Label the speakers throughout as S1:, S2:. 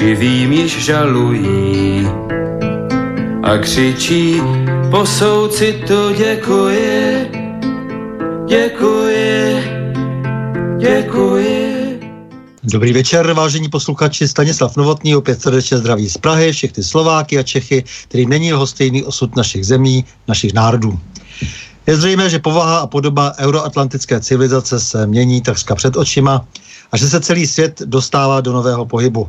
S1: živým již žalují a křičí po soucitu děkuji, děkuji, děkuji.
S2: Dobrý večer, vážení posluchači. Stanislav Novotný opět srdečně zdraví z Prahy, všechny Slováky a Čechy, který není lhostejný osud našich zemí, našich národů. Je zřejmé, že povaha a podoba euroatlantické civilizace se mění takřka před očima a že se celý svět dostává do nového pohybu.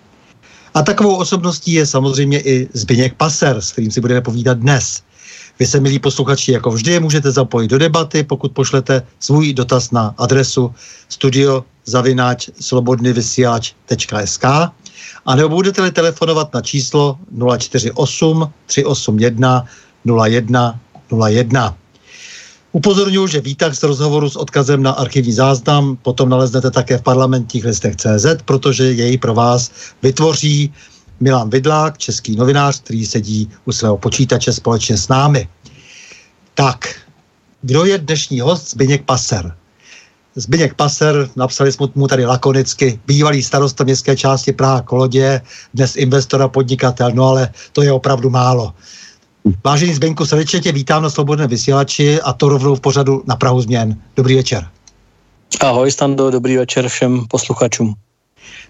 S2: A takovou osobností je samozřejmě i Zbyněk Paser, s kterým si budeme povídat dnes. Vy se, milí posluchači, jako vždy můžete zapojit do debaty, pokud pošlete svůj dotaz na adresu studio zavináč slobodnyvysielač.sk a nebo budete-li telefonovat na číslo 048 381 01 01. Upozorňuji, že výtah z rozhovoru s odkazem na archivní záznam potom naleznete také v parlamentních listech CZ, protože jej pro vás vytvoří Milan Vidlák, český novinář, který sedí u svého počítače společně s námi. Tak, kdo je dnešní host? Zbyněk Paser. Zbyněk Paser, napsali jsme mu tady lakonicky, bývalý starosta městské části Praha Kolodě, dnes investor a podnikatel, no ale to je opravdu málo. Vážený Zbyňku, srdečně tě vítám na Slobodné vysílači a to rovnou v pořadu na Prahu změn. Dobrý večer.
S3: Ahoj Stando, dobrý večer všem posluchačům.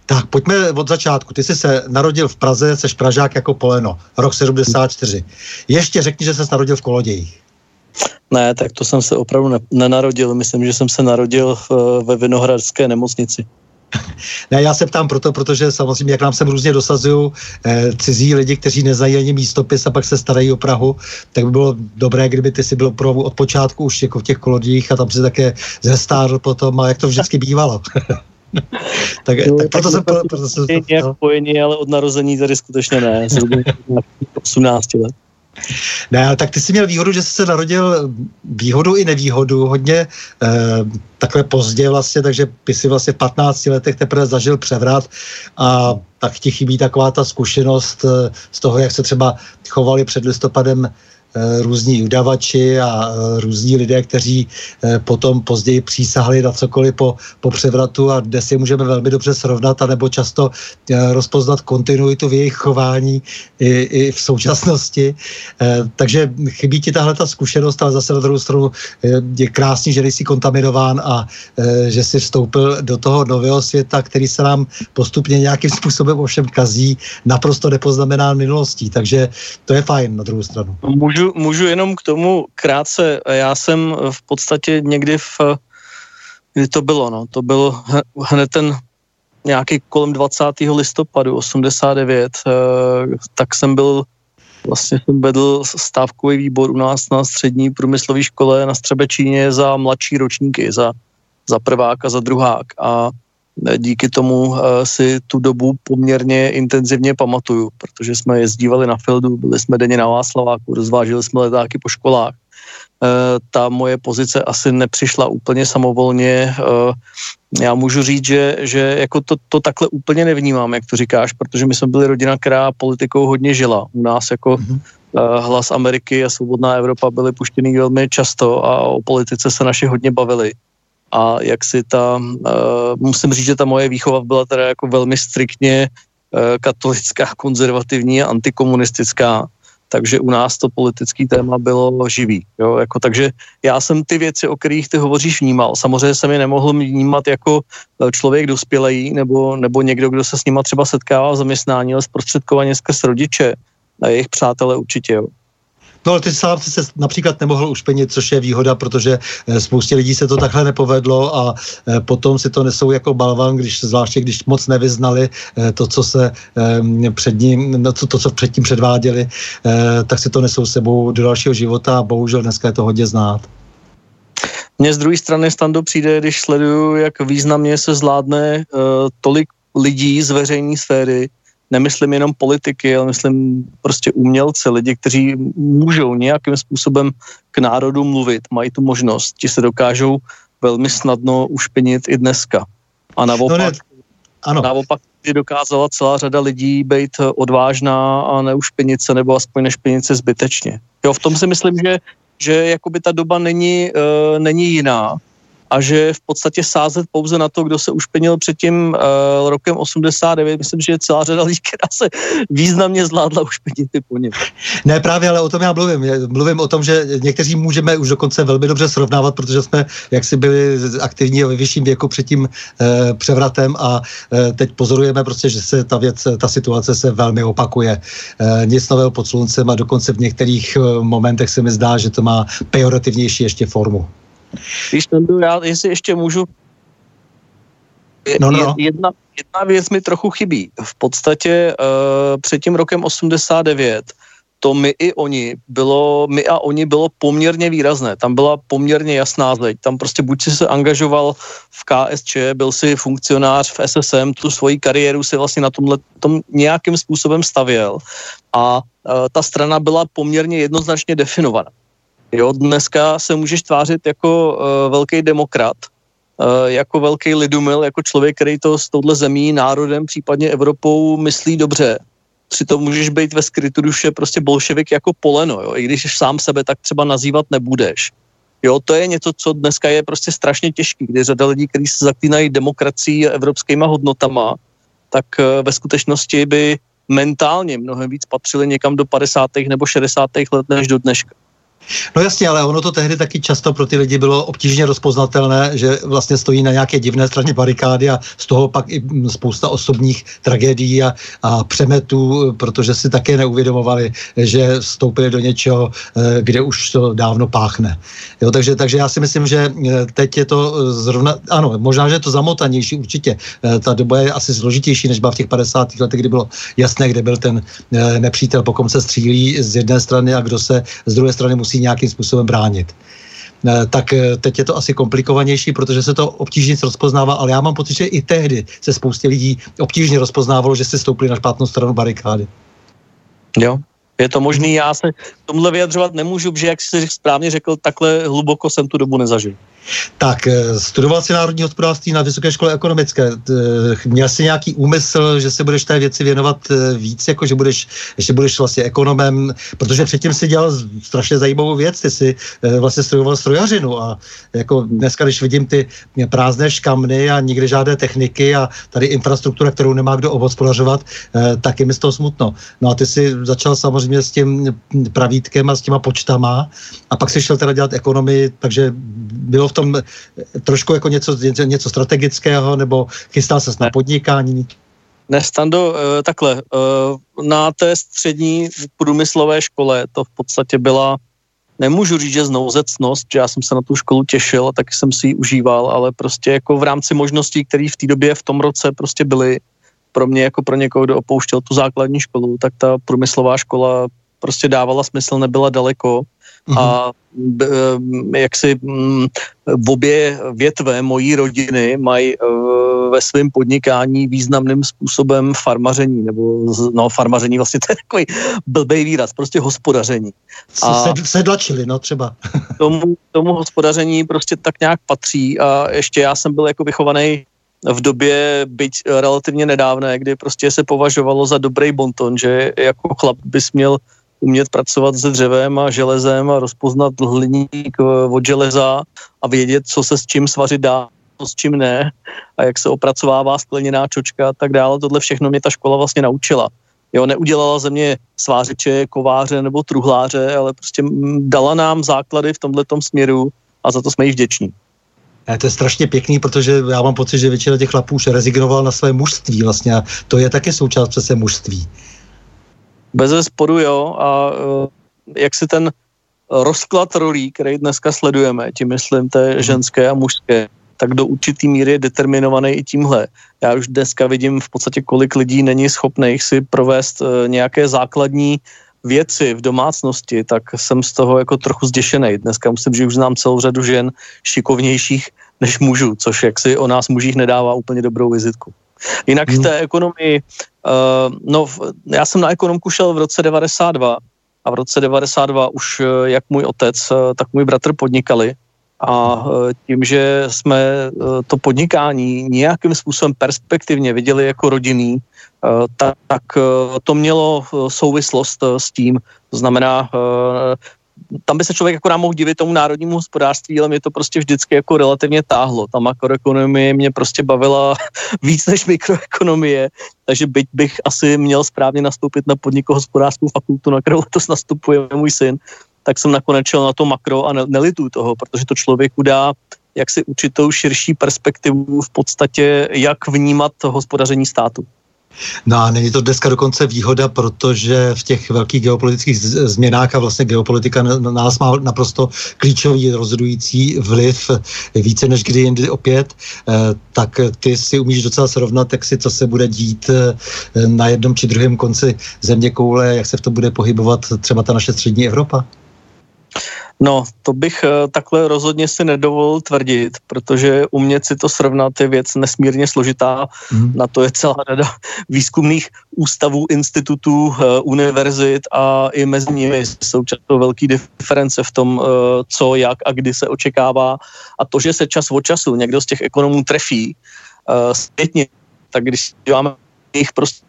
S2: Tak pojďme od začátku. Ty jsi se narodil v Praze, jsi Pražák jako poleno, rok 74. Ještě řekni, že jsi se narodil v Kolodějích.
S3: Ne, tak to jsem se opravdu ne- nenarodil. Myslím, že jsem se narodil v, ve Vinohradské nemocnici.
S2: Ne, já se ptám proto, protože samozřejmě, jak nám sem různě dosazují eh, cizí lidi, kteří neznají ani místopis a pak se starají o Prahu, tak by bylo dobré, kdyby ty si byl opravdu od počátku už jako v těch kolodích a tam si také zestárl potom a jak to vždycky bývalo. tak, no, tak proto jsem... Proto, proto jsem
S3: nějak spojení, ale od narození tady skutečně ne. 18 let.
S2: Ne, tak ty jsi měl výhodu, že jsi se narodil výhodu i nevýhodu hodně eh, takhle pozdě vlastně, takže ty si vlastně v 15 letech teprve zažil převrat a tak ti chybí taková ta zkušenost eh, z toho, jak se třeba chovali před listopadem různí udavači a eh, různí lidé, kteří eh, potom později přísahali na cokoliv po, po převratu a dnes je můžeme velmi dobře srovnat, anebo často rozpoznat kontinuitu v jejich chování i, i v současnosti. Takže chybí ti tahle ta zkušenost, ale zase na druhou stranu je krásný, že nejsi kontaminován a že jsi vstoupil do toho nového světa, který se nám postupně nějakým způsobem ovšem kazí, naprosto nepoznamená minulostí. Takže to je fajn na druhou stranu.
S3: Můžu můžu, můžu jenom k tomu krátce. Já jsem v podstatě někdy v, kdy to bylo, no, to bylo hned ten nějaký kolem 20. listopadu 89, eh, tak jsem byl vlastně jsem vedl stávkový výbor u nás na střední průmyslové škole na Střebečíně za mladší ročníky, za, za prvák a za druhák. A díky tomu si tu dobu poměrně intenzivně pamatuju, protože jsme jezdívali na Fildu, byli jsme denně na Václaváku, rozvážili jsme letáky po školách Eh, ta moje pozice asi nepřišla úplně samovolně. Eh, já můžu říct, že, že jako to, to takhle úplně nevnímám, jak to říkáš, protože my jsme byli rodina, která politikou hodně žila. U nás jako mm-hmm. hlas Ameriky a Svobodná Evropa byly puštěný velmi často a o politice se naši hodně bavili. A jak si ta, uh, musím říct, že ta moje výchova byla teda jako velmi striktně uh, katolická, konzervativní a antikomunistická takže u nás to politické téma bylo živý. Jo? Jako, takže já jsem ty věci, o kterých ty hovoříš, vnímal. Samozřejmě jsem je nemohl vnímat jako e, člověk dospělý nebo, nebo někdo, kdo se s nima třeba setkává v zaměstnání, ale zprostředkovaně skrz rodiče a jejich přátelé určitě. Jo.
S2: No ale ty sám si se například nemohl ušpenit, což je výhoda, protože eh, spoustě lidí se to takhle nepovedlo a eh, potom si to nesou jako balvan, když zvláště když moc nevyznali eh, to, co se před ním, no, to, to, co předtím předváděli, tak si to nesou sebou do dalšího života a bohužel dneska je to hodně znát.
S3: Mně z druhé strany stando přijde, když sleduju, jak významně se zvládne uh, tolik lidí z veřejné sféry, nemyslím jenom politiky, ale myslím prostě umělce, lidi, kteří můžou nějakým způsobem k národu mluvit, mají tu možnost, ti se dokážou velmi snadno ušpinit i dneska. A naopak, no ne, ano. naopak dokázala celá řada lidí být odvážná a neušpinit se, nebo aspoň nešpinit se zbytečně. Jo, v tom si myslím, že, že jakoby ta doba není, uh, není jiná, a že v podstatě sázet pouze na to, kdo se ušpenil před tím uh, rokem 89, myslím, že je celá řada lidí, která se významně zvládla ušpenit ty po něm.
S2: Ne, právě, ale o tom já mluvím. Mluvím o tom, že někteří můžeme už dokonce velmi dobře srovnávat, protože jsme jaksi byli aktivní ve vyšším věku před tím uh, převratem a uh, teď pozorujeme prostě, že se ta věc, ta situace se velmi opakuje. Uh, nic nového pod sluncem a dokonce v některých uh, momentech se mi zdá, že to má pejorativnější ještě formu.
S3: Víš, Nandu, já jestli ještě můžu no, no. Jedna, jedna věc mi trochu chybí. V podstatě uh, před tím rokem 89 to my i oni bylo, my a oni bylo poměrně výrazné. Tam byla poměrně jasná zeď. Tam prostě buď si se angažoval v KSČ, byl si funkcionář v SSM, tu svoji kariéru si vlastně na tomhle tom nějakým způsobem stavěl a uh, ta strana byla poměrně jednoznačně definovaná. Jo, dneska se můžeš tvářit jako uh, velký demokrat, uh, jako velký lidumil, jako člověk, který to s touhle zemí, národem, případně Evropou myslí dobře. Přitom můžeš být ve skrytu duše prostě bolševik jako poleno, jo? i když sám sebe tak třeba nazývat nebudeš. Jo, to je něco, co dneska je prostě strašně těžké, kdy řada lidí, kteří se zaklínají demokracií a evropskýma hodnotama, tak uh, ve skutečnosti by mentálně mnohem víc patřili někam do 50. nebo 60. let než do dneška.
S2: No jasně, ale ono to tehdy taky často pro ty lidi bylo obtížně rozpoznatelné, že vlastně stojí na nějaké divné straně barikády a z toho pak i spousta osobních tragédií a, a přemetů, protože si také neuvědomovali, že vstoupili do něčeho, eh, kde už to dávno páchne. Jo, takže, takže já si myslím, že eh, teď je to eh, zrovna, ano, možná, že je to zamotanější určitě. Ta doba je asi složitější, než byla v těch 50. letech, kdy bylo jasné, kde byl ten nepřítel, po kom se střílí z jedné strany a kdo se z druhé strany musí nějakým způsobem bránit eh, tak eh, teď je to asi komplikovanější, protože se to obtížně rozpoznává, ale já mám pocit, že i tehdy se spoustě lidí obtížně rozpoznávalo, že se stoupili na špatnou stranu barikády.
S3: Jo, je to možný, já se tomhle vyjadřovat nemůžu, protože jak jsi správně řekl, takhle hluboko jsem tu dobu nezažil.
S2: Tak, eh, studoval jsi národní hospodářství na Vysoké škole ekonomické. Eh, měl jsi nějaký úmysl, že se budeš té věci věnovat eh, víc, jako že budeš, ještě budeš vlastně ekonomem, protože předtím si dělal strašně zajímavou věc, ty jsi vlastně studoval strojařinu a jako dneska, když vidím ty prázdné škamny a nikde žádné techniky a tady infrastruktura, kterou nemá kdo obhospodařovat, tak je mi z toho smutno. No a ty si začal samozřejmě s tím pravítkem a s těma počtama a pak si šel teda dělat ekonomii, takže bylo v tom trošku jako něco, něco, strategického, nebo chystal se na podnikání?
S3: Ne, Stando, eh, takhle, eh, na té střední průmyslové škole to v podstatě byla, nemůžu říct, že znouzecnost, že já jsem se na tu školu těšil a taky jsem si ji užíval, ale prostě jako v rámci možností, které v té době v tom roce prostě byly, pro mě jako pro někoho, kdo opouštěl tu základní školu, tak ta průmyslová škola prostě dávala smysl, nebyla daleko. A jak si mm, v obě větve mojí rodiny mají ve svém podnikání významným způsobem farmaření, nebo no farmaření vlastně to je takový blbej výraz, prostě hospodaření.
S2: A sedlačili, no třeba.
S3: tomu, tomu hospodaření prostě tak nějak patří a ještě já jsem byl jako vychovaný v době, byť relativně nedávné, kdy prostě se považovalo za dobrý bonton, že jako chlap bys měl umět pracovat se dřevem a železem a rozpoznat hliník eh, od železa a vědět, co se s čím svařit dá, s čím ne a jak se opracovává skleněná čočka a tak dále. Tohle všechno mě ta škola vlastně naučila. Jo, neudělala ze mě svářiče, kováře nebo truhláře, ale prostě dala nám základy v tomhle směru a za to jsme jí vděční.
S2: To je strašně pěkný, protože já mám pocit, že většina těch chlapů už rezignoval na své mužství vlastně a to je taky součást přece mužství.
S3: Bez spodu jo a eh, jak si ten rozklad rolí, který dneska sledujeme, tím myslím té mhm. ženské a mužské, tak do určitý míry je determinovaný i tímhle. Já už dneska vidím v podstatě, kolik lidí není schopných si provést eh, nějaké základní věci v domácnosti, tak jsem z toho jako trochu zděšený. Dneska musím, že už znám celou řadu žen šikovnějších než mužů, což jak si o nás mužích nedává úplně dobrou vizitku. Jinak v hmm. té ekonomii, no já jsem na ekonomku šel v roce 92 a v roce 92 už uh, jak můj otec, uh, tak můj bratr podnikali a tím, že jsme to podnikání nějakým způsobem perspektivně viděli jako rodinný, tak to mělo souvislost s tím, to znamená, tam by se člověk jako mohl divit tomu národnímu hospodářství, ale mě to prostě vždycky jako relativně táhlo. Ta makroekonomie mě prostě bavila víc než mikroekonomie, takže byť bych asi měl správně nastoupit na podnikohospodářskou fakultu, na kterou to nastupuje můj syn, tak jsem nakonec šel na to makro a nelituju toho, protože to člověku dá jak si určitou širší perspektivu v podstatě, jak vnímat hospodaření státu.
S2: No a není to dneska dokonce výhoda, protože v těch velkých geopolitických změnách a vlastně geopolitika na nás má naprosto klíčový rozhodující vliv více než kdy jindy opět, eh, tak ty si umíš docela srovnat, jak si co se bude dít eh, na jednom či druhém konci země koule, jak se v tom bude pohybovat třeba ta naše střední Evropa?
S3: No, to bych eh, takhle rozhodně si nedovolil tvrdit, protože umět si to srovnat je věc nesmírně složitá. Mm. Na to je celá řada výzkumných ústavů, institutů, eh, univerzit a i mezi nimi jsou často velké diference v tom, eh, co, jak a kdy se očekává. A to, že se čas od času někdo z těch ekonomů trefí zpětně, tak když děláme jich prostě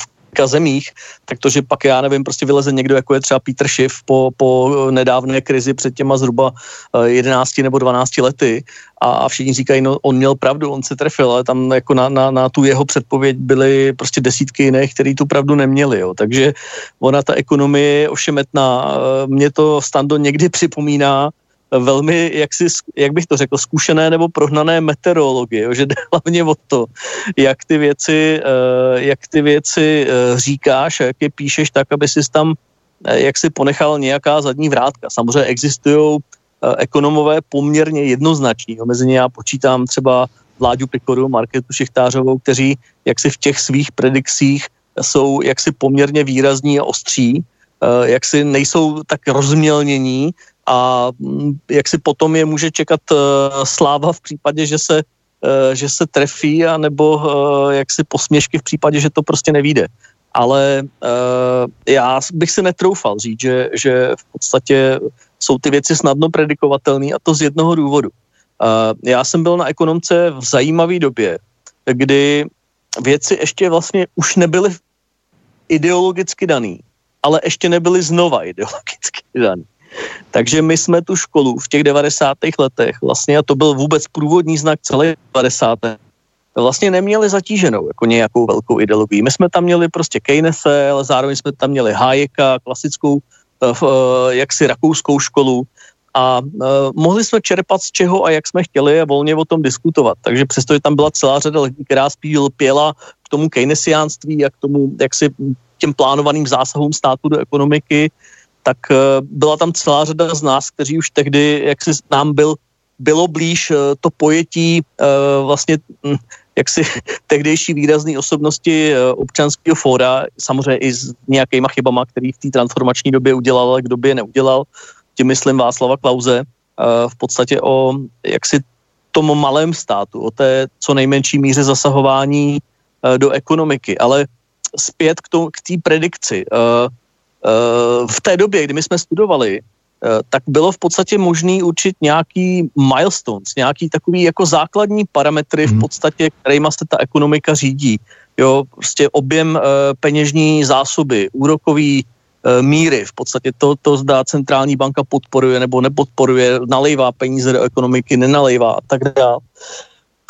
S3: v zemích, tak to, že pak já nevím, prostě vyleze někdo, jako je třeba Peter Schiff po, po nedávné krizi před těma zhruba 11 eh, nebo 12 lety a, všichni říkají, no on měl pravdu, on se trefil, ale tam jako na, na, na tu jeho předpověď byly prostě desítky jiných, který tu pravdu neměli, jo. takže ona ta ekonomie je ošemetná. Eh, Mě to Stando někdy připomíná velmi, jak, si, jak bych to řekl, zkušené nebo prohnané meteorologie, jo, že jde hlavně o to, jak ty věci, eh, jak ty věci eh, říkáš a jak je píšeš tak, aby si tam eh, jak si ponechal nějaká zadní vrátka. Samozřejmě existují ekonomové poměrně jednoznační. Jo. Mezi ně já počítám třeba Vláďu Pikoru, Marketu Šichtářovou, kteří jaksi v těch svých predikcích jsou jaksi poměrně výrazní a ostří, jaksi nejsou tak rozmělnění, a mm, jak si potom je může čekat uh, sláva v případě, že se, uh, že se trefí, a nebo uh, jak si posměšky v případě, že to prostě nevíde. Ale já bych si netroufal říct, že, že v podstatě jsou ty věci snadno predikovatelné a to z jednoho důvodu. Já jsem byl na ekonomce v zajímavé době, kdy věci ještě vlastně už nebyly ideologicky daný, ale ještě nebyly znova ideologicky daný. Takže my jsme tu školu v těch 90. letech vlastně, a to byl vůbec průvodní znak celé 90. vlastně neměli zatíženou jako nějakou velkou ideologii. My jsme tam měli prostě Keynese, ale zároveň jsme tam měli Hayeka, klasickou eh, eh, jaksi rakouskou školu a uh, mohli jsme čerpat z čeho a jak jsme chtěli a volně o tom diskutovat. Takže přesto, že tam byla celá řada lidí, která spíš pěla k tomu keynesiánství a k tomu, jak si těm plánovaným zásahům státu do ekonomiky, tak eh, byla tam celá řada z nás, kteří už tehdy, jak si nám byl, bylo blíž eh, to pojetí eh, vlastně hm, jaksi tehdejší výrazný osobnosti občanského fóra, samozřejmě i s nějakýma chybama, který v té transformační době udělal, ale kdo by je neudělal, tím myslím Václava Klauze, v podstatě o jaksi tom malém státu, o té co nejmenší míře zasahování do ekonomiky. Ale zpět k té predikci. V té době, kdy my jsme studovali, Eh, tak bylo v podstatě možný určit nějaký milestones, nějaký takový jako základní parametry v mhm. podstatě, kterýma se ta ekonomika řídí. Jo, prostě objem e, peněžní zásoby, úrokový míry, v podstatě to, to zdá centrální banka podporuje nebo nepodporuje, nalejvá peníze do ekonomiky, nenalejvá a tak dále.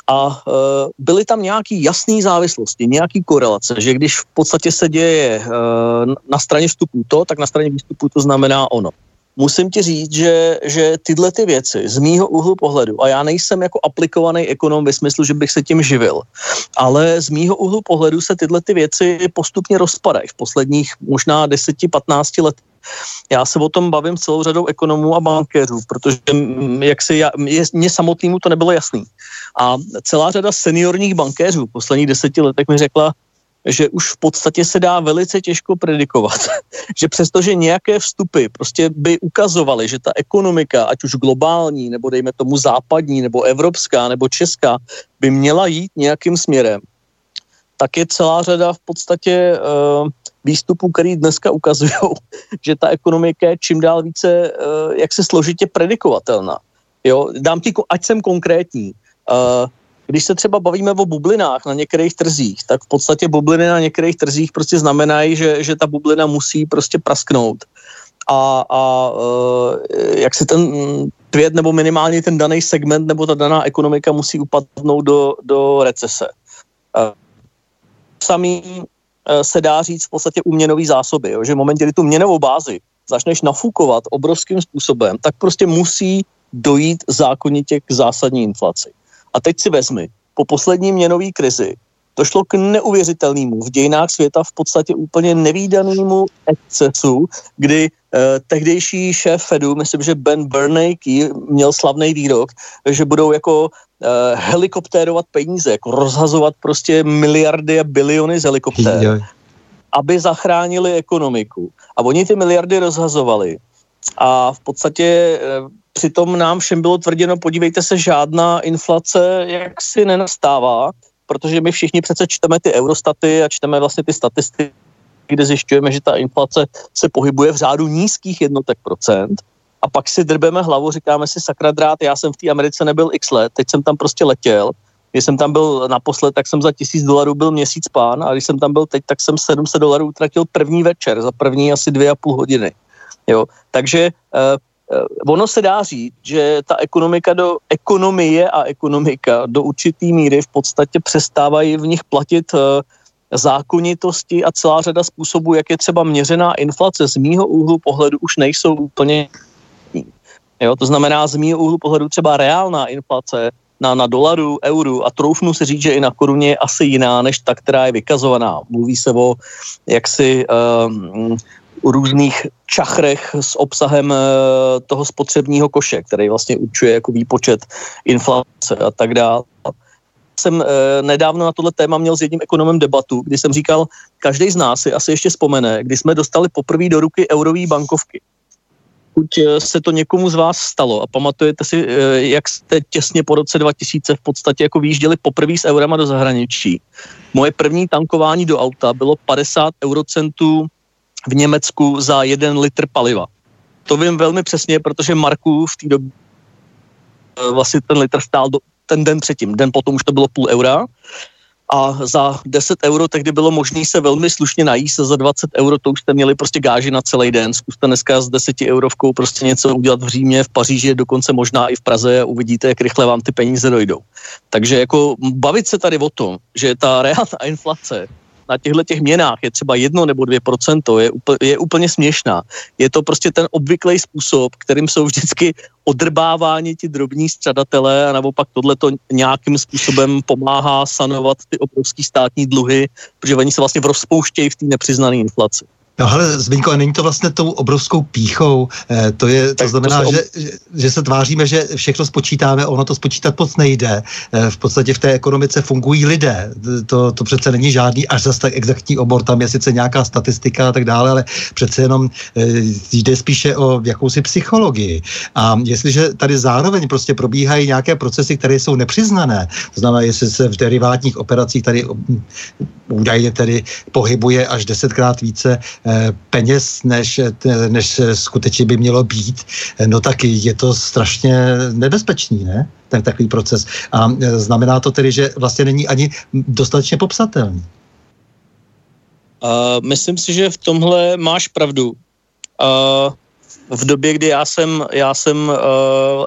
S3: A e, byly tam nějaký jasné závislosti, nějaký korelace, že když v podstatě se děje e, na straně vstupu to, tak na straně výstupu to znamená ono musím ti říct, že, že tyhle ty věci z mýho úhlu pohledu, a já nejsem jako aplikovaný ekonom ve smyslu, že bych se tím živil, ale z mýho úhlu pohledu se tyhle ty věci postupně rozpadají v posledních možná 10-15 letech. Já se o tom bavím s celou řadou ekonomů a bankéřů, protože jak si já, je, mě samotnému to nebylo jasný. A celá řada seniorních bankéřů v posledních deseti letech mi řekla, že už v podstatě se dá velice těžko predikovat. že přestože nějaké vstupy prostě by ukazovaly, že ta ekonomika, ať už globální, nebo dejme tomu západní, nebo evropská, nebo česká, by měla jít nějakým směrem, tak je celá řada v podstatě uh, výstupů, který dneska ukazují, že ta ekonomika je čím dál více uh, jak se složitě predikovatelná. Jo, dám ti, ať jsem konkrétní. Uh, když se třeba bavíme o bublinách na některých trzích, tak v podstatě bubliny na některých trzích prostě znamenají, že, že ta bublina musí prostě prasknout. A, a e, jak si ten tvět nebo minimálně ten daný segment nebo ta daná ekonomika musí upadnout do, do recese. Samý se dá říct v podstatě u měnový zásoby, jo, že v momentě, kdy tu měnovou bázi začneš nafukovat obrovským způsobem, tak prostě musí dojít zákonitě k zásadní inflaci. A teď si vezmi, po poslední měnové krizi došlo k neuvěřitelnému v dějinách světa v podstatě úplně nevýdanému excesu, kdy eh, tehdejší šéf Fedu, myslím, že Ben Bernanke měl slavný výrok, že budou jako eh, helikoptérovat peníze, jako rozhazovat prostě miliardy a biliony z helikoptér, aby zachránili ekonomiku. A oni ty miliardy rozhazovali. A v podstatě eh, přitom nám všem bylo tvrděno, podívejte se, žádná inflace jaksi nenastává, protože my všichni přece čteme ty eurostaty a čteme vlastně ty statistiky, kde zjišťujeme, že ta inflace se pohybuje v řádu nízkých jednotek procent. A pak si drbeme hlavu, říkáme si sakra drát, já jsem v té Americe nebyl x let, teď jsem tam prostě letěl, když jsem tam byl naposled, tak jsem za tisíc dolarů byl měsíc pán a když jsem tam byl teď, tak jsem 700 dolarů utratil první večer, za první asi dvě a půl hodiny. Jo, takže Eh, ono se dá říct, že ta ekonomika do ekonomie a ekonomika do určitý míry v podstatě přestávají v nich platit eh, zákonitosti a celá řada způsobů, jak je třeba měřená inflace z mýho úhlu pohledu už nejsou úplně Jo, to znamená z mýho úhlu pohledu třeba reálná inflace na, na dolaru, euru a troufnu si říct, že i na koruně je asi jiná než ta, která je vykazovaná. Mluví se o jaksi um, různých čachrech s obsahem eh, toho spotřebního koše, který vlastně určuje jako výpočet inflace a tak dále. Jsem eh, nedávno na tohle téma měl s jedním ekonomem debatu, kdy jsem říkal, každý z nás si asi ještě vzpomene, kdy jsme dostali poprvé do ruky eurové bankovky. Pokud eh, se to někomu z vás stalo a pamatujete si, jak jste těsně po roce 2000 v podstatě jako výjížděli poprvé s eurama do zahraničí. Moje první tankování do auta bylo 50 eurocentů v Německu za jeden litr paliva. To vím velmi přesně, protože Marku v té době eh, vlastně ten litr stál do, ten den předtím. Den potom už to bylo půl eura a za 10 euro tehdy bylo možné se velmi slušně najíst a za 20 euro to už jste měli prostě gáži na celý den. Zkuste dneska s 10 eurovkou prostě něco udělat v Římě, v Paříži, dokonce možná i v Praze a uvidíte, jak rychle vám ty peníze dojdou. Takže jako bavit se tady o tom, že ta reálná inflace na těchto těch měnách je třeba jedno nebo dvě procento, je, úplně, je úplně směšná. Je to prostě ten obvyklý způsob, kterým jsou vždycky odrbáváni ti drobní střadatelé a naopak tohle to nějakým způsobem pomáhá sanovat ty obrovský státní dluhy, protože oni se vlastně rozpouštějí v té nepřiznané inflaci.
S2: No ale Zbyňko, a není to vlastně tou obrovskou píchou, eh, to je, to znamená, to ob... že, že se tváříme, že všechno spočítáme, ono to spočítat moc nejde. Eh, v podstatě v té ekonomice fungují lidé, to, to přece není žádný až zase tak exaktní obor, tam je sice nějaká statistika a tak dále, ale přece jenom eh, jde spíše o jakousi psychologii. A jestliže tady zároveň prostě probíhají nějaké procesy, které jsou nepřiznané, to znamená, jestli se v derivátních operacích tady údajně tedy pohybuje až desetkrát více peněz, než, eh, než skutečně by mělo být, eh, no tak je to strašně nebezpečný, ne? Ten takový proces. A znamená to tedy, že vlastně není ani dostatečně popsatelný.
S3: Uh, myslím si, že v tomhle máš pravdu. Uh, v době, kdy já jsem, já jsem uh,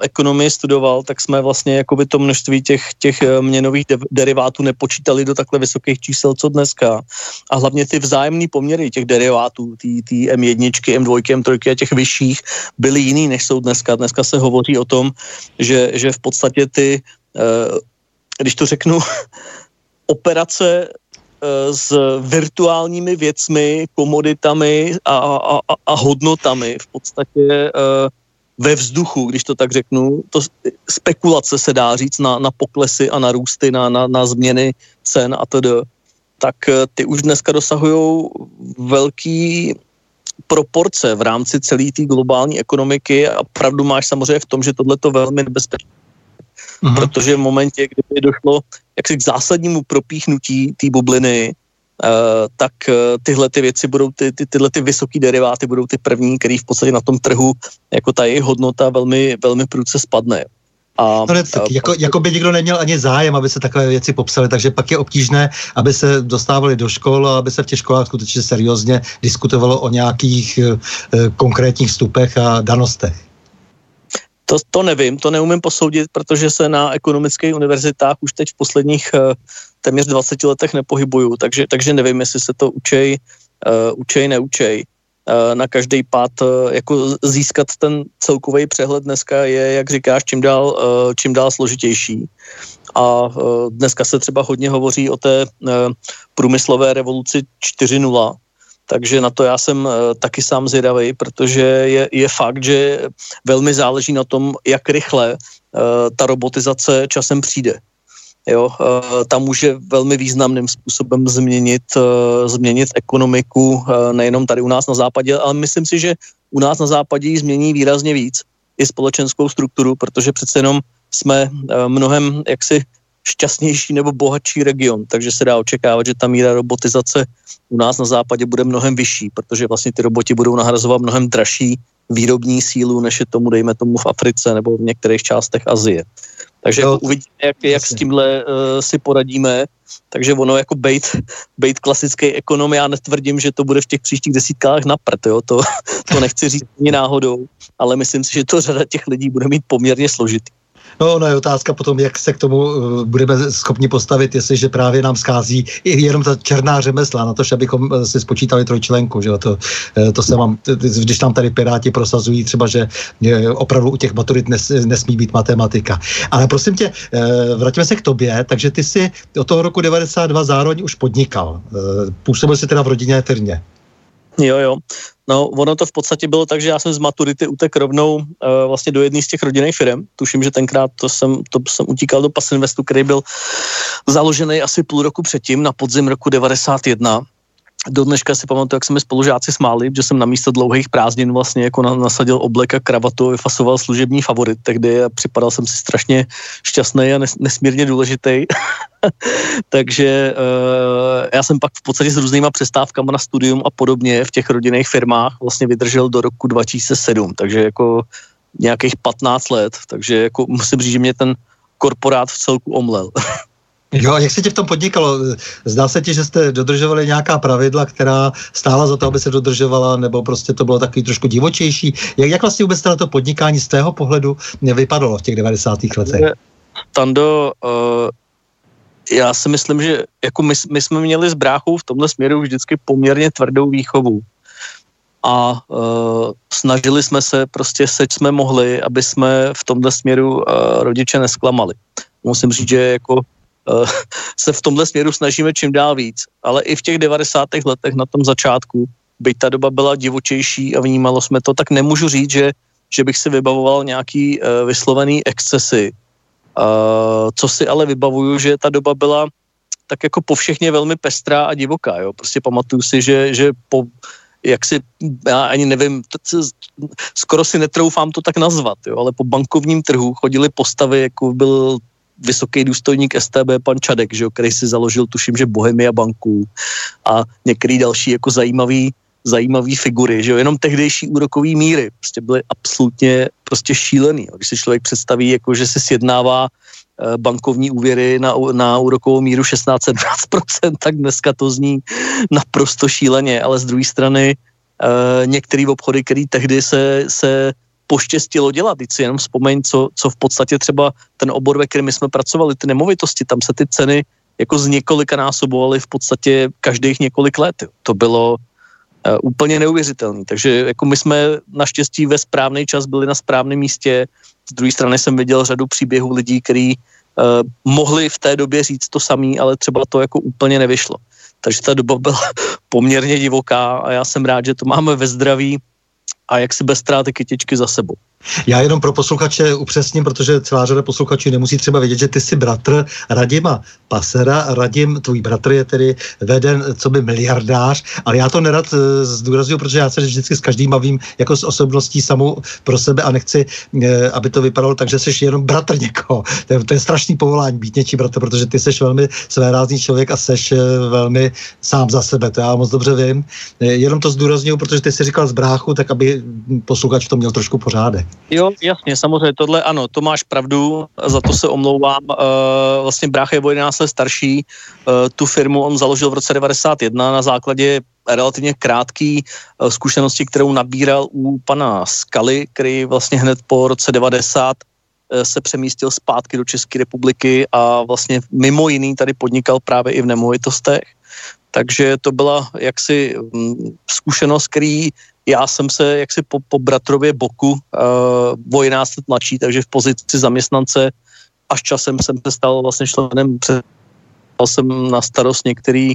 S3: ekonomii studoval, tak jsme vlastně jakoby to množství těch, těch eh, měnových de- derivátů nepočítali do takhle vysokých čísel, co dneska. A hlavně ty vzájemné poměry těch derivátů, ty, ty M1, M2, M3 a těch vyšších, byly jiný, než jsou dneska. Dneska se hovoří o tom, že, že v podstatě ty, uh, když to řeknu, operace s virtuálními věcmi, komoditami a, a, a, hodnotami v podstatě uh, ve vzduchu, když to tak řeknu. To spekulace se dá říct na, na poklesy a na růsty, na, na, na změny cen a tedy. Tak uh, ty už dneska dosahují velký proporce v rámci celé té globální ekonomiky a pravdu máš samozřejmě v tom, že tohle to velmi nebezpečné mm-hmm. protože v momentě, kdyby došlo jaksi k zásadnímu propíchnutí té bubliny, uh, tak uh, tyhle ty věci budou, ty, ty, tyhle ty vysoké deriváty budou ty první, který v podstatě na tom trhu, jako ta jejich hodnota velmi, velmi prudce spadne.
S2: A, no ne, tak, jako, jako by nikdo neměl ani zájem, aby se takové věci popsaly, takže pak je obtížné, aby se dostávali do škol a aby se v těch školách skutečně seriózně diskutovalo o nějakých e, konkrétních vstupech a danostech.
S3: To, to nevím, to neumím posoudit, protože se na ekonomických univerzitách už teď v posledních uh, téměř 20 letech nepohybuju, takže, takže nevím, jestli se to učej, uh, učej, neučej. Uh, na každý pád uh, jako získat ten celkový přehled dneska je, jak říkáš, čím dál, uh, čím dál složitější. A dneska se třeba hodně hovoří o té průmyslové revoluci 4.0, takže na to já jsem eh, taky sám zvědavý, protože je, je fakt, že velmi záleží na tom, jak rychle uh, ta robotizace časem přijde. Jo, uh, ta může velmi významným způsobem změnit, změnit ekonomiku nejenom tady u nás na západě, ale myslím si, že u nás na západě ji změní výrazně víc i společenskou strukturu, protože přece jenom jsme mnohem jaksi šťastnější nebo bohatší region, takže se dá očekávat, že ta míra robotizace u nás na západě bude mnohem vyšší, protože vlastně ty roboti budou nahrazovat mnohem dražší výrobní sílu, než je tomu, dejme tomu, v Africe nebo v některých částech Azie. Takže no, uvidíme, jak, jak s tímhle uh, si poradíme. Takže ono jako bejt, bejt klasický ekonom, já netvrdím, že to bude v těch příštích desítkách na prd, jo? To, to nechci říct ani náhodou, ale myslím si, že to řada těch lidí bude mít poměrně složitý.
S2: No, no je otázka potom, jak se k tomu uh, budeme schopni postavit, jestliže právě nám schází jenom ta černá řemesla, na to, abychom uh, si spočítali trojčlenku, že to, uh, to se mám, když tam tady Piráti prosazují třeba, že opravdu u těch maturit nes, nesmí být matematika. Ale prosím tě, vraťme se k tobě, takže ty si od toho roku 92 zároveň už podnikal. Působil jsi teda v rodinné firmě.
S3: Jo, jo. No, ono to v podstatě bylo tak, že já jsem z maturity utek rovnou uh, vlastně do jedné z těch rodinných firm. Tuším, že tenkrát to jsem, to jsem utíkal do Pasinvestu, který byl založený asi půl roku předtím, na podzim roku 91 do dneška si pamatuju, jak jsme spolužáci smáli, že jsem na místo dlouhých prázdnin vlastně jako nasadil oblek a kravatu, vyfasoval služební favorit tehdy a připadal jsem si strašně šťastný a nesmírně důležitý. Takže uh, já jsem pak v podstatě s různýma přestávkama na studium a podobně v těch rodinných firmách vlastně vydržel do roku 2007, takže jako nějakých 15 let, takže jako musím říct, že mě ten korporát v celku omlel.
S2: Jo, jak se ti v tom podnikalo? Zdá se ti, že jste dodržovali nějaká pravidla, která stála za to, aby se dodržovala, nebo prostě to bylo takový trošku divočejší? Jak, jak vlastně vůbec to podnikání z tého pohledu vypadalo v těch 90. letech?
S3: Tando, uh, já si myslím, že jako my, my jsme měli s bráchou v tomhle směru vždycky poměrně tvrdou výchovu. A uh, snažili jsme se prostě, seč jsme mohli, aby jsme v tomhle směru uh, rodiče nesklamali. Musím říct, že jako se v tomhle směru snažíme čím dál víc. Ale i v těch 90. letech na tom začátku byť ta doba byla divočejší a vnímalo jsme to, tak nemůžu říct, že, že bych si vybavoval nějaký uh, vyslovený excesy. Uh, co si ale vybavuju, že ta doba byla tak jako povšechně velmi pestrá a divoká. Jo? Prostě pamatuju si, že, že po, jak si, já ani nevím, skoro si netroufám to tak nazvat, jo? ale po bankovním trhu chodili postavy, jako byl vysoký důstojník STB, pan Čadek, že jo, který si založil, tuším, že Bohemia banku a některý další jako zajímavý, zajímavý figury, že jo, jenom tehdejší úrokový míry prostě byly absolutně prostě šílený. Jo. Když si člověk představí, jako že se sjednává eh, bankovní úvěry na, na úrokovou míru 16-17%, tak dneska to zní naprosto šíleně, ale z druhé strany uh, některé obchody, které tehdy se, se poštěstilo dělat. Teď si jenom vzpomeň, co, co v podstatě třeba ten obor, ve kterém jsme pracovali, ty nemovitosti, tam se ty ceny jako z několika násobovaly v podstatě každých několik let. To bylo uh, úplně neuvěřitelné. Takže jako my jsme naštěstí ve správný čas byli na správném místě. Z druhé strany jsem viděl řadu příběhů lidí, kteří uh, mohli v té době říct to samý, ale třeba to jako úplně nevyšlo. Takže ta doba byla poměrně divoká a já jsem rád, že to máme ve zdraví a jak si bez ztráty kytičky za sebou.
S2: Já jenom pro posluchače upřesním, protože celá řada posluchačů nemusí třeba vědět, že ty jsi bratr Radima Pasera. Radim, tvůj bratr je tedy veden co by miliardář, ale já to nerad eh, zdůraznuju, protože já se vždycky s každým bavím jako s osobností samou pro sebe a nechci, eh, aby to vypadalo tak, že jsi jenom bratr někoho. To je, to je strašný povolání být něčí bratr, protože ty jsi velmi svérázný člověk a jsi eh, velmi sám za sebe. To já moc dobře vím. Jenom to zdůraznuju, protože ty jsi říkal z bráchu, tak aby posluchač to měl trošku pořádek.
S3: Jo, jasně, samozřejmě, tohle ano, to máš pravdu, za to se omlouvám. Uh, vlastně brácha je o 11 let starší, uh, tu firmu on založil v roce 91 na základě relativně krátký uh, zkušenosti, kterou nabíral u pana Skaly, který vlastně hned po roce 90 se přemístil zpátky do České republiky a vlastně mimo jiný tady podnikal právě i v nemovitostech. Takže to byla jaksi mm, zkušenost, který já jsem se jaksi po, po bratrově boku uh, o 11 let mladší, takže v pozici zaměstnance až časem jsem se stal vlastně členem, předal jsem na starost některý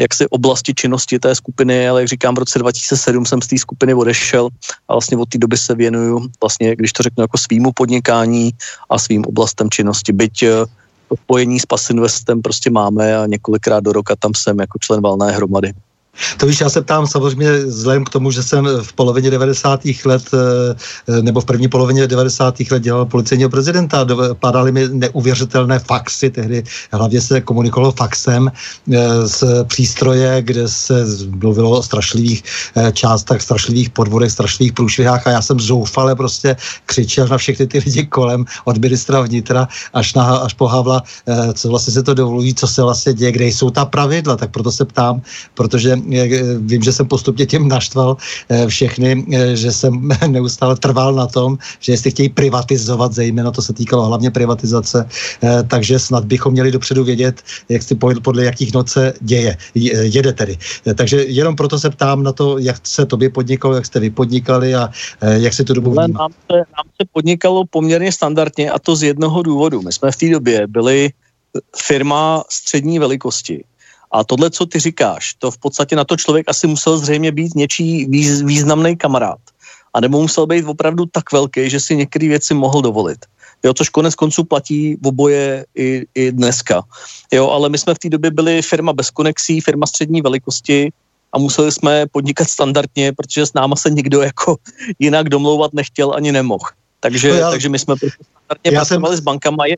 S3: jaksi oblasti činnosti té skupiny, ale jak říkám, v roce 2007 jsem z té skupiny odešel a vlastně od té doby se věnuju vlastně, když to řeknu, jako svýmu podnikání a svým oblastem činnosti. Byť uh, spojení s Pasinvestem prostě máme a několikrát do roka tam jsem jako člen valné hromady.
S2: To víš, já se ptám samozřejmě vzhledem k tomu, že jsem v polovině 90. let eh, nebo v první polovině 90. let dělal policejního prezidenta, padaly mi neuvěřitelné faxy, tehdy hlavně se komunikovalo faxem eh, z přístroje, kde se mluvilo o strašlivých eh, částech, strašlivých podvodech, strašlivých průšvihách a já jsem zoufale prostě křičel na všechny ty lidi kolem, od ministra vnitra až, na, až po Havla, co vlastně se to dovolují, co se vlastně děje, kde jsou ta pravidla, tak proto se ptám, protože vím, že jsem postupně tím naštval eh, všechny, eh, že jsem neustále trval na tom, že jestli chtějí privatizovat, zejména to se týkalo hlavně privatizace, eh, takže snad bychom měli dopředu vědět, jak si podle jakých noc se děje, jede tedy. Takže jenom proto se ptám na to, jak se tobě podnikalo, jak jste vy podnikali a jak se to dobu
S3: nám se, nám se podnikalo poměrně standardně a to z jednoho důvodu. My jsme v té době byli firma střední velikosti a tohle, co ty říkáš, to v podstatě na to člověk asi musel zřejmě být něčí výz, významný kamarád. A nebo musel být opravdu tak velký, že si některé věci mohl dovolit. Jo, což konec konců platí v oboje i, i dneska. Jo, ale my jsme v té době byli firma bez konexí, firma střední velikosti a museli jsme podnikat standardně, protože s náma se nikdo jako jinak domlouvat nechtěl ani nemohl. Takže, no já, takže my jsme prostě standardně pracovali jsem, s bankama. Je,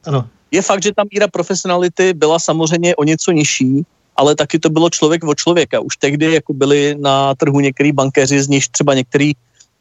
S3: je fakt, že ta míra profesionality byla samozřejmě o něco nižší, ale taky to bylo člověk o člověka. Už tehdy jako byli na trhu některý bankéři, z nich třeba některý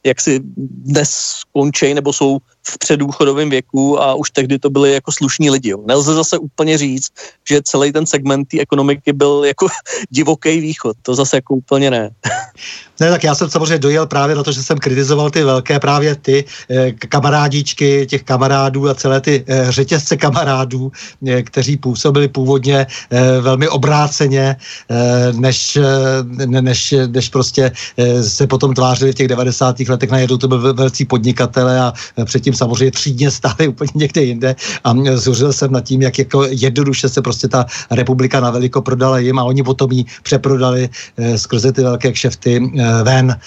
S3: jak si dnes skončí nebo jsou v předůchodovém věku a už tehdy to byli jako slušní lidi. Jo. Nelze zase úplně říct, že celý ten segment té ekonomiky byl jako divoký východ. To zase jako úplně ne.
S2: Ne, tak já jsem samozřejmě dojel právě na to, že jsem kritizoval ty velké právě ty eh, kamarádičky, těch kamarádů a celé ty eh, řetězce kamarádů, eh, kteří působili původně eh, velmi obráceně, eh, než, eh, než, než prostě eh, se potom tvářili v těch 90. letech najednou to byl velcí podnikatele a eh, předtím předtím samozřejmě třídně stály úplně někde jinde a zuřil jsem nad tím, jak jako jednoduše se prostě ta republika na veliko prodala jim a oni potom ji přeprodali e, skrze ty velké kšefty e, ven. E,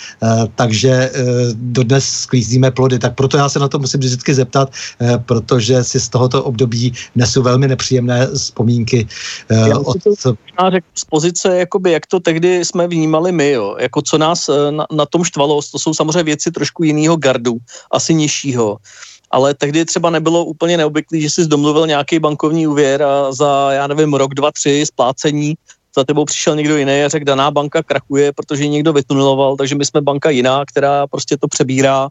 S2: takže e, dodnes sklízíme plody. Tak proto já se na to musím vždycky zeptat, e, protože si z tohoto období nesu velmi nepříjemné vzpomínky.
S3: E, já od... to řekl z pozice, jakoby, jak to tehdy jsme vnímali my, jo. jako co nás na, na tom štvalo, to jsou samozřejmě věci trošku jiného gardu, asi nižšího ale tehdy třeba nebylo úplně neobvyklý, že jsi domluvil nějaký bankovní úvěr a za, já nevím, rok, dva, tři splácení za tebou přišel někdo jiný a řekl, daná banka krachuje, protože někdo vytuneloval, takže my jsme banka jiná, která prostě to přebírá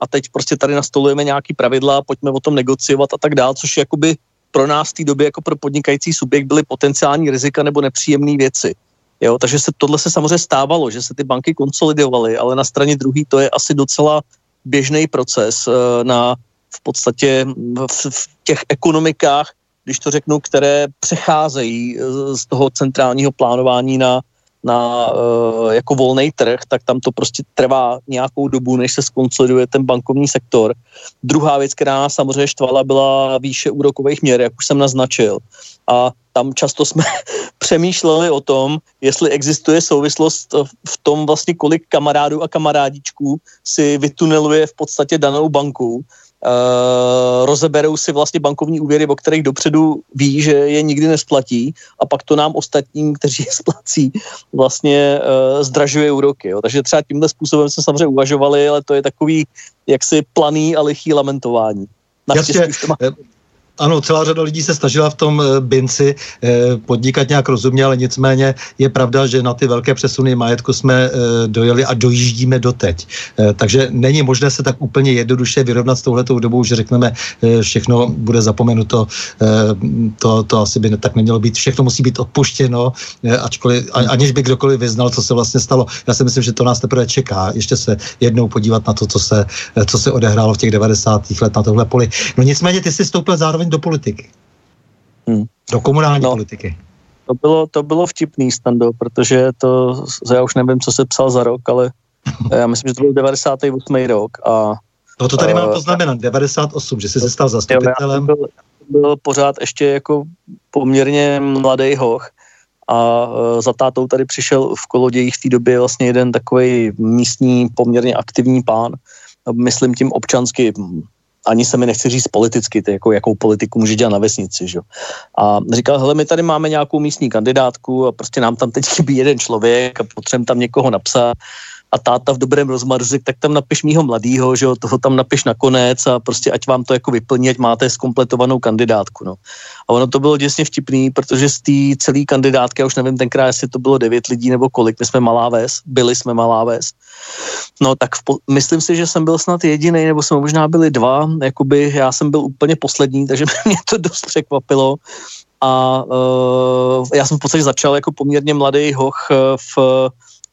S3: a teď prostě tady nastolujeme nějaký pravidla, pojďme o tom negociovat a tak dál, což jakoby pro nás v té době jako pro podnikající subjekt byly potenciální rizika nebo nepříjemné věci. Jo, takže se tohle se samozřejmě stávalo, že se ty banky konsolidovaly, ale na straně druhé to je asi docela běžný proces uh, na v podstatě v, v těch ekonomikách, když to řeknu, které přecházejí eh, z toho centrálního plánování na, na uh, jako volný trh, tak tam to prostě trvá nějakou dobu, než se skonsoliduje ten bankovní sektor. Druhá věc, která nás samozřejmě štvala, byla výše úrokových měr, jak už jsem naznačil. A tam často jsme přemýšleli o tom, jestli existuje souvislost v tom vlastně, kolik kamarádů a kamarádičků si vytuneluje v podstatě danou banku uh, rozeberou si vlastně bankovní úvěry, o kterých dopředu ví, že je nikdy nesplatí a pak to nám ostatním, kteří je splací, vlastně uh, zdražuje úroky. Jo. Takže třeba tímhle způsobem jsme samozřejmě uvažovali, ale to je takový jaksi planý a lichý lamentování.
S2: Jasně, ano, celá řada lidí se snažila v tom eh, Binci eh, podnikat nějak rozumně, ale nicméně je pravda, že na ty velké přesuny majetku jsme eh, dojeli a dojíždíme doteď. Takže není možné se tak úplně jednoduše vyrovnat s touhletou dobou, že řekneme, všechno bude zapomenuto, to, to asi by tak nemělo být. Všechno musí být odpuštěno, ačkoliv, aniž by kdokoliv vyznal, co se vlastně stalo. Já si myslím, že to nás teprve čeká. Ještě se jednou podívat na to, co se, co se odehrálo v těch 90. let na tohle poli. No nicméně ty jsi stoupil zároveň do politiky. Hmm. Do komunální no, politiky.
S3: To bylo, to bylo vtipný, Stando, protože to, já už nevím, co se psal za rok, ale já myslím, že to byl 98. rok a
S2: No to tady mám eh, poznamenat, 98, že jsi se stal zastupitelem.
S3: byl, byl pořád ještě jako poměrně mladý hoch a uh, za tátou tady přišel v Kolodějích v té době vlastně jeden takový místní poměrně aktivní pán, myslím tím občansky ani se mi nechci říct politicky, ty jako jakou politiku může dělat na vesnici. Že? A říkal, hele, my tady máme nějakou místní kandidátku a prostě nám tam teď chybí jeden člověk a potřebujeme tam někoho napsat a táta v dobrém rozmaru řekl, tak tam napiš mýho mladýho, že jo, toho tam napiš nakonec a prostě ať vám to jako vyplní, ať máte skompletovanou kandidátku, no. A ono to bylo děsně vtipný, protože z té celé kandidátky, já už nevím tenkrát, jestli to bylo devět lidí nebo kolik, my jsme malá ves, byli jsme malá ves. No tak v, myslím si, že jsem byl snad jediný, nebo jsme možná byli dva, jakoby já jsem byl úplně poslední, takže mě to dost překvapilo a uh, já jsem v podstatě začal jako poměrně mladý hoch eh, v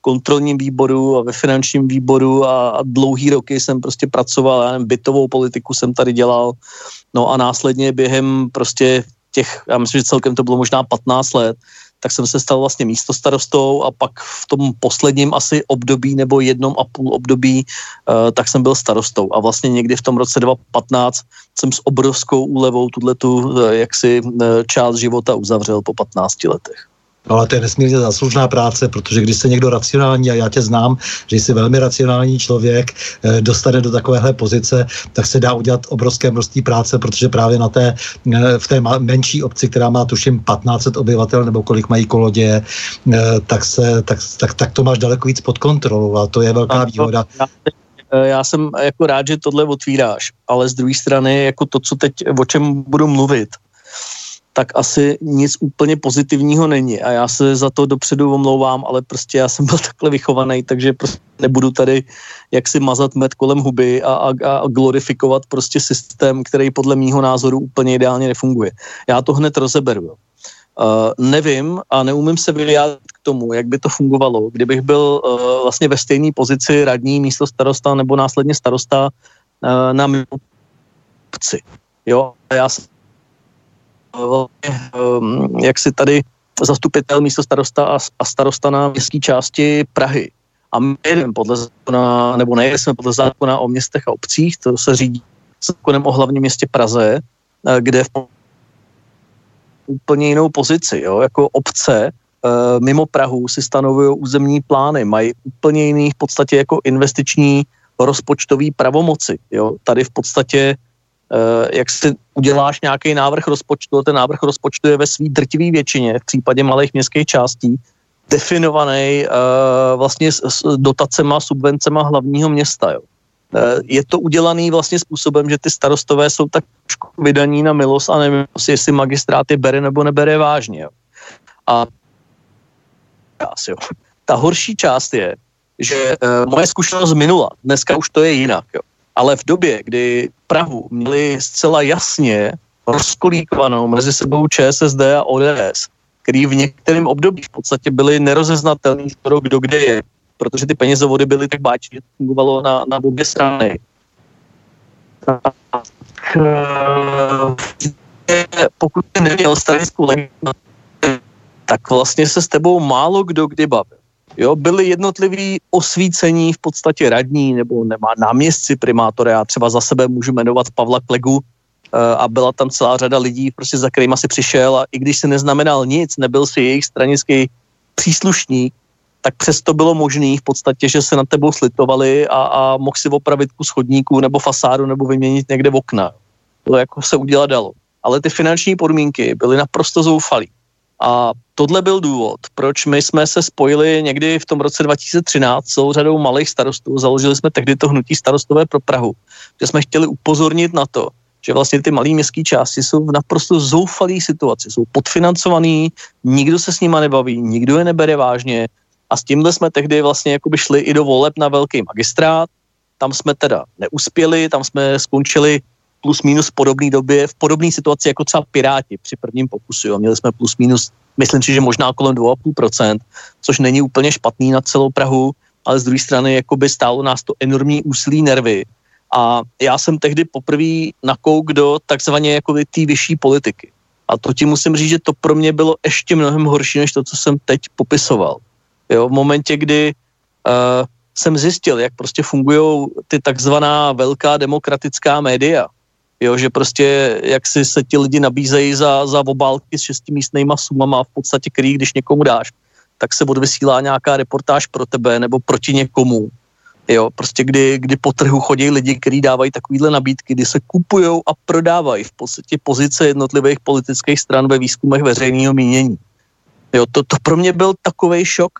S3: kontrolním výboru a ve finančním výboru a, a dlouhý roky jsem prostě pracoval, já nevím, bytovou politiku jsem tady dělal, no a následně během prostě těch, já myslím, že celkem to bylo možná 15 let, tak jsem se stal vlastně místostarostou a pak v tom posledním asi období nebo jednom a půl období, uh, tak jsem byl starostou. A vlastně někdy v tom roce 2015 jsem s obrovskou úlevou tuhle tu uh, jaksi uh, část života uzavřel po 15 letech.
S2: No, ale to je nesmírně zaslužná práce, protože když se někdo racionální, a já tě znám, že jsi velmi racionální člověk, eh, dostane do takovéhle pozice, tak se dá udělat obrovské množství práce, protože právě na té, eh, v té menší obci, která má tuším 1500 obyvatel, nebo kolik mají kolodě, eh, tak, se, tak, tak, tak to máš daleko víc pod kontrolou a to je velká výhoda.
S3: Já jsem jako rád, že tohle otvíráš, ale z druhé strany, jako to, co teď, o čem budu mluvit, tak asi nic úplně pozitivního není. A já se za to dopředu omlouvám, ale prostě já jsem byl takhle vychovaný, takže prostě nebudu tady jaksi mazat med kolem huby a, a, a glorifikovat prostě systém, který podle mýho názoru úplně ideálně nefunguje. Já to hned rozeberu. Uh, nevím a neumím se vyjádřit k tomu, jak by to fungovalo, kdybych byl uh, vlastně ve stejné pozici radní místo starosta nebo následně starosta uh, na obci. Jo, já jsem jak si tady zastupitel místo starosta a starosta na městské části Prahy. A my jdeme podle zákona, nebo nejsme podle zákona o městech a obcích, to se řídí zákonem o hlavním městě Praze, eh, kde v úplně jinou pozici. Jo? Jako obce eh, mimo Prahu si stanovují územní plány, mají úplně jiný v podstatě jako investiční rozpočtový pravomoci. Jo? Tady v podstatě jak si uděláš nějaký návrh rozpočtu, ten návrh rozpočtu je ve své drtivé většině, v případě malých městských částí, definovaný uh, vlastně s, dotacema, subvencema hlavního města. Jo. Uh, je to udělaný vlastně způsobem, že ty starostové jsou tak vydaní na milost a nevím, jestli magistrát je bere nebo nebere vážně. Jo. A jo. ta horší část je, že moje zkušenost minula, dneska už to je jinak, jo. Ale v době, kdy Prahu měli zcela jasně rozkolíkovanou mezi sebou ČSSD a ODS, který v některém období v podstatě byly nerozeznatelný skoro kdo kde je, protože ty penězovody byly tak báční, že to fungovalo na, na obě strany. Tak, eh, pokud jsi neměl stranickou legitimitu, tak vlastně se s tebou málo kdo kdy bavil. Jo, byli jednotliví osvícení v podstatě radní nebo nemá náměstci primátora. Já třeba za sebe můžu jmenovat Pavla Klegu, Eh, a byla tam celá řada lidí, prostě za kterými si přišel a i když si neznamenal nic, nebyl si jejich stranický příslušník, tak přesto bylo možné v podstatě, že se na tebou slitovali a, a mohl si opravit kus chodníků nebo fasádu nebo vyměnit někde v okna. To jako se udělat dalo. Ale ty finanční podmínky byly naprosto zoufalý. A tohle byl důvod, proč my jsme se spojili někdy v tom roce 2013 celou řadou malých starostů. Založili jsme tehdy to hnutí starostové pro Prahu, že jsme chtěli upozornit na to, že vlastně ty malé městské části jsou v naprosto zoufalé situaci, jsou podfinancovaný, nikdo se s nima nebaví, nikdo je nebere vážně. A s tímhle jsme tehdy vlastně jakoby šli i do voleb na velký magistrát, tam jsme teda neuspěli, tam jsme skončili plus minus v podobné době, v podobné situaci jako třeba Piráti při prvním pokusu. Jo. Měli jsme plus minus, myslím si, že možná kolem 2,5%, což není úplně špatný na celou Prahu, ale z druhé strany jakoby stálo nás to enormní úsilí nervy a já jsem tehdy poprvé nakouk do takzvaně jako té vyšší politiky. A to ti musím říct, že to pro mě bylo ještě mnohem horší, než to, co jsem teď popisoval. Jo, v momentě, kdy uh, jsem zjistil, jak prostě fungují ty takzvaná velká demokratická média, jo, že prostě jak si se ti lidi nabízejí za, za obálky s šestimístnýma sumama v podstatě, který když někomu dáš, tak se odvysílá nějaká reportáž pro tebe nebo proti někomu Jo, prostě kdy, kdy po trhu chodí lidi, kteří dávají takovýhle nabídky, kdy se kupují a prodávají v podstatě pozice jednotlivých politických stran ve výzkumech veřejného mínění. Jo, to, to pro mě byl takový šok.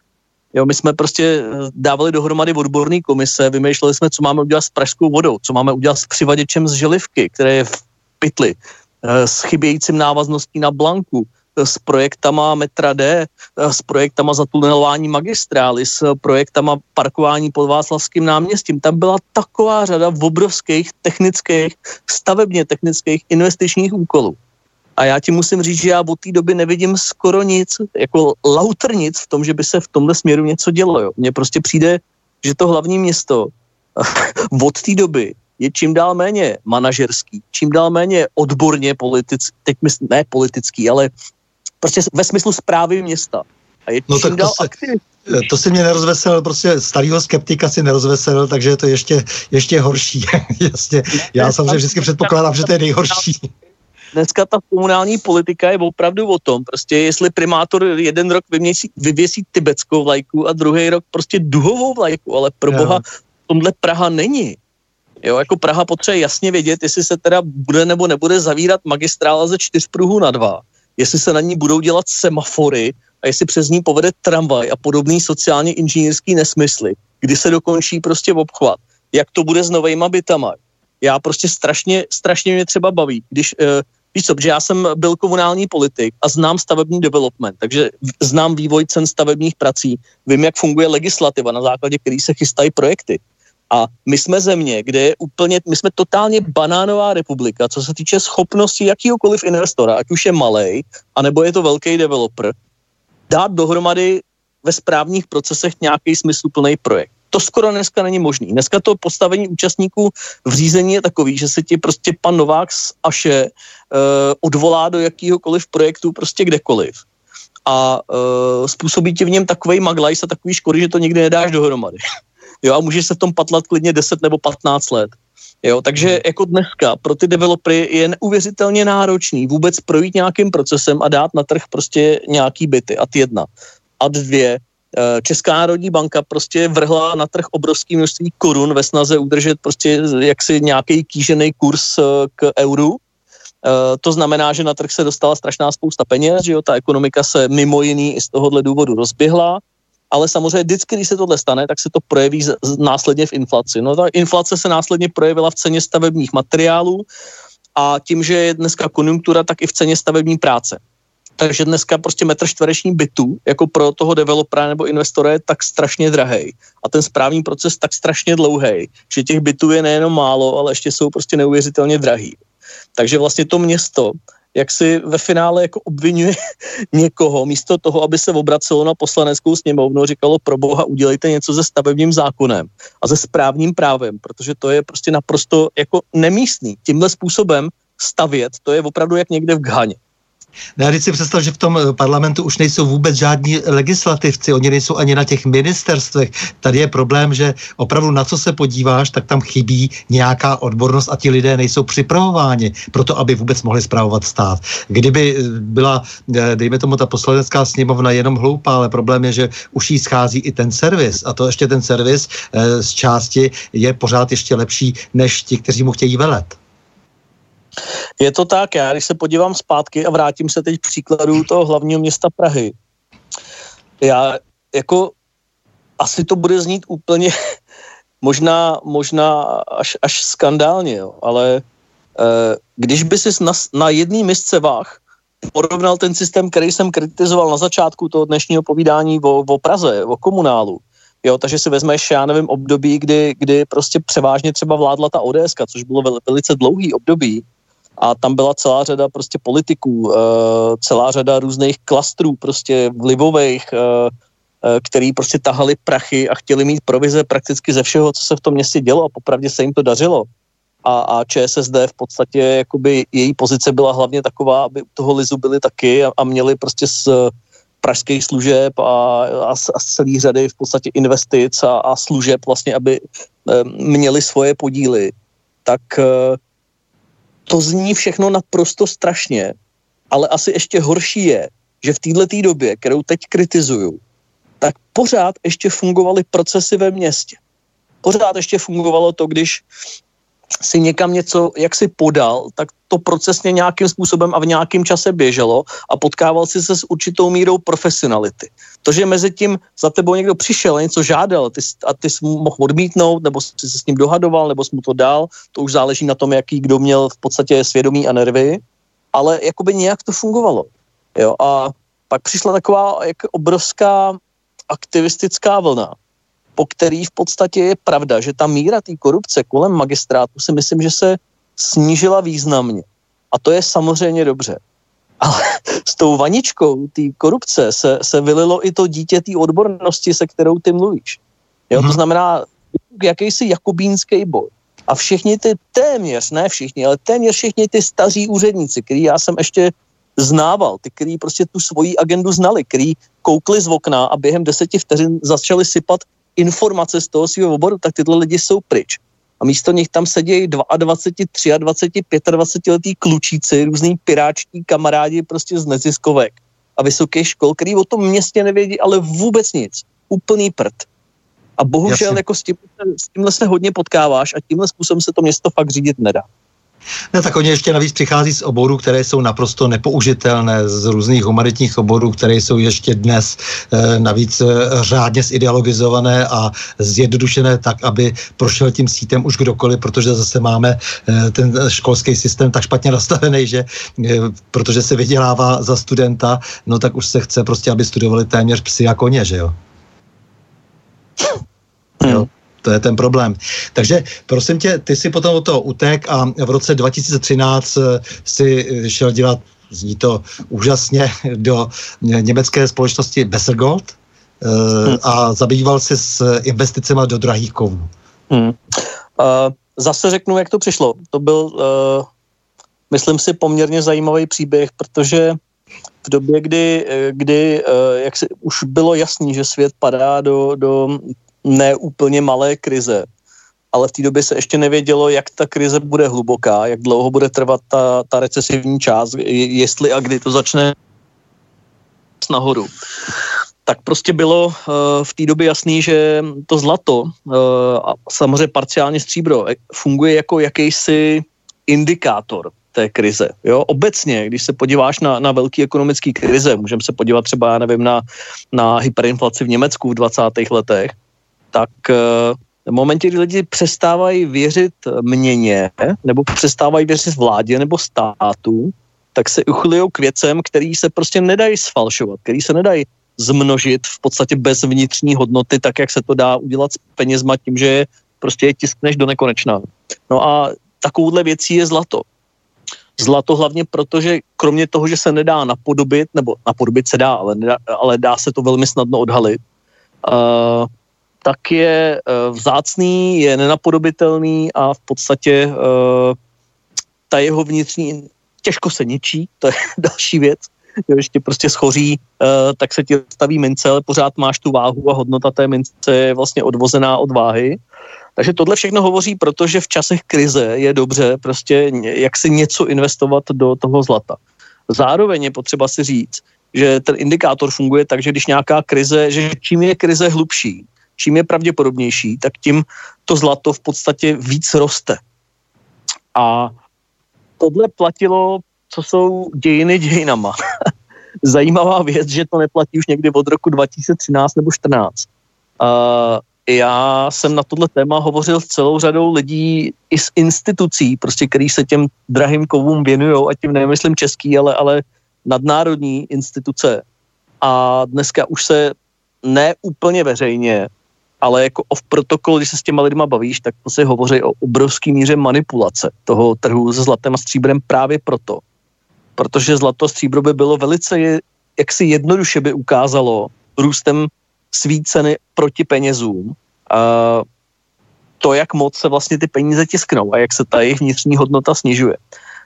S3: Jo, my jsme prostě eh, dávali dohromady odborné komise, vymýšleli jsme, co máme udělat s pražskou vodou, co máme udělat s přivaděčem z želivky, které je v pytli, eh, s chybějícím návazností na Blanku, s projektama metra D, s projektama zatunelování magistrály, s projektama parkování pod Václavským náměstím. Tam byla taková řada obrovských technických, stavebně technických investičních úkolů. A já ti musím říct, že já od té doby nevidím skoro nic, jako lauter nic v tom, že by se v tomhle směru něco dělo. Mně prostě přijde, že to hlavní město od té doby je čím dál méně manažerský, čím dál méně odborně politický, teď myslím, ne politický, ale prostě ve smyslu zprávy města. A je no tak to, se,
S2: to si mě nerozveselil, prostě starého skeptika si nerozveselil, takže je to ještě, ještě horší. Jasně. Já samozřejmě vždycky předpokládám, že to je nejhorší.
S3: Dneska ta komunální politika je opravdu o tom, prostě jestli primátor jeden rok vyměsí, vyvěsí tibetskou vlajku a druhý rok prostě duhovou vlajku, ale pro boha tomhle Praha není. Jo, jako Praha potřebuje jasně vědět, jestli se teda bude nebo nebude zavírat magistrála ze čtyř pruhů na dva jestli se na ní budou dělat semafory a jestli přes ní povede tramvaj a podobný sociálně inženýrský nesmysly, kdy se dokončí prostě v obchvat, jak to bude s novejma bytama. Já prostě strašně, strašně mě třeba baví, když, uh, víš co, že já jsem byl komunální politik a znám stavební development, takže znám vývoj cen stavebních prací, vím, jak funguje legislativa, na základě který se chystají projekty. A my jsme země, kde je úplně, my jsme totálně banánová republika, co se týče schopnosti jakýhokoliv investora, ať už je malý, anebo je to velký developer, dát dohromady ve správních procesech nějaký smysluplný projekt. To skoro dneska není možný. Dneska to postavení účastníků v řízení je takový, že se ti prostě pan Novák z Aše uh, odvolá do jakýhokoliv projektu prostě kdekoliv a uh, způsobí ti v něm takový maglajs a takový škody, že to nikdy nedáš dohromady. Jo, a můžeš se v tom patlat klidně 10 nebo 15 let. Jo, takže jako dneska pro ty developery je neuvěřitelně náročný vůbec projít nějakým procesem a dát na trh prostě nějaký byty. Ad jedna. Ad dvě. Eh, Česká národní banka prostě vrhla na trh obrovský množství korun ve snaze udržet prostě jaksi nějaký kýžený kurz eh, k euru. Eh, to znamená, že na trh se dostala strašná spousta peněz, že jo, ta ekonomika se mimo jiný i z tohohle důvodu rozběhla ale samozřejmě vždycky, když se tohle stane, tak se to projeví z, z, následně v inflaci. No ta inflace se následně projevila v ceně stavebních materiálů a tím, že je dneska konjunktura, tak i v ceně stavební práce. Takže dneska prostě metr čtvereční bytu jako pro toho developera nebo investora je tak strašně drahý a ten správní proces tak strašně dlouhý, že těch bytů je nejenom málo, ale ještě jsou prostě neuvěřitelně drahý. Takže vlastně to město jak si ve finále jako obvinuje někoho, místo toho, aby se obracelo na poslaneckou sněmovnu, říkalo pro boha, udělejte něco se stavebním zákonem a se správním právem, protože to je prostě naprosto jako nemístný. Tímhle způsobem stavět, to je opravdu jak někde v Ghaně.
S2: Já když si představ, že v tom eh, parlamentu už nejsou vůbec žádní legislativci, oni nejsou ani na těch ministerstvech. Tady je problém, že opravdu na co se podíváš, tak tam chybí nějaká odbornost a ti lidé nejsou připravováni pro to, aby vůbec mohli zpravovat stát. Kdyby eh, byla, eh, dejme tomu, ta poslanecká sněmovna jenom hloupá, ale problém je, že už jí schází i ten servis a to ještě ten servis z části je pořád ještě lepší než ti, kteří mu chtějí velet.
S3: Je to tak, já když se podívám zpátky a vrátím se teď příkladu toho hlavního města Prahy, já jako asi to bude znít úplně možná, možná až, až skandálně, jo, ale eh, když by si na, na jedný misce váh porovnal ten systém, který jsem kritizoval na začátku toho dnešního povídání o, o Praze, o komunálu, Jo, takže si vezmeš, já nevím, období, kdy, kdy prostě převážně třeba vládla ta ODS, což bylo velice dlouhý období, a tam byla celá řada prostě politiků, uh, celá řada různých klastrů prostě vlivových, uh, uh, který prostě tahali prachy a chtěli mít provize prakticky ze všeho, co se v tom městě dělo a popravdě se jim to dařilo. A, a ČSSD v podstatě, jakoby její pozice byla hlavně taková, aby u toho Lizu byli taky a, a měli prostě z pražských služeb a, a, a z celý řady v podstatě investic a, a služeb vlastně, aby um, měli svoje podíly, tak uh, to zní všechno naprosto strašně, ale asi ještě horší je, že v této době, kterou teď kritizuju, tak pořád ještě fungovaly procesy ve městě. Pořád ještě fungovalo to, když si někam něco, jak si podal, tak to procesně nějakým způsobem a v nějakém čase běželo a potkával si se s určitou mírou profesionality. To, že mezi tím za tebou někdo přišel a něco žádal ty, a ty jsi mohl odmítnout, nebo jsi se s ním dohadoval, nebo jsi mu to dal, to už záleží na tom, jaký kdo měl v podstatě svědomí a nervy, ale jakoby nějak to fungovalo. Jo, a pak přišla taková jak obrovská aktivistická vlna, po který v podstatě je pravda, že ta míra té korupce kolem magistrátu si myslím, že se snížila významně. A to je samozřejmě dobře. Ale s tou vaničkou té korupce se, se vylilo i to dítě té odbornosti, se kterou ty mluvíš. Jo. To mhm. znamená jakýsi jakubínský boj. A všichni ty téměř, ne všichni, ale téměř všichni ty staří úředníci, který já jsem ještě znával, ty, který prostě tu svoji agendu znali, který koukli z okna a během deseti vteřin začali sypat informace z toho svého oboru, tak tyhle lidi jsou pryč. A místo nich tam sedějí 22, 23, 25 letý klučíci, různý piráčtí kamarádi prostě z neziskovek a vysokých škol, který o tom městě nevědí, ale vůbec nic. Úplný prd. A bohužel Jasně. jako s, tím, s tímhle se hodně potkáváš a tímhle způsobem se to město fakt řídit nedá.
S2: Ne, tak oni ještě navíc přichází z oborů, které jsou naprosto nepoužitelné, z různých humanitních oborů, které jsou ještě dnes e, navíc e, řádně zideologizované a zjednodušené tak, aby prošel tím sítem už kdokoliv, protože zase máme e, ten školský systém tak špatně nastavený, že e, protože se vydělává za studenta, no tak už se chce prostě, aby studovali téměř psy a koně, že jo? Hmm. jo? To je ten problém. Takže prosím tě, ty si potom o to utek a v roce 2013 eh, si eh, šel dělat, zní to úžasně, do německé společnosti Bessergold hmm. a zabýval se s investicemi do drahých kovů. Hmm. Uh,
S3: zase řeknu, jak to přišlo. To byl, uh, myslím si, poměrně zajímavý příběh, protože v době, kdy, kdy uh, jak si, už bylo jasný, že svět padá do, do neúplně malé krize, ale v té době se ještě nevědělo, jak ta krize bude hluboká, jak dlouho bude trvat ta, ta recesivní část, jestli a kdy to začne nahoru. Tak prostě bylo uh, v té době jasný, že to zlato uh, a samozřejmě parciálně stříbro eh, funguje jako jakýsi indikátor té krize. Jo? Obecně, když se podíváš na, na velký ekonomický krize, můžeme se podívat třeba, já nevím, na, na hyperinflaci v Německu v 20. letech, tak uh, v momentě, kdy lidi přestávají věřit měně, nebo přestávají věřit vládě nebo státu, tak se uchylují k věcem, který se prostě nedají sfalšovat, který se nedají zmnožit v podstatě bez vnitřní hodnoty, tak jak se to dá udělat s penězma tím, že prostě je tiskneš do nekonečna. No a takovouhle věcí je zlato. Zlato hlavně proto, že kromě toho, že se nedá napodobit, nebo napodobit se dá, ale, nedá, ale dá se to velmi snadno odhalit, uh, tak je uh, vzácný, je nenapodobitelný a v podstatě uh, ta jeho vnitřní těžko se ničí, to je další věc. Jo, ještě prostě schoří, uh, tak se ti staví mince, ale pořád máš tu váhu a hodnota té mince je vlastně odvozená od váhy. Takže tohle všechno hovoří, protože v časech krize je dobře prostě jak si něco investovat do toho zlata. Zároveň je potřeba si říct, že ten indikátor funguje tak, že když nějaká krize, že čím je krize hlubší, čím je pravděpodobnější, tak tím to zlato v podstatě víc roste. A tohle platilo, co jsou dějiny dějinama. Zajímavá věc, že to neplatí už někdy od roku 2013 nebo 2014. Uh, já jsem na tohle téma hovořil s celou řadou lidí i z institucí, prostě, který se těm drahým kovům věnují, a tím nemyslím český, ale, ale nadnárodní instituce. A dneska už se ne úplně veřejně, ale jako off protokol, když se s těma lidma bavíš, tak se hovoří o obrovský míře manipulace toho trhu se zlatem a stříbrem právě proto. Protože zlato a stříbro by bylo velice, jak si jednoduše by ukázalo růstem svý ceny proti penězům, a to, jak moc se vlastně ty peníze tisknou a jak se ta jejich vnitřní hodnota snižuje.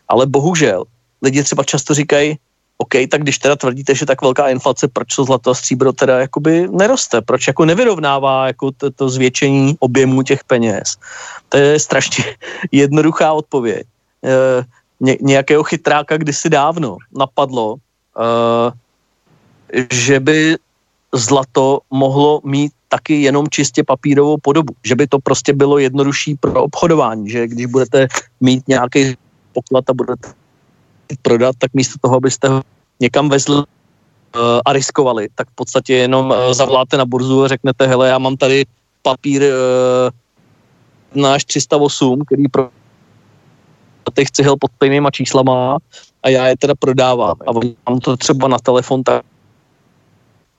S3: Ale bohužel lidi třeba často říkají, OK, tak když teda tvrdíte, že tak velká inflace, proč to zlato a stříbro teda jakoby neroste? Proč jako nevyrovnává jako to, to zvětšení objemu těch peněz? To je strašně jednoduchá odpověď. E, ně, nějakého chytráka kdysi dávno napadlo, e, že by zlato mohlo mít taky jenom čistě papírovou podobu. Že by to prostě bylo jednodušší pro obchodování, že když budete mít nějaký poklad a budete prodat, tak místo toho, abyste ho někam vezli uh, a riskovali, tak v podstatě jenom uh, zavláte na burzu a řeknete, hele, já mám tady papír uh, náš 308, který pro těch cihel pod stejnýma číslama a já je teda prodávám. A mám to třeba na telefon, tak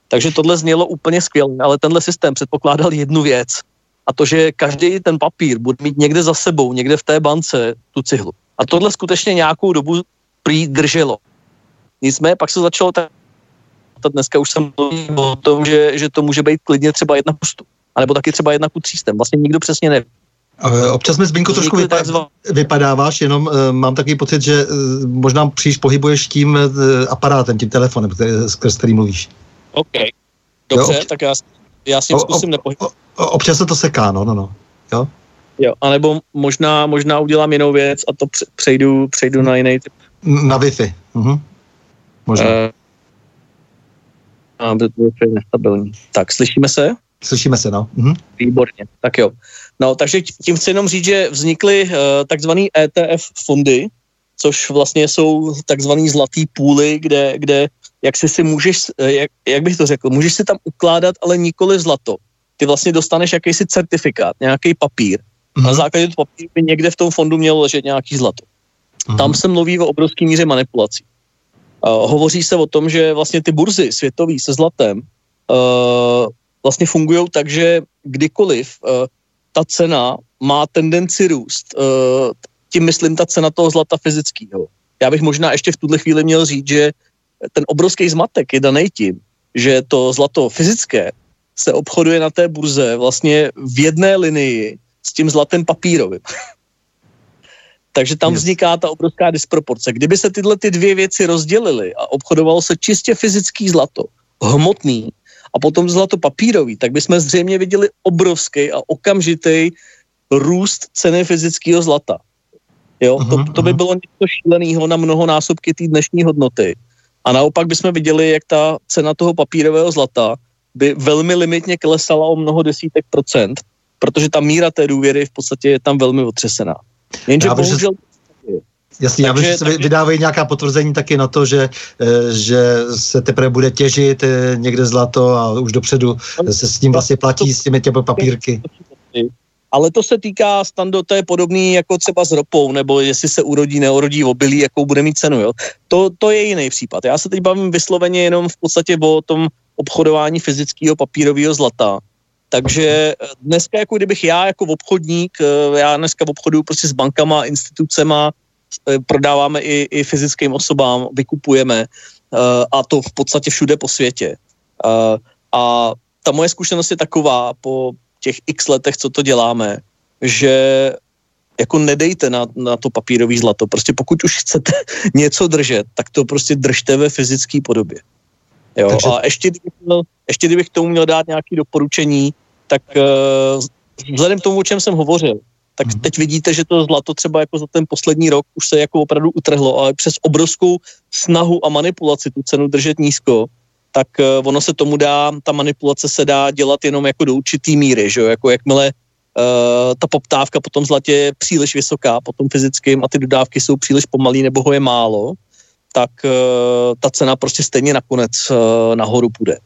S3: takže tohle znělo úplně skvěle, ale tenhle systém předpokládal jednu věc, a to, že každý ten papír bude mít někde za sebou, někde v té bance tu cihlu. A tohle skutečně nějakou dobu prý drželo. Nicméně pak se začalo tak, dneska už jsem mluvil o tom, že, že to může být klidně třeba jedna pustu, anebo taky třeba jedna ku třístem. Vlastně nikdo přesně neví.
S2: Občas mi Zbyňku trošku vypa- vypadáváš, jenom uh, mám takový pocit, že uh, možná příliš pohybuješ tím uh, aparátem, tím telefonem, který, skrz který mluvíš.
S3: OK. Dobře, jo, tak já, já si zkusím nepohybovat.
S2: Občas se to seká, no, no, no. Jo?
S3: Jo, anebo možná, možná udělám jinou věc a to přejdu, přejdu na jiný typ.
S2: Na Wi-Fi. Mhm. Možná. Uh,
S3: to je nestabilní. Tak, slyšíme se?
S2: Slyšíme se, no. Mhm.
S3: Výborně, tak jo. No, takže tím chci jenom říct, že vznikly uh, takzvaný ETF fondy, což vlastně jsou takzvaný zlatý půly, kde, kde jak si si můžeš, eh, jak, jak bych to řekl, můžeš si tam ukládat, ale nikoli zlato. Ty vlastně dostaneš jakýsi certifikát, nějaký papír. Mm-hmm. Na základě toho papíru by někde v tom fondu mělo ležet nějaký zlato. Mm-hmm. Tam se mluví o obrovský míře manipulací. Uh, hovoří se o tom, že vlastně ty burzy světový se zlatem uh, vlastně fungují tak, že kdykoliv uh, ta cena má tendenci růst, uh, tím myslím ta cena toho zlata fyzického. Já bych možná ještě v tuhle chvíli měl říct, že ten obrovský zmatek je daný tím, že to zlato fyzické se obchoduje na té burze vlastně v jedné linii s tím zlatem papírovým. Takže tam vzniká ta obrovská disproporce. Kdyby se tyhle ty dvě věci rozdělily a obchodovalo se čistě fyzický zlato, hmotný, a potom zlato papírový, tak bychom zřejmě viděli obrovský a okamžitý růst ceny fyzického zlata. Jo, to, to by bylo něco šíleného na mnohonásobky té dnešní hodnoty. A naopak bychom viděli, jak ta cena toho papírového zlata by velmi limitně klesala o mnoho desítek procent, protože ta míra té důvěry v podstatě je tam velmi otřesená. Jenže já bohužel...
S2: Jasně, takže, já se takže... vydávají nějaká potvrzení taky na to, že, eh, že se teprve bude těžit eh, někde zlato a už dopředu se s tím vlastně platí s těmi těmi papírky
S3: ale to se týká stando, to je podobný jako třeba s ropou, nebo jestli se urodí, neurodí obilí, jakou bude mít cenu. Jo? To, to je jiný případ. Já se teď bavím vysloveně jenom v podstatě o tom obchodování fyzického papírového zlata. Takže dneska, jako kdybych já jako obchodník, eh, já dneska obchoduju prostě s bankama, institucema, eh, prodáváme i, i fyzickým osobám, vykupujeme eh, a to v podstatě všude po světě. A ta moje zkušenost je taková po těch x letech, co to děláme, že jako nedejte na, na to papírový zlato. Prostě pokud už chcete něco držet, tak to prostě držte ve fyzické podobě. Jo? Takže... A ještě kdybych, měl, ještě kdybych tomu měl dát nějaké doporučení, tak uh, vzhledem k tomu, o čem jsem hovořil, tak mm-hmm. teď vidíte, že to zlato třeba jako za ten poslední rok už se jako opravdu utrhlo, ale přes obrovskou snahu a manipulaci tu cenu držet nízko, tak uh, ono se tomu dá, ta manipulace se dá dělat jenom jako do určitý míry, že jo, jako jakmile uh, ta poptávka po tom zlatě je příliš vysoká, po tom fyzickým a ty dodávky jsou příliš pomalý nebo ho je málo, tak uh, ta cena prostě stejně nakonec uh, nahoru půjde.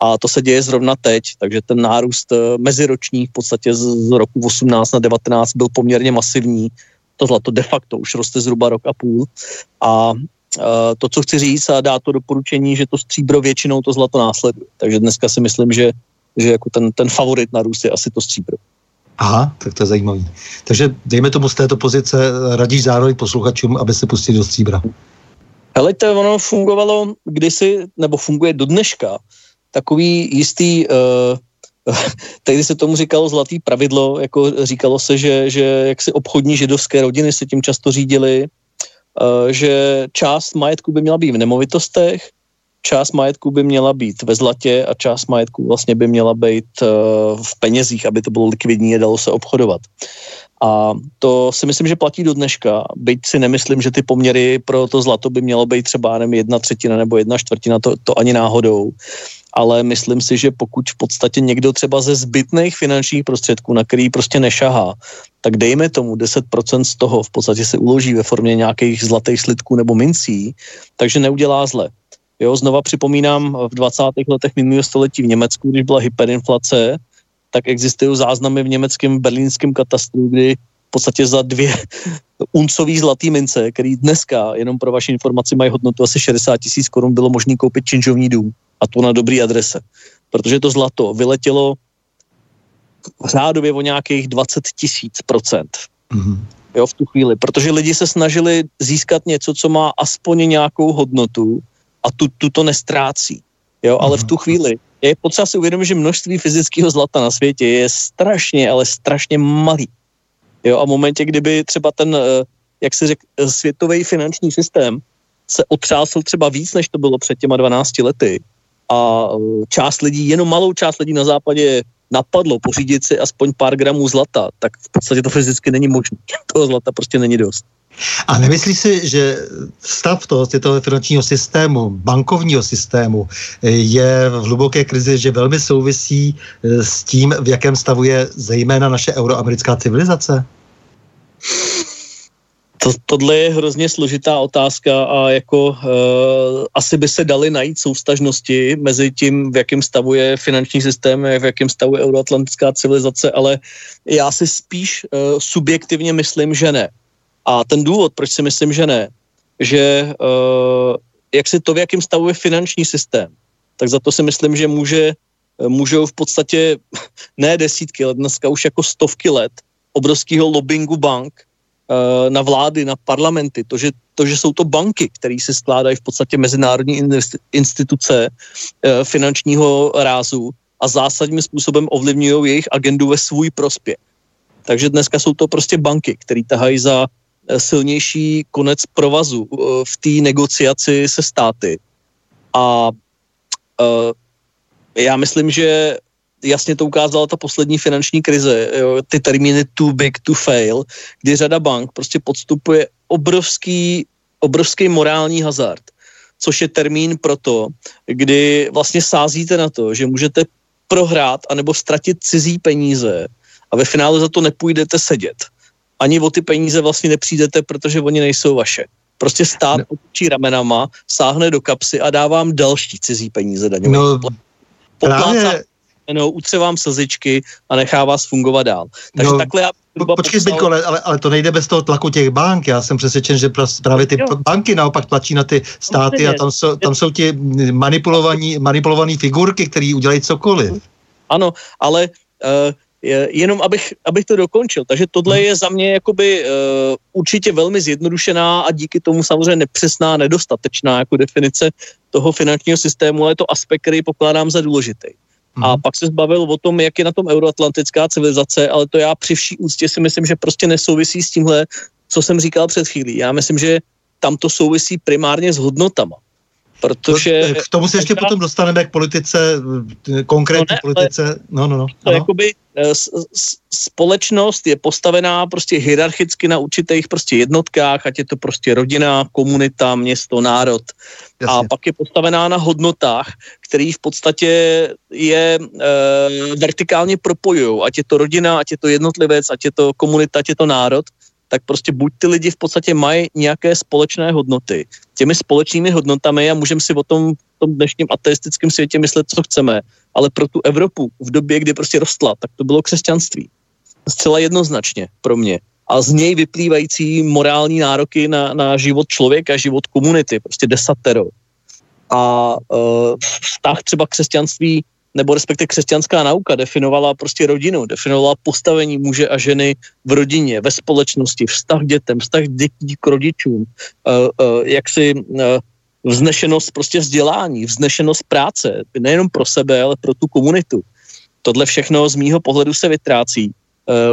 S3: A to se děje zrovna teď, takže ten nárůst uh, meziroční v podstatě z, roku 18 na 19 byl poměrně masivní. To zlato de facto už roste zhruba rok a půl. A Eh, to, co chci říct a dá to doporučení, že to stříbro většinou to zlato následuje. Takže dneska si myslím, že, že jako ten, ten favorit na růst je asi to stříbro.
S2: Aha, tak to je zajímavý. Takže dejme tomu z této pozice, radíš zároveň posluchačům, aby se pustili do stříbra.
S3: Hele, to ono fungovalo kdysi, nebo funguje do dneška, takový jistý, uh, tehdy se tomu říkalo zlatý pravidlo, jako říkalo se, že, že jaksi obchodní židovské rodiny se tím často řídily, Eh, že část majetku by měla být v nemovitostech, část majetku by měla být ve zlatě a část majetku vlastně by měla být eh, v penězích, aby to bylo likvidní a dalo se obchodovat. A to si myslím, že platí do dneška, byť si nemyslím, že ty poměry pro to zlato by mělo být třeba nevím, jedna třetina nebo jedna čtvrtina, to, to ani náhodou ale myslím si, že pokud v podstatě někdo třeba ze zbytných finančních prostředků, na který prostě nešahá, tak dejme tomu 10% z toho v podstatě se uloží ve formě nějakých zlatých slitků nebo mincí, takže neudělá zle. Jo, znova připomínám, v 20. letech minulého století v Německu, když byla hyperinflace, tak existují záznamy v německém berlínském katastru, kdy v podstatě za dvě uncový zlatý mince, který dneska, jenom pro vaši informaci, mají hodnotu asi 60 tisíc korun, bylo možné koupit činžovní dům a to na dobrý adrese. Protože to zlato vyletělo řádově o nějakých 20 tisíc procent. Mm-hmm. Jo, v tu chvíli. Protože lidi se snažili získat něco, co má aspoň nějakou hodnotu a tu, tu to nestrácí. Jo, ale mm-hmm. v tu mhm. chvíli je potřeba si uvědomit, že množství fyzického zlata na světě je strašně, ale strašně malý. Jo, a v momentě, kdyby třeba ten, eh, jak se řekl, světový finanční systém se otřásl třeba víc, než to bylo před těma 12 lety, a e, část lidí, jenom malou část lidí na západě napadlo pořídit si aspoň pár gramů zlata, tak v podstatě to fyzicky není možné. Toho zlata prostě není dost.
S2: A nemyslíš si, že stav toho finančního systému, bankovního systému e, je v hluboké krizi, že velmi souvisí e, s tím, v jakém stavu je zejména naše euroamerická civilizace?
S3: To, tohle je hrozně složitá otázka a jako uh, asi by se dali najít soustažnosti mezi tím, v jakém stavu je finanční systém, v jakém stavu je euroatlantická civilizace, ale já si spíš uh, subjektivně myslím, že ne. A ten důvod, proč si myslím, že ne, že uh, jak si to, v jakém stavu je finanční systém, tak za to si myslím, že může, můžou v podstatě ne desítky, ale dneska už jako stovky let obrovského lobbingu bank Eh, na vlády, na parlamenty, to že, to, že jsou to banky, které se skládají v podstatě mezinárodní instituce eh, finančního rázu a zásadním způsobem ovlivňují jejich agendu ve svůj prospěch. Takže dneska jsou to prostě banky, které tahají za silnější konec provazu v té negociaci se státy. A já myslím, že jasně to ukázala ta poslední finanční krize, jo, ty termíny too big to fail, kdy řada bank prostě podstupuje obrovský, obrovský morální hazard, což je termín pro to, kdy vlastně sázíte na to, že můžete prohrát anebo ztratit cizí peníze a ve finále za to nepůjdete sedět. Ani o ty peníze vlastně nepřijdete, protože oni nejsou vaše. Prostě stát otočí ramenama, sáhne do kapsy a dá vám další cizí peníze daňové. No, právě... no, utře vám slzičky a nechá vás fungovat dál. Takže no, takhle já
S2: po, Počkej, Zbyňko, ale, ale, ale to nejde bez toho tlaku těch bank. Já jsem přesvědčen, že právě ty jo. banky naopak tlačí na ty státy a tam jsou, tam jsou ti manipulovaní, manipulované figurky, které udělají cokoliv.
S3: Ano, ale uh, jenom abych, abych to dokončil. Takže tohle hmm. je za mě jakoby uh, určitě velmi zjednodušená a díky tomu samozřejmě nepřesná, nedostatečná jako definice toho finančního systému, ale je to aspekt, který pokládám za důležitý. Hmm. A pak se zbavil o tom, jak je na tom euroatlantická civilizace, ale to já při vší úctě si myslím, že prostě nesouvisí s tímhle, co jsem říkal před chvílí. Já myslím, že tam to souvisí primárně s hodnotama. Protože...
S2: No, k tomu se ještě potom dostaneme k politice, konkrétní no ne, politice. No, no, no.
S3: To jakoby eh, společnost je postavená prostě hierarchicky na určitých prostě jednotkách, ať je to prostě rodina, komunita, město, národ. Jasně. A pak je postavená na hodnotách, který v podstatě je e, vertikálně propojují. Ať je to rodina, ať je to jednotlivec, ať je to komunita, ať je to národ tak prostě buď ty lidi v podstatě mají nějaké společné hodnoty. Těmi společnými hodnotami a můžeme si o tom v tom dnešním ateistickém světě myslet, co chceme, ale pro tu Evropu v době, kdy prostě rostla, tak to bylo křesťanství. Zcela jednoznačně pro mě. A z něj vyplývající morální nároky na, na život člověka, život komunity, prostě desatero. A uh, vztah třeba křesťanství nebo respektive křesťanská nauka definovala prostě rodinu, definovala postavení muže a ženy v rodině, ve společnosti, vztah k dětem, vztah dětí k rodičům, uh, uh, jaksi uh, vznešenost prostě vzdělání, vznešenost práce, nejenom pro sebe, ale pro tu komunitu. Tohle všechno z mýho pohledu se vytrácí.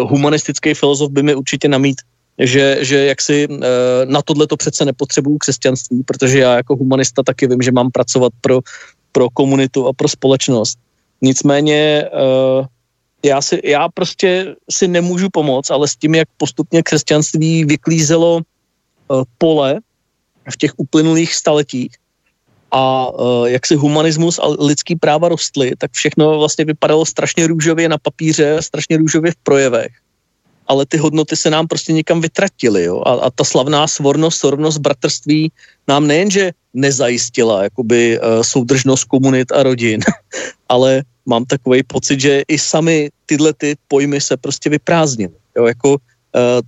S3: Humanistický filozof by mi určitě namít, že, že jaksi na tohle to přece nepotřebuju křesťanství, protože já jako humanista taky vím, že mám pracovat pro, pro komunitu a pro společnost. Nicméně uh, já, si, já prostě si nemůžu pomoct, ale s tím, jak postupně křesťanství vyklízelo uh, pole v těch uplynulých staletích a uh, jak si humanismus a lidský práva rostly, tak všechno vlastně vypadalo strašně růžově na papíře, strašně růžově v projevech. Ale ty hodnoty se nám prostě někam vytratily. Jo? A, a ta slavná svornost, svornost, bratrství nám nejenže nezajistila jakoby soudržnost komunit a rodin, ale mám takový pocit, že i sami tyhle ty pojmy se prostě vyprázdnily. Jo, jako uh,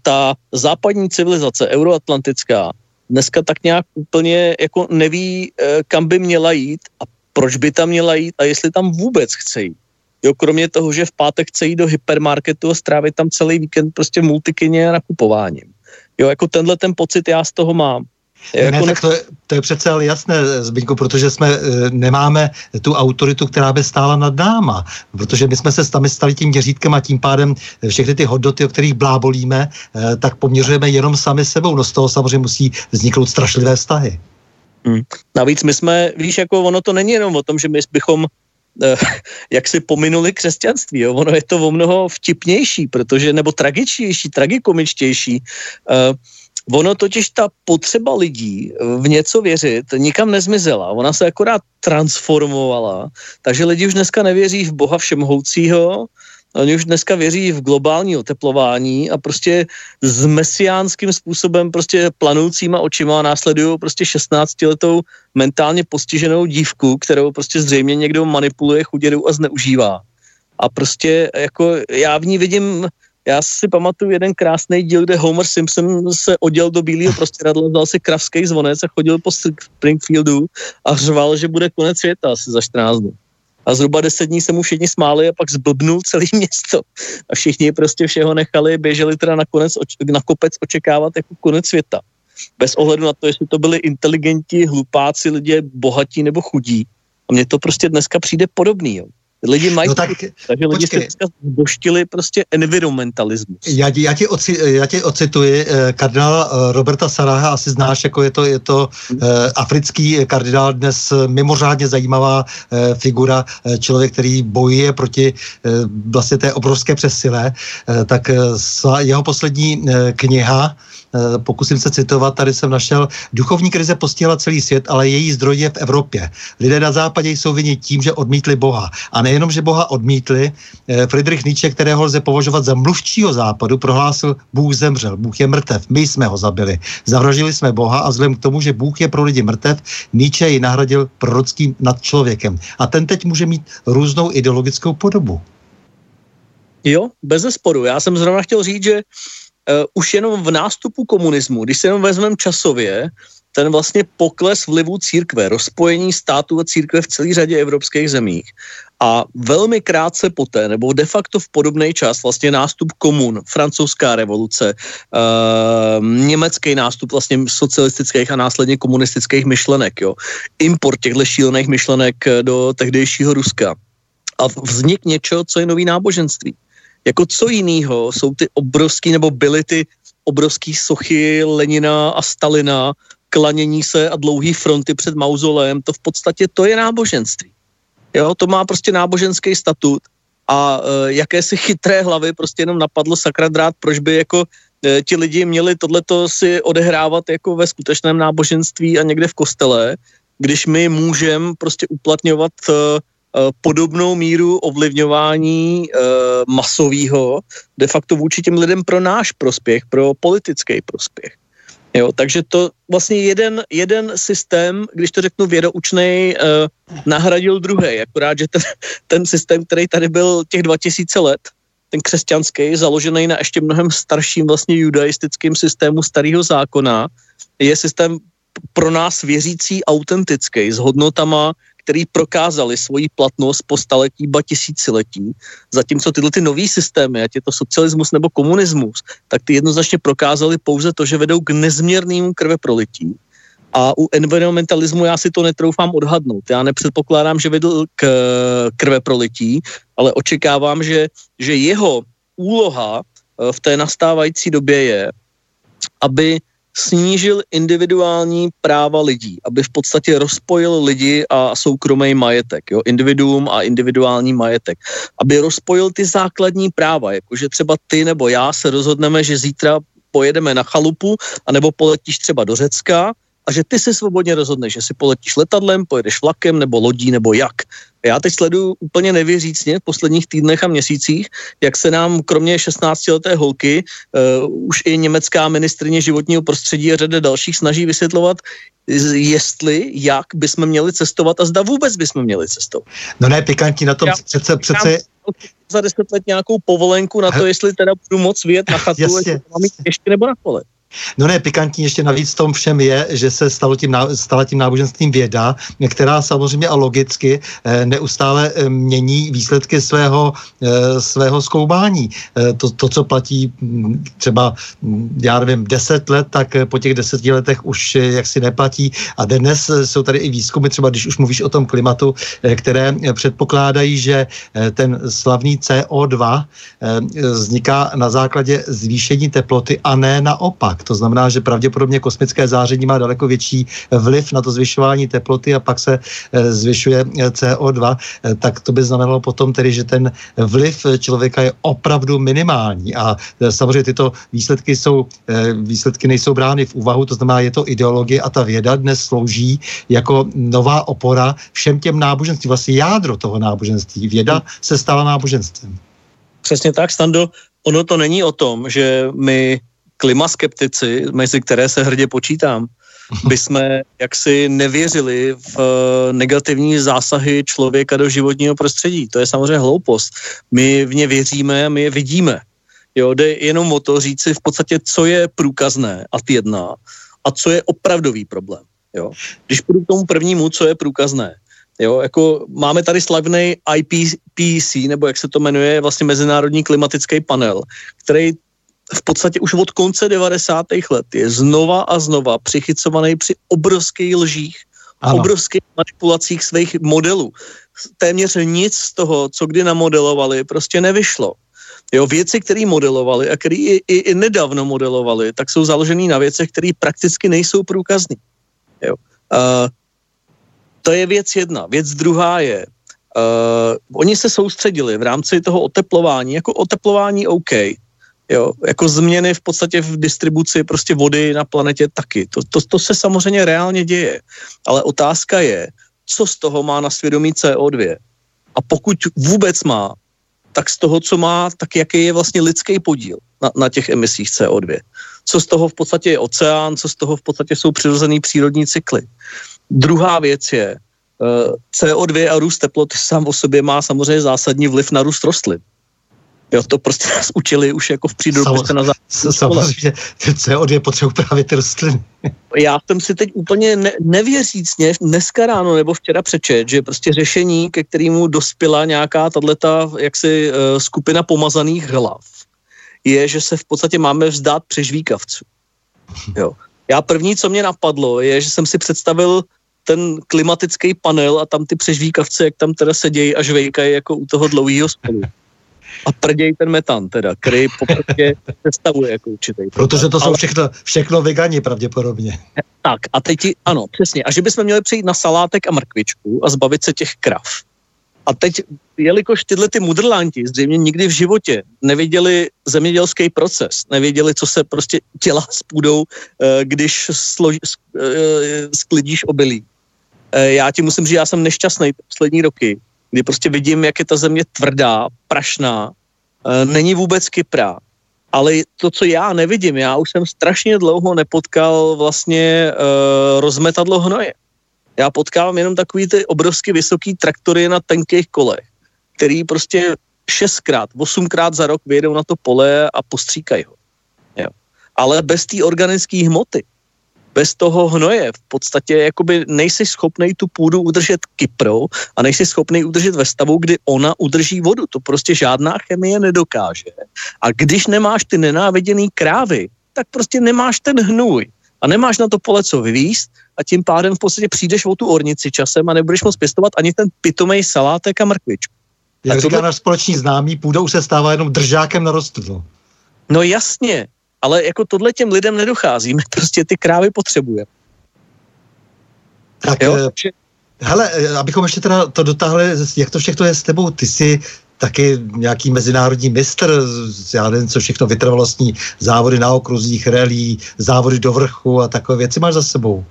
S3: ta západní civilizace, euroatlantická, dneska tak nějak úplně jako neví, uh, kam by měla jít a proč by tam měla jít a jestli tam vůbec chce jít. Jo, kromě toho, že v pátek chce jít do hypermarketu a strávit tam celý víkend prostě multikyně a nakupováním. Jo, jako tenhle ten pocit já z toho mám.
S2: Ne, ne, tak to je, to je přece ale jasné, Zbyňku, protože jsme e, nemáme tu autoritu, která by stála nad náma, protože my jsme se stali, stali tím měřítkem a tím pádem všechny ty hodnoty, o kterých blábolíme, e, tak poměřujeme jenom sami sebou. No z toho samozřejmě musí vzniknout strašlivé vztahy.
S3: Hmm. Navíc my jsme, víš, jako ono to není jenom o tom, že my bychom eh, jak si pominuli křesťanství. Jo? Ono je to o mnoho vtipnější, protože, nebo tragičtější, tragikomičtější. Uh, Ono totiž ta potřeba lidí v něco věřit nikam nezmizela. Ona se akorát transformovala. Takže lidi už dneska nevěří v Boha všemhoucího, Oni už dneska věří v globální oteplování a prostě s mesiánským způsobem prostě planoucíma očima následují prostě 16-letou mentálně postiženou dívku, kterou prostě zřejmě někdo manipuluje, chuděrou a zneužívá. A prostě jako já v ní vidím já si pamatuju jeden krásný díl, kde Homer Simpson se oděl do bílého prostěradla, vzal si kravský zvonec a chodil po Springfieldu a řval, že bude konec světa asi za 14 dnů. A zhruba deset dní se mu všichni smáli a pak zblbnul celý město. A všichni prostě všeho nechali, běželi teda nakonec na kopec očekávat jako konec světa. Bez ohledu na to, jestli to byli inteligenti, hlupáci, lidé bohatí nebo chudí. A mně to prostě dneska přijde podobný. Jo. Lidi mají, no tak, takže lidi počkej. se zboštili prostě environmentalismus.
S2: Já, já, ti, oci, já ti ocituji eh, kardinála eh, Roberta Saraha, asi znáš, jako je to, je to eh, africký kardinál, dnes mimořádně zajímavá eh, figura, eh, člověk, který bojuje proti eh, vlastně té obrovské přesile, eh, tak eh, jeho poslední eh, kniha Eh, pokusím se citovat, tady jsem našel, duchovní krize postihla celý svět, ale její zdroj je v Evropě. Lidé na západě jsou vině tím, že odmítli Boha. A nejenom, že Boha odmítli, eh, Friedrich Nietzsche, kterého lze považovat za mluvčího západu, prohlásil, Bůh zemřel, Bůh je mrtev, my jsme ho zabili. Zavražili jsme Boha a vzhledem k tomu, že Bůh je pro lidi mrtev, Nietzsche ji nahradil prorockým nad člověkem. A ten teď může mít různou ideologickou podobu.
S3: Jo, bez zesporu. Já jsem zrovna chtěl říct, že už jenom v nástupu komunismu, když se jenom vezmeme časově, ten vlastně pokles vlivu církve, rozpojení státu a církve v celé řadě evropských zemích. A velmi krátce poté, nebo de facto v podobný čas, vlastně nástup komun, francouzská revoluce, uh, německý nástup vlastně socialistických a následně komunistických myšlenek, jo. import těchto šílených myšlenek do tehdejšího Ruska a vznik něčeho, co je nový náboženství. Jako co jiného jsou ty obrovský, nebo byly ty obrovský sochy Lenina a Stalina, klanění se a dlouhý fronty před mauzolem, to v podstatě to je náboženství. Jo, to má prostě náboženský statut a e, jaké si chytré hlavy prostě jenom napadlo sakra drát, proč by jako e, ti lidi měli tohleto si odehrávat jako ve skutečném náboženství a někde v kostele, když my můžeme prostě uplatňovat e, podobnou míru ovlivňování e, masového de facto vůči těm lidem pro náš prospěch, pro politický prospěch. Jo, takže to vlastně jeden, jeden systém, když to řeknu vědoučný, e, nahradil druhý. Akorát, že ten, ten systém, který tady byl těch 2000 let, ten křesťanský, založený na ještě mnohem starším vlastně judaistickým systému starého zákona, je systém pro nás věřící autentický, s hodnotama, který prokázali svoji platnost po staletí, ba tisíciletí, zatímco tyhle ty nový systémy, ať je to socialismus nebo komunismus, tak ty jednoznačně prokázali pouze to, že vedou k nezměrnému krveprolití. A u environmentalismu já si to netroufám odhadnout. Já nepředpokládám, že vedl k krveprolití, ale očekávám, že, že jeho úloha eh, v té nastávající době je, aby snížil individuální práva lidí, aby v podstatě rozpojil lidi a soukromý majetek, jo, individuum a individuální majetek, aby rozpojil ty základní práva, jakože třeba ty nebo já se rozhodneme, že zítra pojedeme na chalupu, anebo poletíš třeba do Řecka a že ty si svobodně rozhodneš, že si poletíš letadlem, pojedeš vlakem nebo lodí nebo jak. Já teď sleduju úplně nevěřícně v posledních týdnech a měsících, jak se nám kromě 16-leté holky uh, už i německá ministrině životního prostředí a řada dalších snaží vysvětlovat, jestli, jak bychom měli cestovat a zda vůbec bychom měli cestovat.
S2: No ne, pikantní na tom já, přece, přece...
S3: Za deset let nějakou povolenku na to, jestli teda budu moc vyjet na chatu, jestli mám ještě nebo na kole.
S2: No ne, pikantní ještě navíc v tom všem je, že se stalo tím, stala tím náboženstvím věda, která samozřejmě a logicky eh, neustále eh, mění výsledky svého, eh, svého zkoumání. To, to, co platí hm, třeba, hm, já nevím, deset let, tak po těch deseti letech už jaksi neplatí. A dnes jsou tady i výzkumy, třeba když už mluvíš o tom klimatu, které předpokládají, že ten slavný CO2 vzniká na základě zvýšení teploty a ne naopak tak. To znamená, že pravděpodobně kosmické záření má daleko větší vliv na to zvyšování teploty a pak se eh, zvyšuje eh, CO2, eh, tak to by znamenalo potom tedy, že ten vliv člověka je opravdu minimální. A samozřejmě tyto výsledky jsou, výsledky nejsou brány v úvahu, to znamená, je to ideologie a ta věda dnes slouží jako nová opora všem těm náboženstvím, vlastně jádro toho náboženství. Věda se stala náboženstvím.
S3: Přesně tak, Stando. Ono to není o tom, že my klimaskeptici, mezi které se hrdě počítám, by jsme jaksi nevěřili v eh, negativní zásahy člověka do životního prostředí. To je samozřejmě hloupost. My v ně věříme my je vidíme. Jo, jde jenom o to říct si v podstatě, co je průkazné a jedná a co je opravdový problém. Jo. Když půjdu k tomu prvnímu, co je průkazné, Jo, jako máme tady slavný IPCC, nebo jak se to jmenuje, vlastně Mezinárodní klimatický panel, který v podstatě už od konce 90. let je znova a znova přichycovaný při obrovských lžích, ano. obrovských manipulacích svých modelů. téměř nic z toho, co kdy namodelovali, prostě nevyšlo. Jo, věci, které modelovali a které i, i, i nedávno modelovali, tak jsou založené na věcech, které prakticky nejsou průkazné. Jo. Uh, to je věc jedna. Věc druhá je, uh, oni se soustředili v rámci toho oteplování, jako oteplování OK, jo, jako změny v podstatě v distribuci prostě vody na planetě taky. To, to, to se samozřejmě reálně děje, ale otázka je, co z toho má na svědomí CO2. A pokud vůbec má, tak z toho, co má, tak jaký je vlastně lidský podíl na, na těch emisích CO2. Co z toho v podstatě je oceán, co z toho v podstatě jsou přirozený přírodní cykly. Druhá věc je, eh, CO2 a růst teploty sám o sobě má samozřejmě zásadní vliv na růst rostlin. Jo, to prostě nás učili už jako v přírodopisce na
S2: Samozřejmě, CO2 potřebují právě ty rostliny.
S3: Já jsem si teď úplně ne, nevěřícně dneska ráno nebo včera přečet, že prostě řešení, ke kterému dospěla nějaká tato jaksi uh, skupina pomazaných hlav, je, že se v podstatě máme vzdát přežvíkavců. Jo. Já první, co mě napadlo, je, že jsem si představil ten klimatický panel a tam ty přežvíkavce, jak tam teda sedějí a žvejkají jako u toho dlouhého spolu a prděj ten metan, teda, který poprvé představuje jako určitý.
S2: Protože to jsou všechno, všechno vegani pravděpodobně.
S3: Tak a teď ti, ano, přesně. A že bychom měli přejít na salátek a mrkvičku a zbavit se těch krav. A teď, jelikož tyhle ty mudrlanti zřejmě nikdy v životě nevěděli zemědělský proces, nevěděli, co se prostě dělá s půdou, eh, když slož, eh, sklidíš obilí. Eh, já ti musím říct, já jsem nešťastný poslední roky, kdy prostě vidím, jak je ta země tvrdá, prašná, e, není vůbec kyprá. Ale to, co já nevidím, já už jsem strašně dlouho nepotkal vlastně e, rozmetadlo hnoje. Já potkávám jenom takový ty obrovsky vysoký traktory na tenkých kolech, který prostě šestkrát, osmkrát za rok vyjedou na to pole a postříkají ho. Jo. Ale bez té organické hmoty, bez toho hnoje v podstatě jakoby nejsi schopný tu půdu udržet kyprou a nejsi schopný udržet ve stavu, kdy ona udrží vodu. To prostě žádná chemie nedokáže. A když nemáš ty nenáviděný krávy, tak prostě nemáš ten hnůj a nemáš na to pole co vyvíst a tím pádem v podstatě přijdeš o tu ornici časem a nebudeš moc pěstovat ani ten pitomej salátek a mrkvičku.
S2: Jak a říká tohle... náš společný známý, půdou se stává jenom držákem na rostlu.
S3: No jasně, ale jako tohle těm lidem nedochází, my prostě ty krávy potřebujeme.
S2: Tak, jo? Eh, hele, eh, abychom ještě teda to dotáhli, jak to všechno je s tebou, ty jsi taky nějaký mezinárodní mistr, já nevím, co všechno vytrvalostní závody na okruzích, relí, závody do vrchu a takové věci máš za sebou.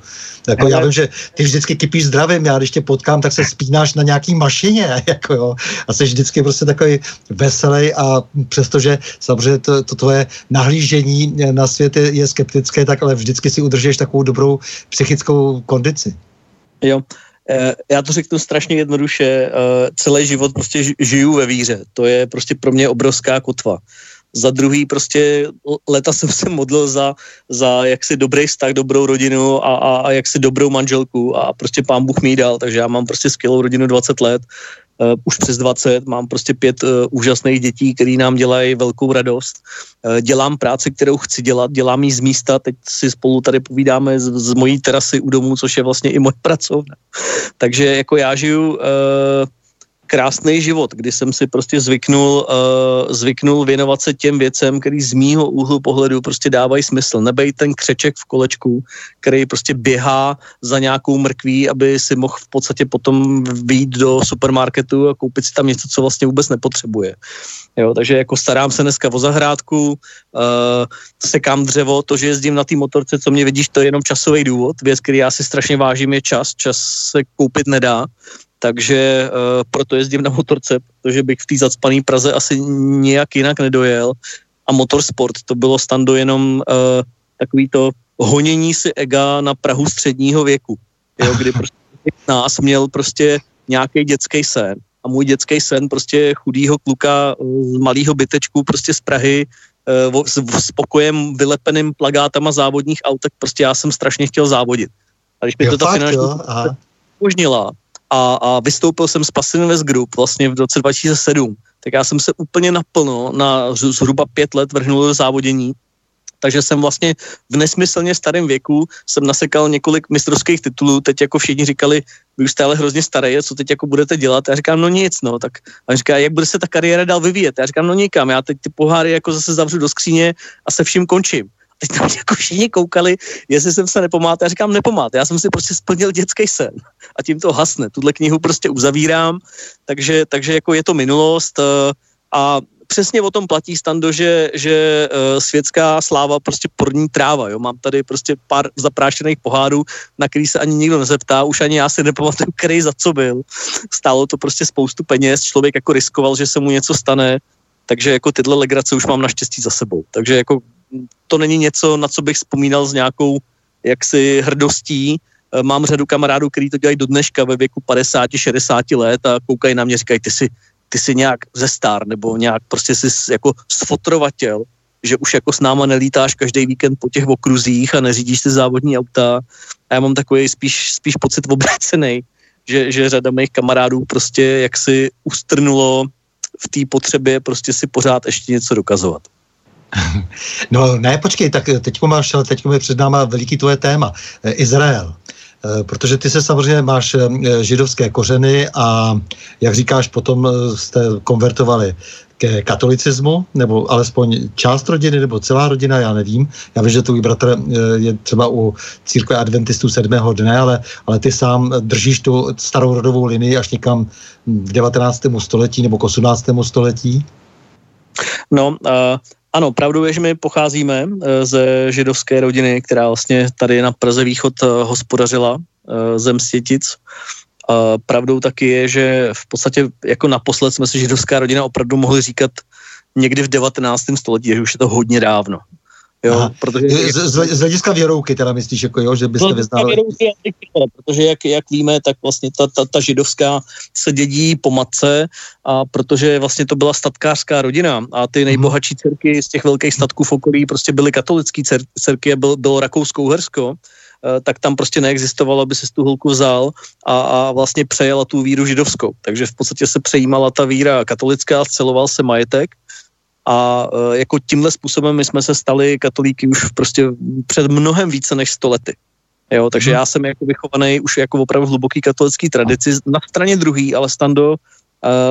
S2: Jako, já vím, že ty vždycky kypíš zdravím, já když tě potkám, tak se spínáš na nějaký mašině, jako jo, a jsi vždycky prostě takový veselý a přestože samozřejmě to, to tvoje nahlížení na svět je, je skeptické, tak ale vždycky si udržíš takovou dobrou psychickou kondici.
S3: Jo, já to řeknu strašně jednoduše, eh, celý život prostě žiju ve víře. To je prostě pro mě obrovská kotva. Za druhý prostě leta jsem se modlil za, za jaksi dobrý vztah, dobrou rodinu a, a, a jaksi dobrou manželku a prostě pán Bůh mi dal, takže já mám prostě skvělou rodinu 20 let uh, už přes 20, mám prostě pět uh, úžasných dětí, který nám dělají velkou radost. Uh, dělám práci, kterou chci dělat, dělám ji z místa, teď si spolu tady povídáme z, z mojí terasy u domu, což je vlastně i moje pracovna. Takže jako já žiju uh, krásný život, kdy jsem si prostě zvyknul, uh, zvyknul věnovat se těm věcem, který z mýho úhlu pohledu prostě dávají smysl. Nebej ten křeček v kolečku, který prostě běhá za nějakou mrkví, aby si mohl v podstatě potom vyjít do supermarketu a koupit si tam něco, co vlastně vůbec nepotřebuje. Jo, takže jako starám se dneska o zahrádku, uh, sekám dřevo, to, že jezdím na té motorce, co mě vidíš, to je jenom časový důvod. Věc, který já si strašně vážím, je čas. Čas se koupit nedá takže uh, proto jezdím na motorce, protože bych v té zacpané Praze asi nějak jinak nedojel. A motorsport, to bylo stando jenom uh, takový to honění si ega na Prahu středního věku, jo, kdy prostě nás měl prostě nějaký dětský sen a můj dětský sen prostě chudýho kluka z malého bytečku prostě z Prahy uh, s, s pokojem vylepeným plagátama závodních aut, tak prostě já jsem strašně chtěl závodit. A když mi to ta finanční umožnila, a, a vystoupil jsem z Passive Invest Group vlastně v roce 2007, tak já jsem se úplně naplno na zhruba pět let vrhnul do závodění, takže jsem vlastně v nesmyslně starém věku jsem nasekal několik mistrovských titulů, teď jako všichni říkali, vy už jste ale hrozně starý, co teď jako budete dělat? Já říkám, no nic, no, tak a říká, jak bude se ta kariéra dál vyvíjet? Já říkám, no nikam, já teď ty poháry jako zase zavřu do skříně a se vším končím. Teď tam jako všichni koukali, jestli jsem se nepomáte. Já říkám, nepomáte. Já jsem si prostě splnil dětský sen a tím to hasne. Tuhle knihu prostě uzavírám, takže, takže jako je to minulost eh, a přesně o tom platí stando, že, že uh, světská sláva prostě porní tráva, jo. Mám tady prostě pár zaprášených pohádů, na který se ani nikdo nezeptá, už ani já si nepamatuju, který za co byl. Stálo to prostě spoustu peněz, člověk jako riskoval, že se mu něco stane, takže jako tyhle legrace už mám naštěstí za sebou. Takže jako to není něco, na co bych vzpomínal s nějakou jaksi hrdostí. Eh, mám řadu kamarádů, kteří to dělají do dneška ve věku 50-60 let a koukají na mě, říkají, ty si, ty si nějak ze star nebo nějak prostě si jako sfotrovatel, že už jako s náma nelítáš každý víkend po těch okruzích a neřídíš si závodní auta. A já mám takový spíš, spíš pocit obrácený, že, že řada mých kamarádů prostě jak si ustrnulo v té potřebě prostě si pořád ještě něco dokazovat.
S2: No ne, počkej, tak teď máš, teď je před náma veliký tvoje téma. Eh, Izrael. Eh, protože ty se samozřejmě máš eh, židovské kořeny a jak říkáš, potom jste konvertovali ke katolicismu, nebo alespoň část rodiny, nebo celá rodina, já nevím. Já vím, že tvůj bratr je třeba u církve adventistů sedmého dne, ale, ale ty sám držíš tu starou rodovou linii až někam v 19. století nebo k 18. století.
S3: No, uh, ano, pravdou je, že my pocházíme eh, ze židovské rodiny, která vlastně tady na Praze východ eh, hospodařila eh, zem Světic. Pravdou taky je, že v podstatě jako naposled jsme si židovská rodina opravdu mohli říkat někdy v 19. století, že už je to hodně dávno.
S2: Jo, protože... Z, z, z hlediska věrouky teda myslíš, jako jo, že byste vyznali...
S3: protože jak, jak víme, tak vlastně ta, ta, ta židovská se dědí po matce a protože vlastně to byla statkářská rodina a ty mhm. nejbohatší dcerky z těch velkých statků v okolí prostě byly katolický dcerky a byl, bylo Rakousko-Uhersko, eh, tak tam prostě neexistovalo, aby se tu holku vzal a, a vlastně přejela tu víru židovskou. Takže v podstatě se přejímala ta víra katolická, sceloval se majetek a e, jako tímhle způsobem my jsme se stali katolíky už prostě před mnohem více než sto lety. Jo, takže hmm. já jsem jako vychovaný už jako opravdu hluboký katolický tradici. Na straně druhý, ale stando, uh,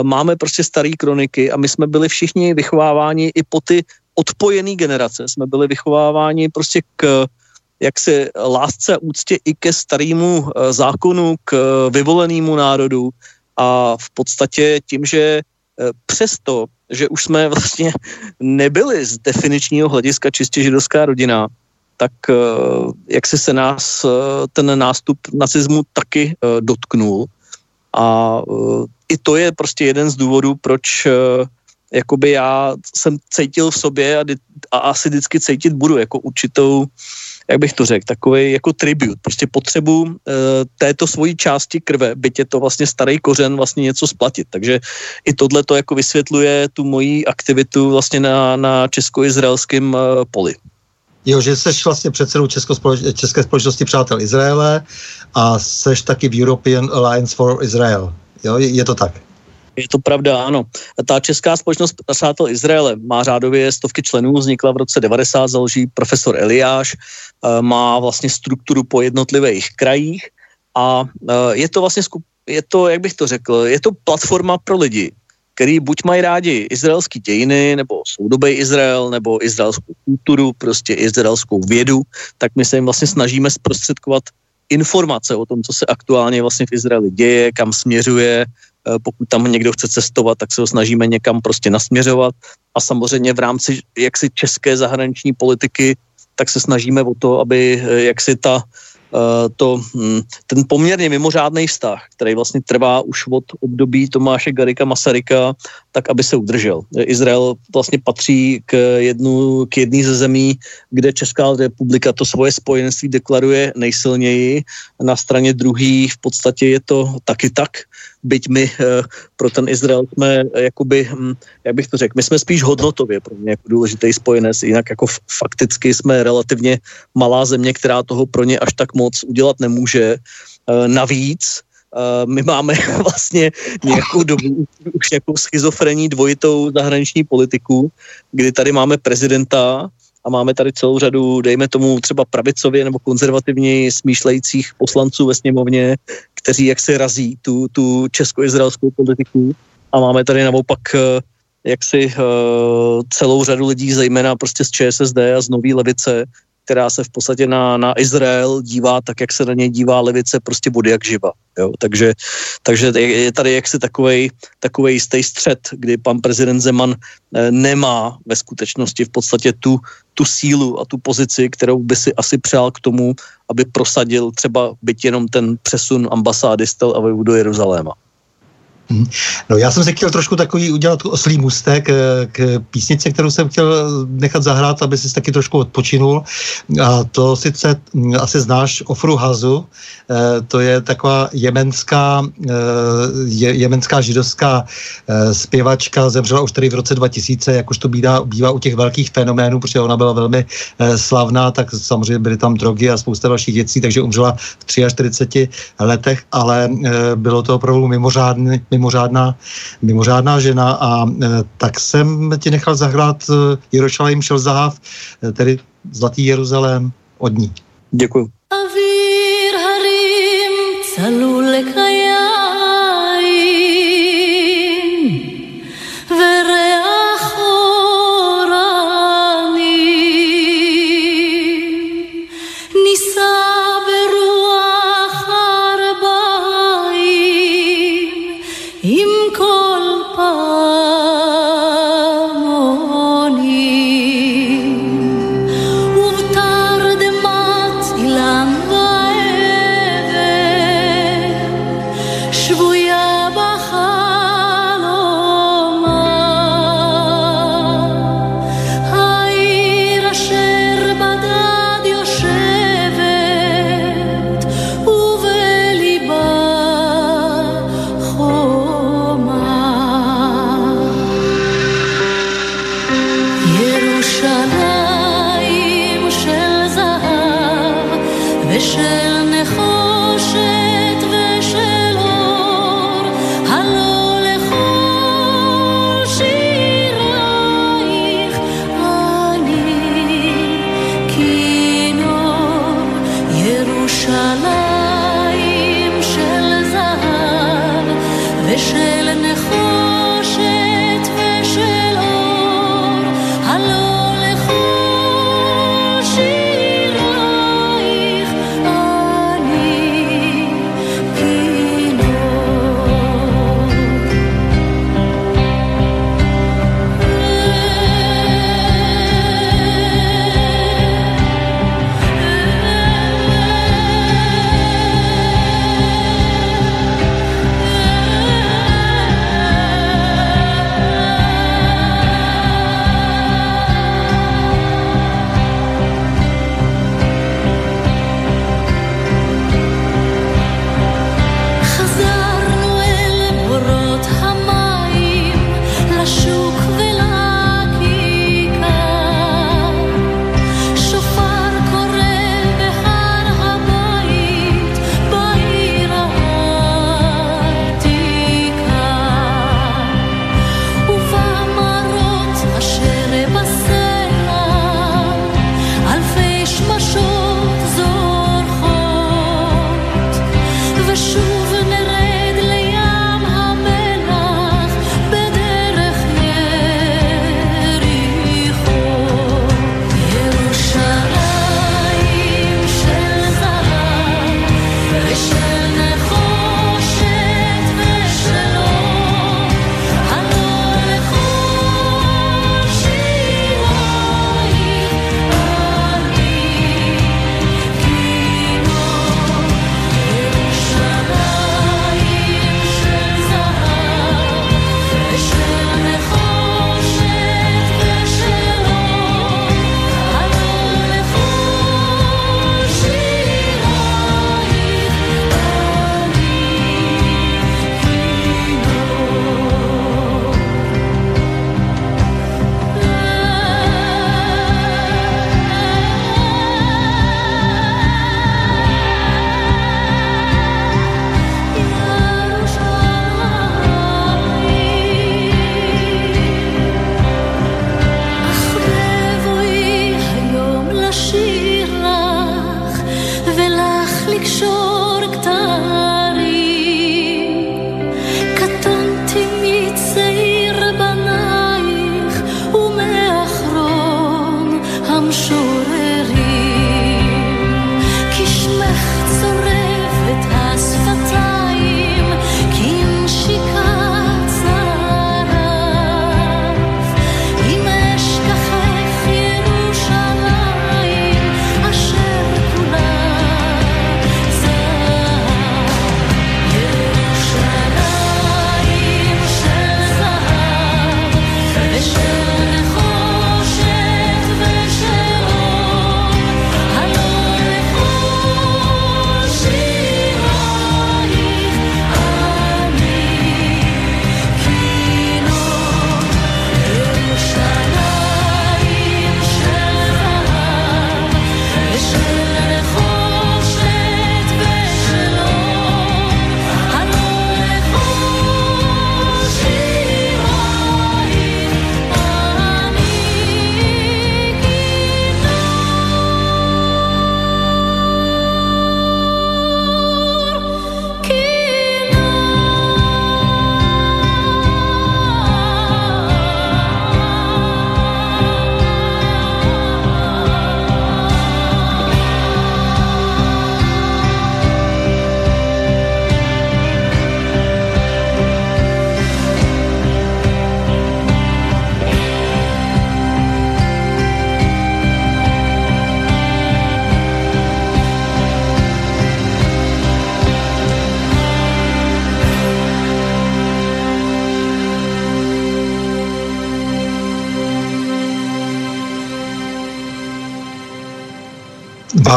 S3: máme prostě staré kroniky a my jsme byli všichni vychováváni i po ty odpojené generace. Jsme byli vychováváni prostě k jak se lásce a úctě i ke starému uh, zákonu, k vyvolenému národu a v podstatě tím, že uh, přesto že už jsme vlastně nebyli z definičního hlediska čistě židovská rodina, tak eh, jak si se nás eh, ten nástup nacismu taky eh, dotknul. A i to je prostě jeden z důvodů, proč jakoby já jsem cítil v sobě a, a asi vždycky cítit budu jako určitou jak bych to řekl, takový jako tribut, prostě potřebu uh, této svojí části krve, byť je to vlastně starý kořen, vlastně něco splatit. Takže i tohle to jako vysvětluje tu moji aktivitu vlastně na, na česko-izraelském uh, poli.
S2: Jo, že jsi vlastně předsedou České společnosti Přátel Izraele a seš taky v European Alliance for Israel. Jo, je to tak?
S3: Je to pravda, ano. Ta česká společnost Přátel Izraele má řádově stovky členů, vznikla v roce 90, založí profesor Eliáš, eh, má vlastně strukturu po jednotlivých krajích a eh, je to vlastně, je to, jak bych to řekl, je to platforma pro lidi, který buď mají rádi izraelský dějiny, nebo soudobý Izrael, nebo izraelskou kulturu, prostě izraelskou vědu, tak my se jim vlastně snažíme zprostředkovat informace o tom, co se aktuálně vlastně v Izraeli děje, kam směřuje, pokud tam někdo chce cestovat, tak se ho snažíme někam prostě nasměřovat a samozřejmě v rámci jaksi české zahraniční politiky tak se snažíme o to, aby eh, jaksi ta Eh, to, hm, ten poměrně mimořádný vztah, který vlastně trvá už od období Tomáše Garika Masaryka, tak aby se udržel. Izrael vlastně patří k, jednu, k jedné ze zemí, kde Česká republika to svoje spojenství deklaruje nejsilněji. Na straně druhý v podstatě je to taky tak, byť my eh, pro ten Izrael jsme jakoby, hm, jak bych to řekl, my jsme spíš hodnotově pro ně jako důležitý spojenec, jinak jako fakticky jsme relativně malá země, která toho pro ně až tak moc udělat nemůže. Eh, navíc eh, my máme vlastně nějakou dobu už nějakou schizofrení dvojitou zahraniční politiku, kdy tady máme prezidenta a máme tady celou řadu, dejme tomu třeba pravicově nebo konzervativně smýšlejících poslanců ve sněmovně, kteří jak se razí tu, tu česko-izraelskou politiku. A máme tady naopak jaksi celou řadu lidí, zejména prostě z ČSSD a z Nový levice, která se v podstatě na, na Izrael dívá tak, jak se na něj dívá levice, prostě vody jak živa. Jo? Takže, takže je tady jaksi takovej, takovej jistý střed, kdy pan prezident Zeman eh, nemá ve skutečnosti v podstatě tu, tu sílu a tu pozici, kterou by si asi přál k tomu, aby prosadil třeba byť jenom ten přesun ambasády z Tel Avivu do Jeruzaléma.
S2: Mhm. No já jsem se chtěl trošku takový udělat oslý mustek eh, k písnici, kterou jsem chtěl nechat zahrát, aby si taky trošku odpočinul. A to sice hm, asi znáš Ofru Hazu, eh, to je taková jemenská, eh, je, jemenská židovská zpěvačka, zemřela už tady v roce 2000, jak už to bývá, bývá u těch velkých fenoménů, protože ona byla velmi slavná, tak samozřejmě byly tam drogy a spousta dalších věcí, takže umřela v 43 letech, ale bylo to opravdu mimořádný, mimořádná, mimořádná žena a e, tak jsem ti nechal zahrát e, Jerušalém šel zahav, e, tedy Zlatý Jeruzalém od ní.
S3: Děkuji.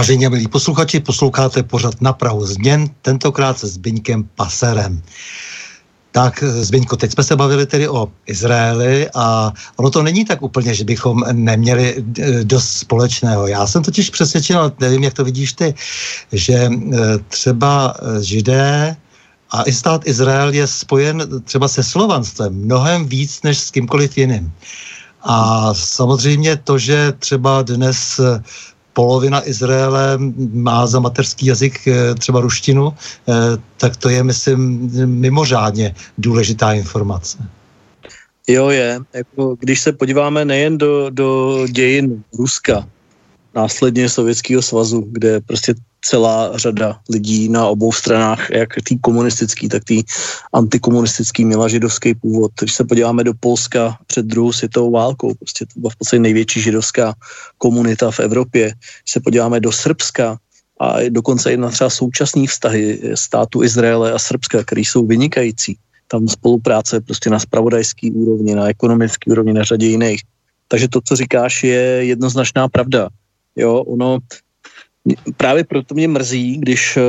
S2: Vážení milí posluchači, posloucháte pořad na Prahu změn, tentokrát se Zbyňkem Paserem. Tak Zbyňko, teď jsme se bavili tedy o Izraeli a ono to není tak úplně, že bychom neměli eh, dost společného. Já jsem totiž přesvědčen, nevím, jak to vidíš ty, že eh, třeba eh, židé a i stát Izrael je spojen třeba se slovanstvem mnohem víc než s kýmkoliv jiným. A samozřejmě to, že třeba dnes polovina Izraele má za mateřský jazyk eh, třeba ruštinu, eh, tak to je, myslím, mimořádně důležitá informace.
S3: Jo, je. Jako, když se podíváme nejen do, do dějin Ruska, následně Sovětského svazu, kde prostě celá řada lidí na obou stranách, jak tý komunistický, tak tý antikomunistický, měla židovský původ. Když se podíváme do Polska před druhou světovou válkou, prostě to byla v podstatě největší židovská komunita v Evropě. Když se podíváme do Srbska, a dokonce i na třeba současné vztahy státu Izraele a Srbska, které jsou vynikající. Tam spolupráce prostě na spravodajský úrovni, na ekonomický úrovni, na řadě jiných. Takže to, co říkáš, je jednoznačná pravda. Jo, ono, právě proto mě mrzí, když uh,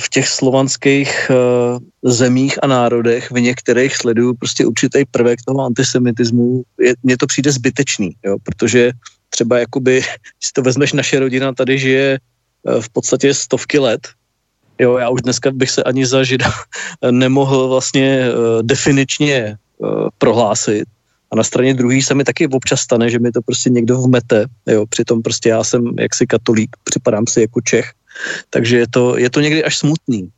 S3: v těch slovanských uh, zemích a národech v některých sleduju prostě určitý prvek toho antisemitismu. Je, mně to přijde zbytečný, jo, protože třeba jakoby, si to vezmeš, naše rodina tady žije uh, v podstatě stovky let, Jo, já už dneska bych se ani za žida nemohl vlastně definičně prohlásit, a na straně druhé se mi taky občas stane, že mi to prostě někdo vmete, jo, přitom prostě já jsem jaksi katolík, připadám si jako Čech, takže je to, je to někdy až smutný.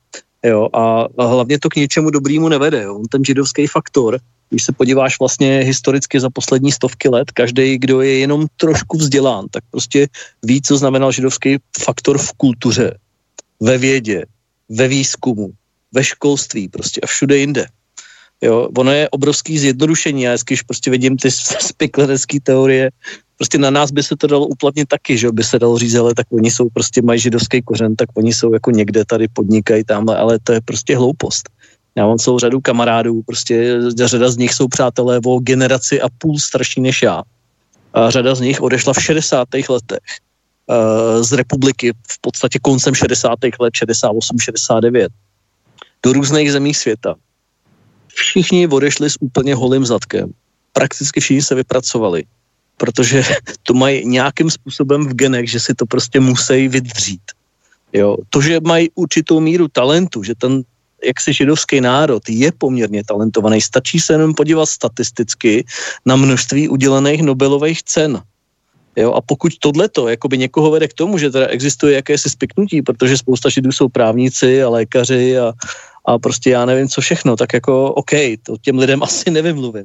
S3: Jo, a, a hlavně to k něčemu dobrýmu nevede. Jo. Ten židovský faktor, když se podíváš vlastně historicky za poslední stovky let, každý, kdo je jenom trošku vzdělán, tak prostě ví, co znamenal židovský faktor v kultuře, ve vědě, ve výzkumu, ve školství prostě a všude jinde. Jo, ono je obrovský zjednodušení. Já když prostě vidím ty spiklenecké teorie, prostě na nás by se to dalo uplatnit taky, že by se dalo říct, ale tak oni jsou prostě mají židovský kořen, tak oni jsou jako někde tady podnikají tamhle, ale to je prostě hloupost. Já mám celou řadu kamarádů, prostě řada z nich jsou přátelé o generaci a půl starší než já. A řada z nich odešla v 60. letech uh, z republiky v podstatě koncem 60. let, 68, 69 do různých zemí světa všichni odešli s úplně holým zadkem. Prakticky všichni se vypracovali, protože to mají nějakým způsobem v genech, že si to prostě musí vydřít. Jo. To, že mají určitou míru talentu, že ten jaksi židovský národ je poměrně talentovaný, stačí se jenom podívat statisticky na množství udělených Nobelových cen. Jo, a pokud tohleto jakoby někoho vede k tomu, že teda existuje jakési spiknutí, protože spousta židů jsou právníci a lékaři a, a prostě já nevím, co všechno, tak jako OK, to těm lidem asi nevymluvím.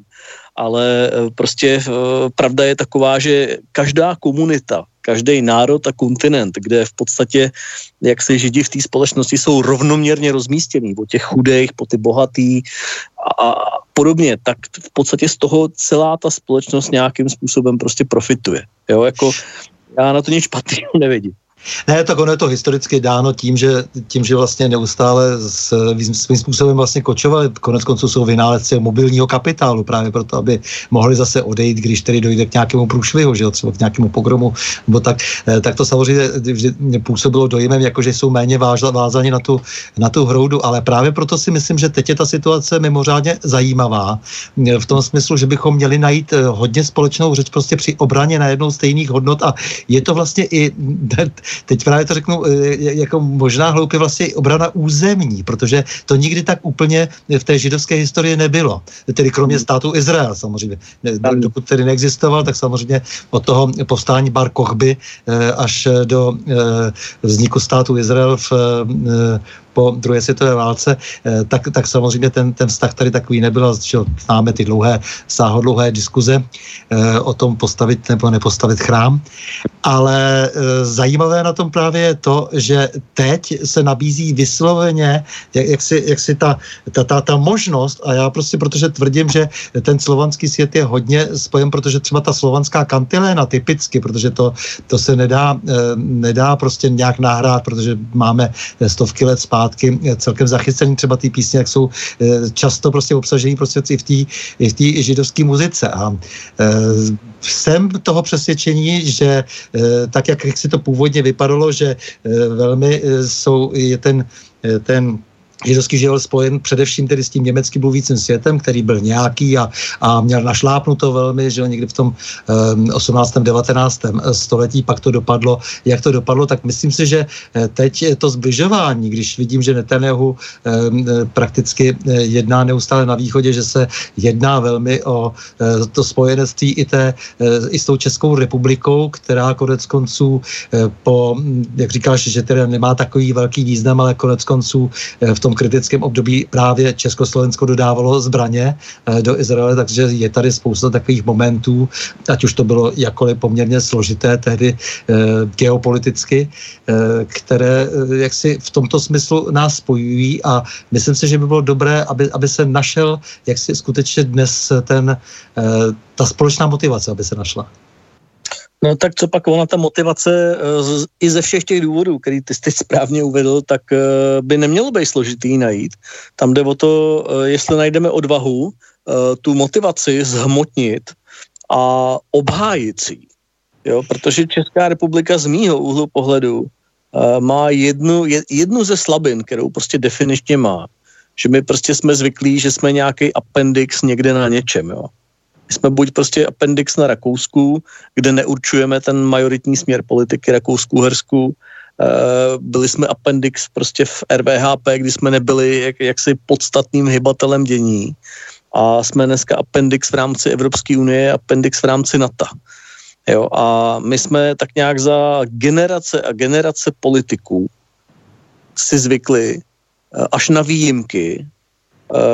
S3: Ale eh, prostě eh, pravda je taková, že každá komunita, každý národ a kontinent, kde v podstatě, jak se židi v té společnosti jsou rovnoměrně rozmístěný, od těch chudých po ty bohatý a, a podobně, tak v podstatě z toho celá ta společnost nějakým způsobem prostě profituje. Jo, jako já na to nic špatného nevidím.
S2: Ne, tak ono je to historicky dáno tím, že, tím, že vlastně neustále s, svým způsobem vlastně kočovali. Konec konců jsou vynálezci mobilního kapitálu právě proto, aby mohli zase odejít, když tedy dojde k nějakému průšvihu, že jo, třeba k nějakému pogromu, nebo tak, eh, tak to samozřejmě vždy působilo dojemem, jako že jsou méně vázaní na tu, na tu hroudu, ale právě proto si myslím, že teď je ta situace mimořádně zajímavá eh, v tom smyslu, že bychom měli najít eh, hodně společnou řeč prostě při obraně najednou stejných hodnot a je to vlastně i Teď právě to řeknu eh, jako možná hloupě vlastně obrana územní, protože to nikdy tak úplně v té židovské historii nebylo. Tedy kromě hmm. státu Izrael samozřejmě. Dokud tedy neexistoval, tak samozřejmě od toho povstání Bar Kochby eh, až do eh, vzniku státu Izrael v po druhé světové válce, eh, tak, tak samozřejmě ten, ten vztah tady takový nebyl. Známe ty dlouhé, sáhodlouhé diskuze eh, o tom postavit nebo nepostavit chrám. Ale eh, zajímavé na tom právě je to, že teď se nabízí vysloveně, jak, jak, si, jak si ta, ta, ta, ta možnost, a já prostě protože tvrdím, že ten slovanský svět je hodně spojen, protože třeba ta slovanská kantiléna typicky, protože to, to se nedá, nedá prostě nějak nahrát, protože máme stovky let zpátky památky celkem zachycený třeba ty písně, jak jsou často prostě obsažený prostě i v té v židovské muzice. A jsem toho přesvědčení, že tak, jak si to původně vypadalo, že velmi jsou, je ten, ten židovský život spojen především tedy s tím německým mluvícím světem, který byl nějaký a, a měl našlápnuto velmi, že někdy v tom um, 18. 19. století pak to dopadlo, jak to dopadlo, tak myslím si, že eh, teď to zbližování, když vidím, že Netanyahu um, prakticky eh, jedná neustále na východě, že se jedná velmi o uh, to spojenectví i, té, uh, i s tou Českou republikou, která konec konců uh, po, jak říkáš, že teda nemá takový velký význam, ale konec konců v tom kritickém období právě Československo dodávalo zbraně eh, do Izraele, takže je tady spousta takových momentů, ať už to bylo jakkoliv poměrně složité tehdy eh, geopoliticky, eh, které jaksi v tomto smyslu nás spojují a myslím si, že by bylo dobré, aby, aby se našel jaksi skutečně dnes ten, ta společná motivace, aby se našla.
S3: No tak co pak ona ta motivace uh, i ze všech těch důvodů, který ty jsi správně uvedl, tak uh, by nemělo být složitý najít. Tam jde o to, uh, jestli najdeme odvahu tu motivaci zhmotnit a obhájit si. Jo, protože Česká republika z mýho úhlu pohledu má jednu, jednu ze slabin, kterou prostě definičně má. Že my prostě jsme zvyklí, že jsme nějaký appendix někde na něčem. Jo jsme buď prostě appendix na Rakousku, kde neurčujeme ten majoritní směr politiky Rakousku-Hersku, eh, byli jsme appendix prostě v RVHP, kdy jsme nebyli jak, jaksi podstatným hybatelem dění a jsme dneska appendix v rámci Evropské unie, appendix v rámci NATO. Jo, a my jsme tak nějak za generace a generace politiků si zvykli eh, až na výjimky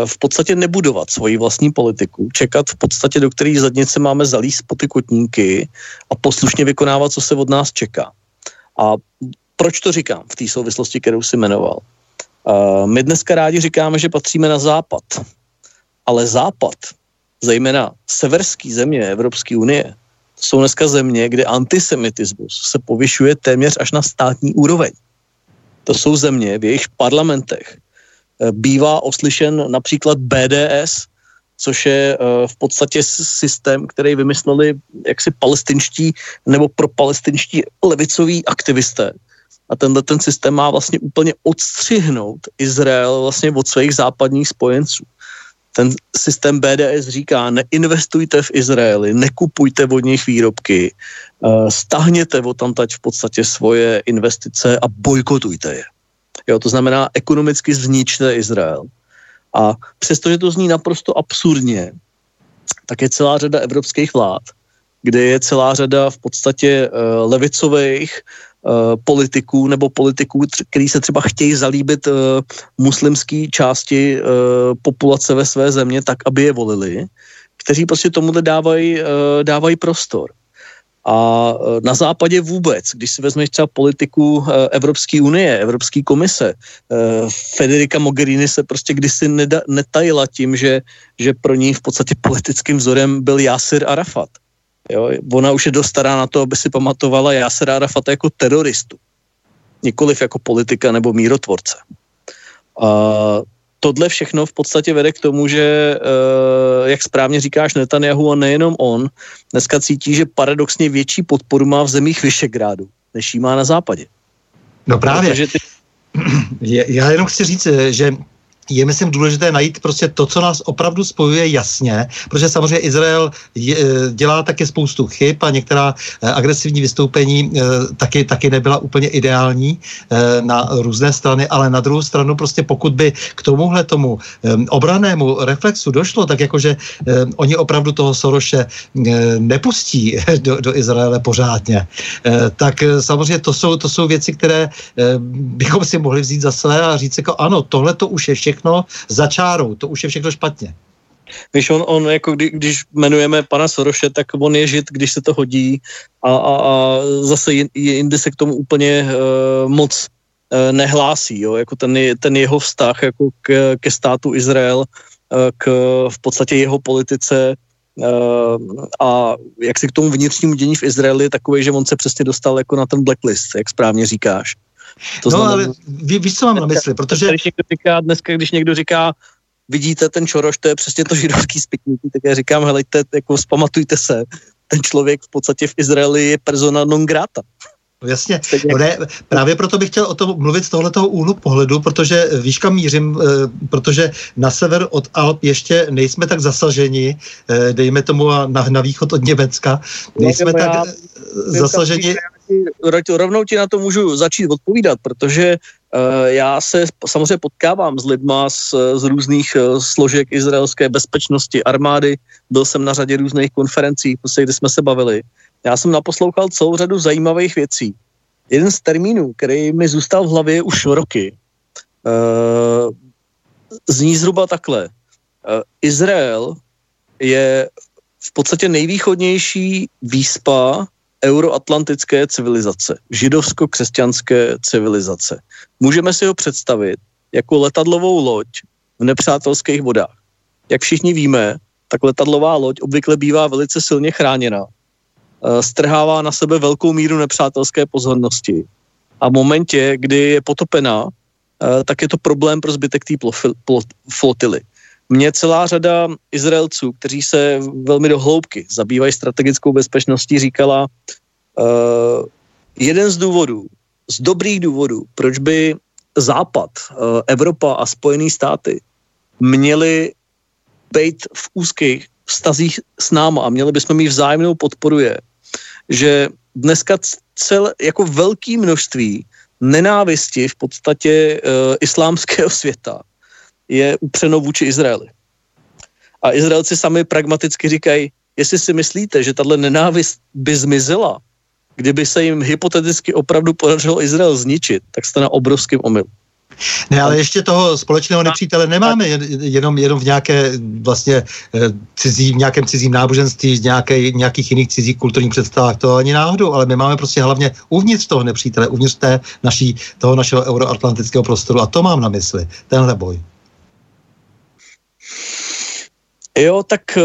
S3: v podstatě nebudovat svoji vlastní politiku, čekat v podstatě, do kterých zadnice máme zalíst po ty kotníky a poslušně vykonávat, co se od nás čeká. A proč to říkám v té souvislosti, kterou si jmenoval? Uh, my dneska rádi říkáme, že patříme na západ, ale západ, zejména severský země Evropské unie, jsou dneska země, kde antisemitismus se povyšuje téměř až na státní úroveň. To jsou země, v jejich parlamentech Eh, bývá oslyšen například BDS, což je eh, v podstatě systém, který vymysleli jaksi palestinští nebo pro palestinští levicoví aktivisté. A tenhle ten systém má vlastně úplně odstřihnout Izrael vlastně od svých západních spojenců. Ten systém BDS říká, neinvestujte v Izraeli, nekupujte od nich výrobky, eh, stahněte od tam v podstatě svoje investice a bojkotujte je. Jo, to znamená ekonomicky zničte Izrael. A přestože to zní naprosto absurdně, tak je celá řada evropských vlád, kde je celá řada v podstatě uh, levicových uh, politiků nebo politiků, kteří se třeba chtějí zalíbit uh, muslimské části uh, populace ve své země tak, aby je volili, kteří prostě tomuhle dávají, uh, dávají prostor. A e, na západě vůbec, když si vezmeš třeba politiku e, Evropské unie, Evropské komise, e, Federica Mogherini se prostě kdysi netajila tím, že, že pro ní v podstatě politickým vzorem byl Yasser Arafat. Jo? Ona už je dost stará na to, aby si pamatovala Yasser Arafat jako teroristu. Nikoliv jako politika nebo mírotvorce. A tohle všechno v podstatě vede k tomu, že, uh, jak správně říkáš, Netanyahu a nejenom on, dneska cítí, že paradoxně větší podporu má v zemích Vyšegrádu, než jí má na západě.
S2: No právě. Protože ty... Já jenom chci říct, že je, myslím, důležité najít prostě to, co nás opravdu spojuje jasně, protože samozřejmě Izrael je, dělá taky spoustu chyb a některá eh, agresivní vystoupení eh, taky, taky nebyla úplně ideální na různé strany, ale na druhou stranu prostě pokud by k tomuhle tomu obranému reflexu došlo, tak jakože oni opravdu toho Soroše nepustí do, do Izraele pořádně, tak samozřejmě to jsou, to jsou věci, které bychom si mohli vzít za své a říct jako ano, tohle to už je všechno všechno za čárou, to už je všechno špatně.
S3: Víš, on, on jako kdy, když jmenujeme pana Soroše, tak on je žid, když se to hodí a, a, a zase jindy se k tomu úplně uh, moc uh, nehlásí, jo? jako ten, ten jeho vztah jako k, ke státu Izrael, uh, k v podstatě jeho politice uh, a jak si k tomu vnitřnímu dění v Izraeli takový, že on se přesně dostal jako na ten blacklist, jak správně říkáš.
S2: To no, znamená, ale ví, víš, co mám na mysli, protože...
S3: Když někdo říká, dneska, když někdo říká, vidíte ten čoroš, to je přesně to židovský spiknutí, tak já říkám, helejte, jako vzpamatujte se, ten člověk v podstatě v Izraeli je persona non grata.
S2: No jasně, no ne, právě proto bych chtěl o tom mluvit z tohoto úhlu pohledu, protože víš, kam mířím, eh, protože na sever od Alp ještě nejsme tak zasaženi, eh, dejme tomu na, na východ od Německa, nejsme tak já, zasaženi.
S3: Rovnou ti na to můžu začít odpovídat, protože uh, já se samozřejmě potkávám s lidma z, z různých uh, složek izraelské bezpečnosti, armády, byl jsem na řadě různých konferencí, prostě, kde jsme se bavili já jsem naposlouchal celou řadu zajímavých věcí. Jeden z termínů, který mi zůstal v hlavě už roky, uh, zní zhruba takhle. Izrael je v podstatě nejvýchodnější výspa euroatlantické civilizace, židovsko-křesťanské civilizace. Můžeme si ho představit jako letadlovou loď v nepřátelských vodách. Jak všichni víme, tak letadlová loď obvykle bývá velice silně chráněna Eh, strhává na sebe velkou míru nepřátelské pozornosti. A v momentě, kdy je potopená, eh, tak je to problém pro zbytek té flotily. Mně celá řada Izraelců, kteří se velmi do hloubky zabývají strategickou bezpečností, říkala, uh, jeden z důvodů, z dobrých důvodů, proč by Západ, uh, Evropa a Spojené státy měli být v úzkých vztazích s náma a měli bychom mít vzájemnou podporu je, že dneska cel, jako velké množství nenávisti v podstatě uh, islámského světa je upřeno vůči Izraeli. A Izraelci sami pragmaticky říkají, jestli si myslíte, že tahle nenávist by zmizela, kdyby se jim hypoteticky opravdu podařilo Izrael zničit, tak jste na obrovském omylu.
S2: Ne, ale ještě toho společného nepřítele nemáme jenom, jenom v nějaké vlastně eh, cizí, v nějakém cizím náboženství, v nějaké, nějakých jiných cizích kulturních představách, to ani náhodou, ale my máme prostě hlavně uvnitř toho nepřítele, uvnitř té naší, toho našeho euroatlantického prostoru a to mám na mysli, tenhle boj.
S3: Jo, tak eh,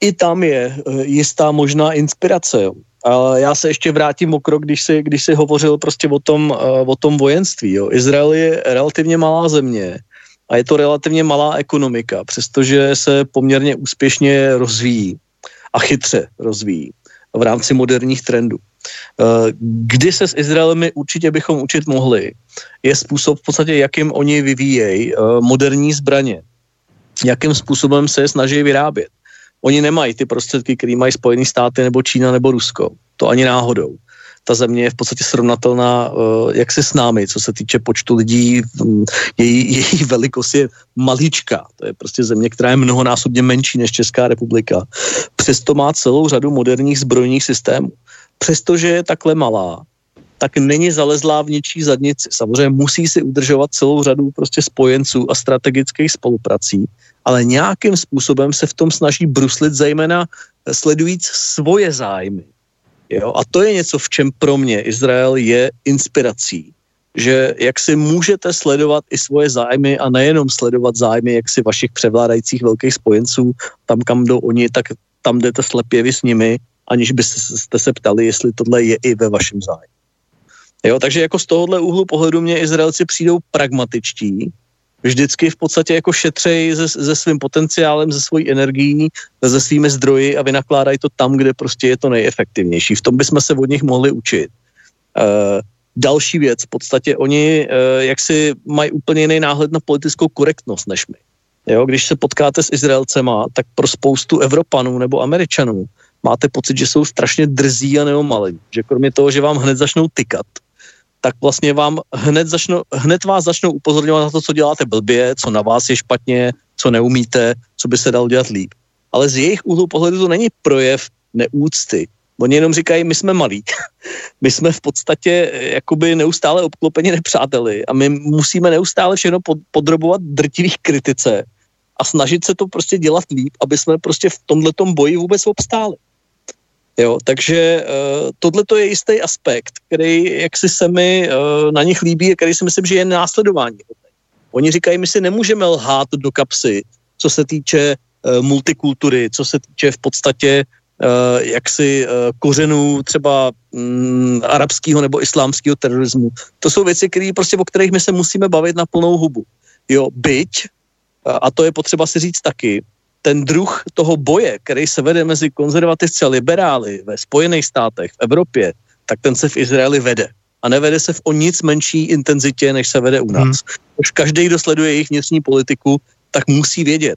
S3: i tam je eh, jistá možná inspirace. Jo. Ale já se ještě vrátím o krok, když si, když si hovořil prostě o tom, uh, o tom vojenství. Jo. Izrael je relativně malá země a je to relativně malá ekonomika, přestože se poměrně úspěšně rozvíjí a chytře rozvíjí v rámci moderních trendů. Kdy se s Izraelem určitě bychom učit mohli, je způsob v podstatě, jakým oni vyvíjejí moderní zbraně, jakým způsobem se je snaží vyrábět. Oni nemají ty prostředky, které mají Spojené státy nebo Čína nebo Rusko. To ani náhodou. Ta země je v podstatě srovnatelná uh, jak se s námi, co se týče počtu lidí. Um, její, její velikost je malička. To je prostě země, která je mnohonásobně menší než Česká republika. Přesto má celou řadu moderních zbrojních systémů. Přestože je takhle malá, tak není zalezlá v něčí zadnici. Samozřejmě musí si udržovat celou řadu prostě spojenců a strategických spoluprací, ale nějakým způsobem se v tom snaží bruslit, zejména sledujíc svoje zájmy. Jo? A to je něco, v čem pro mě Izrael je inspirací. Že jak si můžete sledovat i svoje zájmy a nejenom sledovat zájmy jak si vašich převládajících velkých spojenců, tam kam jdou oni, tak tam jdete slepě vy s nimi, aniž byste se ptali, jestli tohle je i ve vašem zájmu. Jo, takže jako z tohohle úhlu pohledu mě Izraelci přijdou pragmatičtí, vždycky v podstatě jako šetřej se, se svým potenciálem, se svojí energií, se svými zdroji a vynakládají to tam, kde prostě je to nejefektivnější. V tom bychom se od nich mohli učit. Uh, další věc, v podstatě oni uh, jak si mají úplně jiný náhled na politickou korektnost než my. Jo, když se potkáte s Izraelcema, tak pro spoustu Evropanů nebo Američanů máte pocit, že jsou strašně drzí a neomalí. Že kromě toho, že vám hned začnou tykat, tak vlastně vám hned, začnou, hned vás začnou upozorňovat na to, co děláte blbě, co na vás je špatně, co neumíte, co by se dalo dělat líp. Ale z jejich úhlu pohledu to není projev neúcty. Oni jenom říkají, my jsme malí. My jsme v podstatě eh, jakoby neustále obklopeni nepřáteli a my musíme neustále všechno podrobovat drtivých kritice a snažit se to prostě dělat líp, aby jsme prostě v tomhletom boji vůbec obstáli. Jo, takže uh, tohle to je jistý aspekt, který jak si se mi uh, na nich líbí a který si myslím, že je následování. Oni říkají, my si nemůžeme lhát do kapsy, co se týče uh, multikultury, co se týče v podstatě jaksi kořenů třeba mm, arabského nebo islámského terorismu. To jsou věci, které prostě, o kterých my se musíme bavit na plnou hubu. Jo, byť, a to je potřeba si říct taky, ten druh toho boje, který se vede mezi konzervativci a liberály ve Spojených státech, v Evropě, tak ten se v Izraeli vede. A nevede se v o nic menší intenzitě, než se vede u nás. Hmm. Už každý, kdo sleduje jejich vnitřní politiku, tak musí vědět.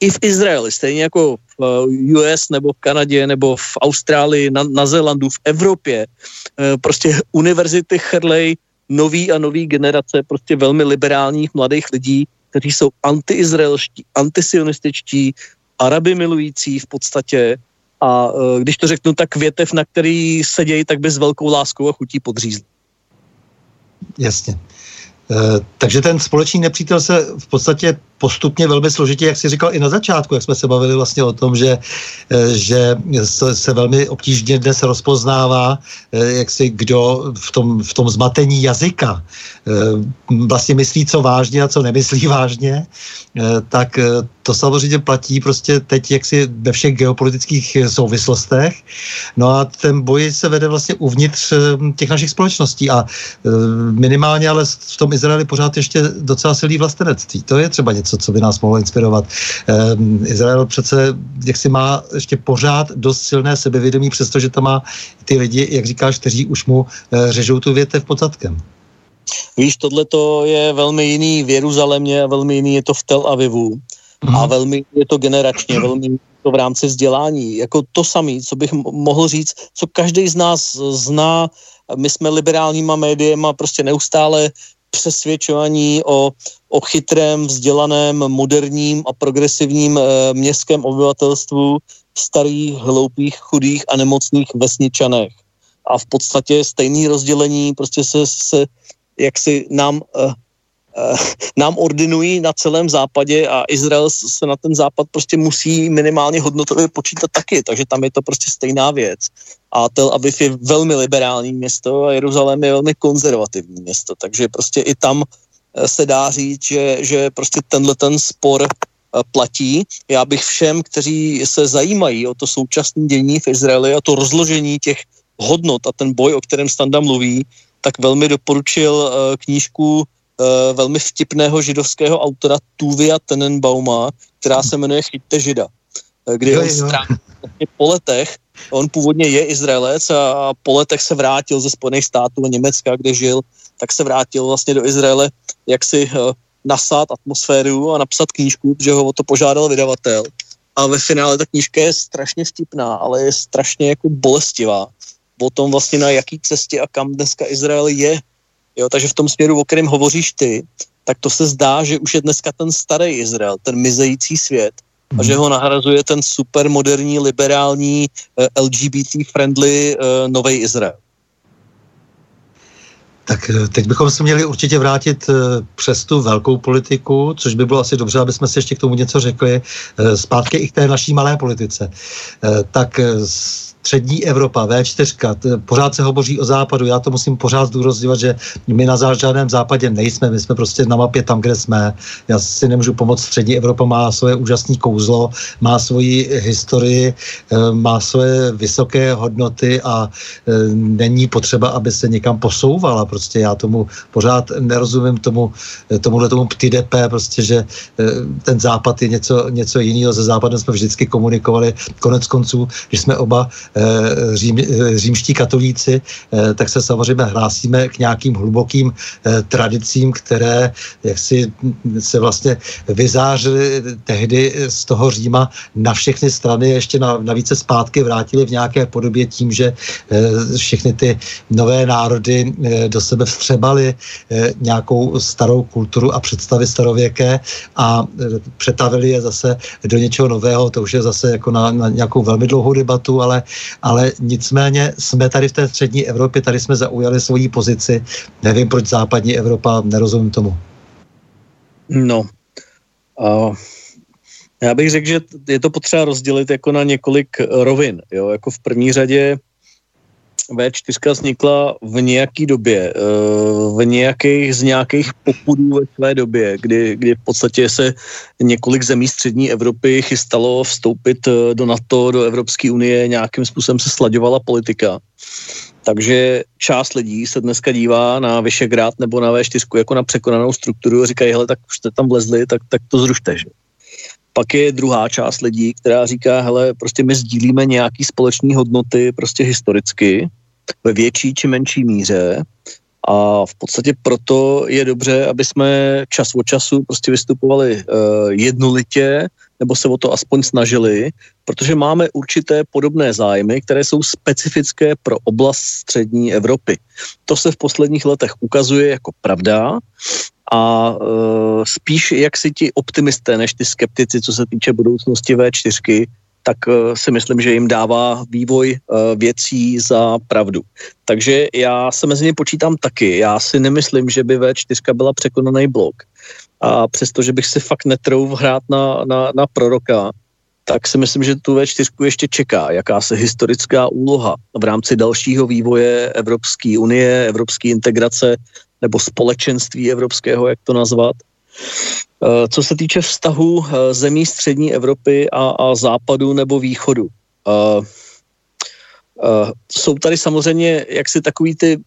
S3: I v Izraeli, stejně jako v US nebo v Kanadě nebo v Austrálii, na, na Zélandu, v Evropě, eh, prostě univerzity chrlej nový a nový generace prostě velmi liberálních mladých lidí, kteří jsou antiizraelští, antisionističtí, araby milující v podstatě a e, když to řeknu, tak větev, na který sedějí, tak by s velkou láskou a chutí podřízli.
S2: Jasně. E, takže ten společný nepřítel se v podstatě postupně velmi složitě, jak si říkal i na začátku, jak jsme se bavili vlastně o tom, že, eh, že se velmi obtížně dnes rozpoznává, eh, jak si kdo v tom, v tom zmatení jazyka eh, vlastně myslí, co vážně a co nemyslí vážně, tak to samozřejmě platí prostě teď jaksi ve všech geopolitických souvislostech. No a ten boj se vede vlastně uvnitř těch našich společností a minimálně ale v tom Izraeli pořád ještě docela silí vlastenectví. To je třeba něco, co by nás mohlo inspirovat. Um, Izrael přece jak si má ještě pořád dost silné sebevědomí, přestože tam má ty lidi, jak říkáš, kteří už mu uh, řežou tu větev pod zadkem.
S3: Víš, tohle to je velmi jiný v Jeruzalémě a velmi jiný je to v Tel Avivu. Mm. A mhm. velmi je to generačně, velmi to v rámci vzdělání. Jako to samé, co bych mohl říct, co každý z nás zná, my jsme liberálníma médiema prostě neustále přesvědčování o, o chytrém, vzdělaném, moderním a progresivním e, městském obyvatelstvu starých, hloupých, chudých a nemocných vesničanech. A v podstatě stejný rozdělení prostě se, se jak si nám e, nám ordinují na celém západě a Izrael se na ten západ prostě musí minimálně hodnotově počítat taky, takže tam je to prostě stejná věc. A Tel Aviv je velmi liberální město a Jeruzalém je velmi konzervativní město, takže prostě i tam eh, se dá říct, že, že prostě tenhle ten spor eh, platí. Já bych všem, kteří se zajímají o to současné dění v Izraeli a to rozložení těch hodnot a ten boj, o kterém Standa mluví, tak velmi doporučil knížku uh, velmi vtipného židovského autora Tuvia Tenenbauma, která se jmenuje Chyťte žida, uh, kdy on strávil po letech, on původně je Izraelec a po letech se vrátil ze Spojených států a Německa, kde žil, tak se vrátil vlastně do Izraele, jak si uh, nasát atmosféru a napsat knížku, že ho o to požádal vydavatel. A ve finále ta knížka je strašně vtipná, ale je strašně jako bolestivá. O tom vlastně na jaký cestě a kam dneska Izrael je Jo, takže v tom směru, o kterém hovoříš ty, tak to se zdá, že už je dneska ten starý Izrael, ten mizející svět, a že ho nahrazuje ten supermoderní, liberální, uh, eh, LGBT-friendly eh, nový Izrael.
S2: Tak eh, teď bychom se měli určitě vrátit přes tu velkou politiku, což by bylo asi dobře, aby jsme si ještě k tomu něco řekli, zpátky i k té naší malé politice. Tak střední Evropa, V4, pořád se hovoří o západu, já to musím pořád zdůrazňovat, že my na žádném západě nejsme, my jsme prostě na mapě tam, kde jsme. Já si nemůžu pomoct, střední Evropa má svoje úžasné kouzlo, má svoji historii, eh, má svoje vysoké hodnoty a eh, není potřeba, aby se někam posouvala. Prostě já tomu pořád nerozumím tomu, eh, tomuhle tomu ptidepe, prostě, že ten západ je něco, něco jiného. Se západem jsme vždycky komunikovali. Konec konců, když jsme oba řím, eh, římští katolíci, eh, tak se samozřejmě hlásíme k nějakým hlubokým tradicím, které jak si se vlastně vyzářily tehdy z toho Říma na všechny strany, ještě na, na více zpátky vrátili v nějaké podobě tím, že všechny ty nové národy do sebe vstřebali nějakou starou kulturu a představy starověké a přetavili je zase do něčeho nového, to už je zase jako na, na nějakou velmi dlouhou debatu, ale ale nicméně jsme tady v té střední Evropě, tady jsme zaujali svoji pozici. Nevím, proč západní Evropa, nerozumím tomu.
S3: No, uh, já bych řekl, že je to potřeba rozdělit jako na několik rovin. Jo? Jako v první řadě V4 vznikla v nějaké době, v nějakých, z nějakých popudů ve své době, kdy, kdy v podstatě se několik zemí střední Evropy chystalo vstoupit do NATO, do Evropské unie, nějakým způsobem se slaďovala politika. Takže část lidí se dneska dívá na Vyšegrád nebo na V4 jako na překonanou strukturu a říkají, hele, tak už jste tam vlezli, tak, tak to zrušte. Že? Pak je druhá část lidí, která říká, hele, prostě my sdílíme nějaký společné hodnoty prostě historicky ve větší či menší míře a v podstatě proto je dobře, aby jsme čas od času prostě vystupovali uh, jednolitě, nebo se o to aspoň snažili, protože máme určité podobné zájmy, které jsou specifické pro oblast střední Evropy. To se v posledních letech ukazuje jako pravda a uh, spíš jak si ti optimisté než ty skeptici, co se týče budoucnosti V4, tak uh, si myslím, že jim dává vývoj uh, věcí za pravdu. Takže já se mezi ně počítám taky. Já si nemyslím, že by V4 byla překonaný blok. A přestože bych si fakt netrouf hrát na, na, na proroka, tak si myslím, že tu V4 ještě čeká jakási historická úloha v rámci dalšího vývoje Evropské unie, evropské integrace nebo společenství evropského, jak to nazvat. Eh, co se týče vztahu eh, zemí střední Evropy a, a západu nebo východu, uh, jsou tady samozřejmě jaksi takový ty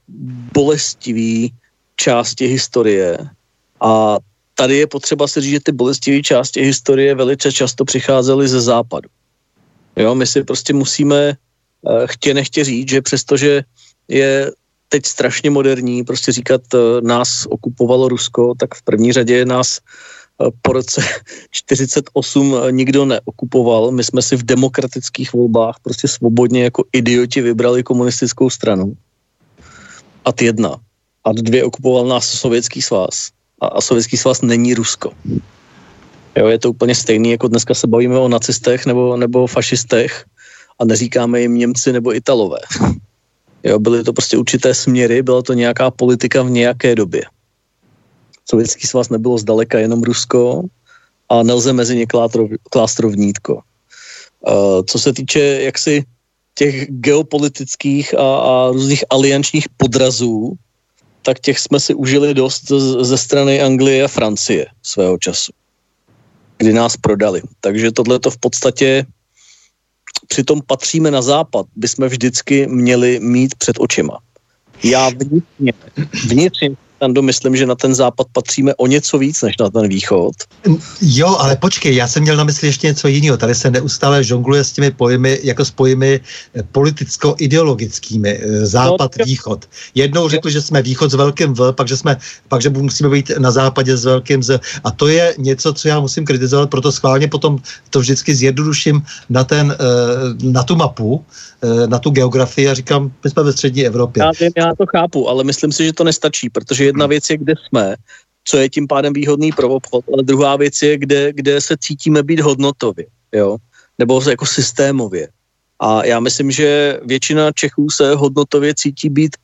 S3: bolestivý části historie a tady je potřeba si říct, že ty bolestivé části historie velice často přicházely ze západu. Jo, my si prostě musíme chtě nechtě říct, že přestože je teď strašně moderní prostě říkat, uh, nás okupovalo Rusko, tak v první řadě nás uh, po roce 48 nikdo neokupoval. My jsme si v demokratických volbách prostě svobodně jako idioti vybrali komunistickou stranu. Ad jedna. Ad dvě okupoval nás Sovětský svaz a, a Sovětský svaz není Rusko. Jo, je to úplně stejný, jako dneska se bavíme o nacistech nebo, nebo fašistech a neříkáme jim Němci nebo Italové. Jo, byly to prostě určité směry, byla to nějaká politika v nějaké době. Sovětský svaz nebylo zdaleka jenom Rusko a nelze mezi ně klást rovnítko. Uh, co se týče jaksi těch geopolitických a, a různých aliančních podrazů, tak těch jsme si užili dost ze strany Anglie a Francie svého času, kdy nás prodali. Takže tohle to v podstatě přitom patříme na západ, bychom vždycky měli mít před očima. Já vnitřně, vnitřně Tando, myslím, že na ten západ patříme o něco víc než na ten východ.
S2: Jo, ale počkej, já jsem měl na mysli ještě něco jiného. Tady se neustále žongluje s těmi pojmy, jako s pojmy eh, politicko-ideologickými. Eh, západ, no, východ. Jednou řekl, že jsme východ s velkým V, pak že, jsme, pak, že musíme být na západě s velkým Z. A to je něco, co já musím kritizovat, proto schválně potom to vždycky zjednoduším na, ten, eh, na tu mapu, na tu geografii a říkám, my jsme ve střední Evropě.
S3: Já, vím, já to chápu, ale myslím si, že to nestačí, protože jedna věc je, kde jsme, co je tím pádem výhodný pro obchod, ale druhá věc je, kde, kde se cítíme být hodnotově, jo, nebo jako systémově. A já myslím, že většina Čechů se hodnotově cítí být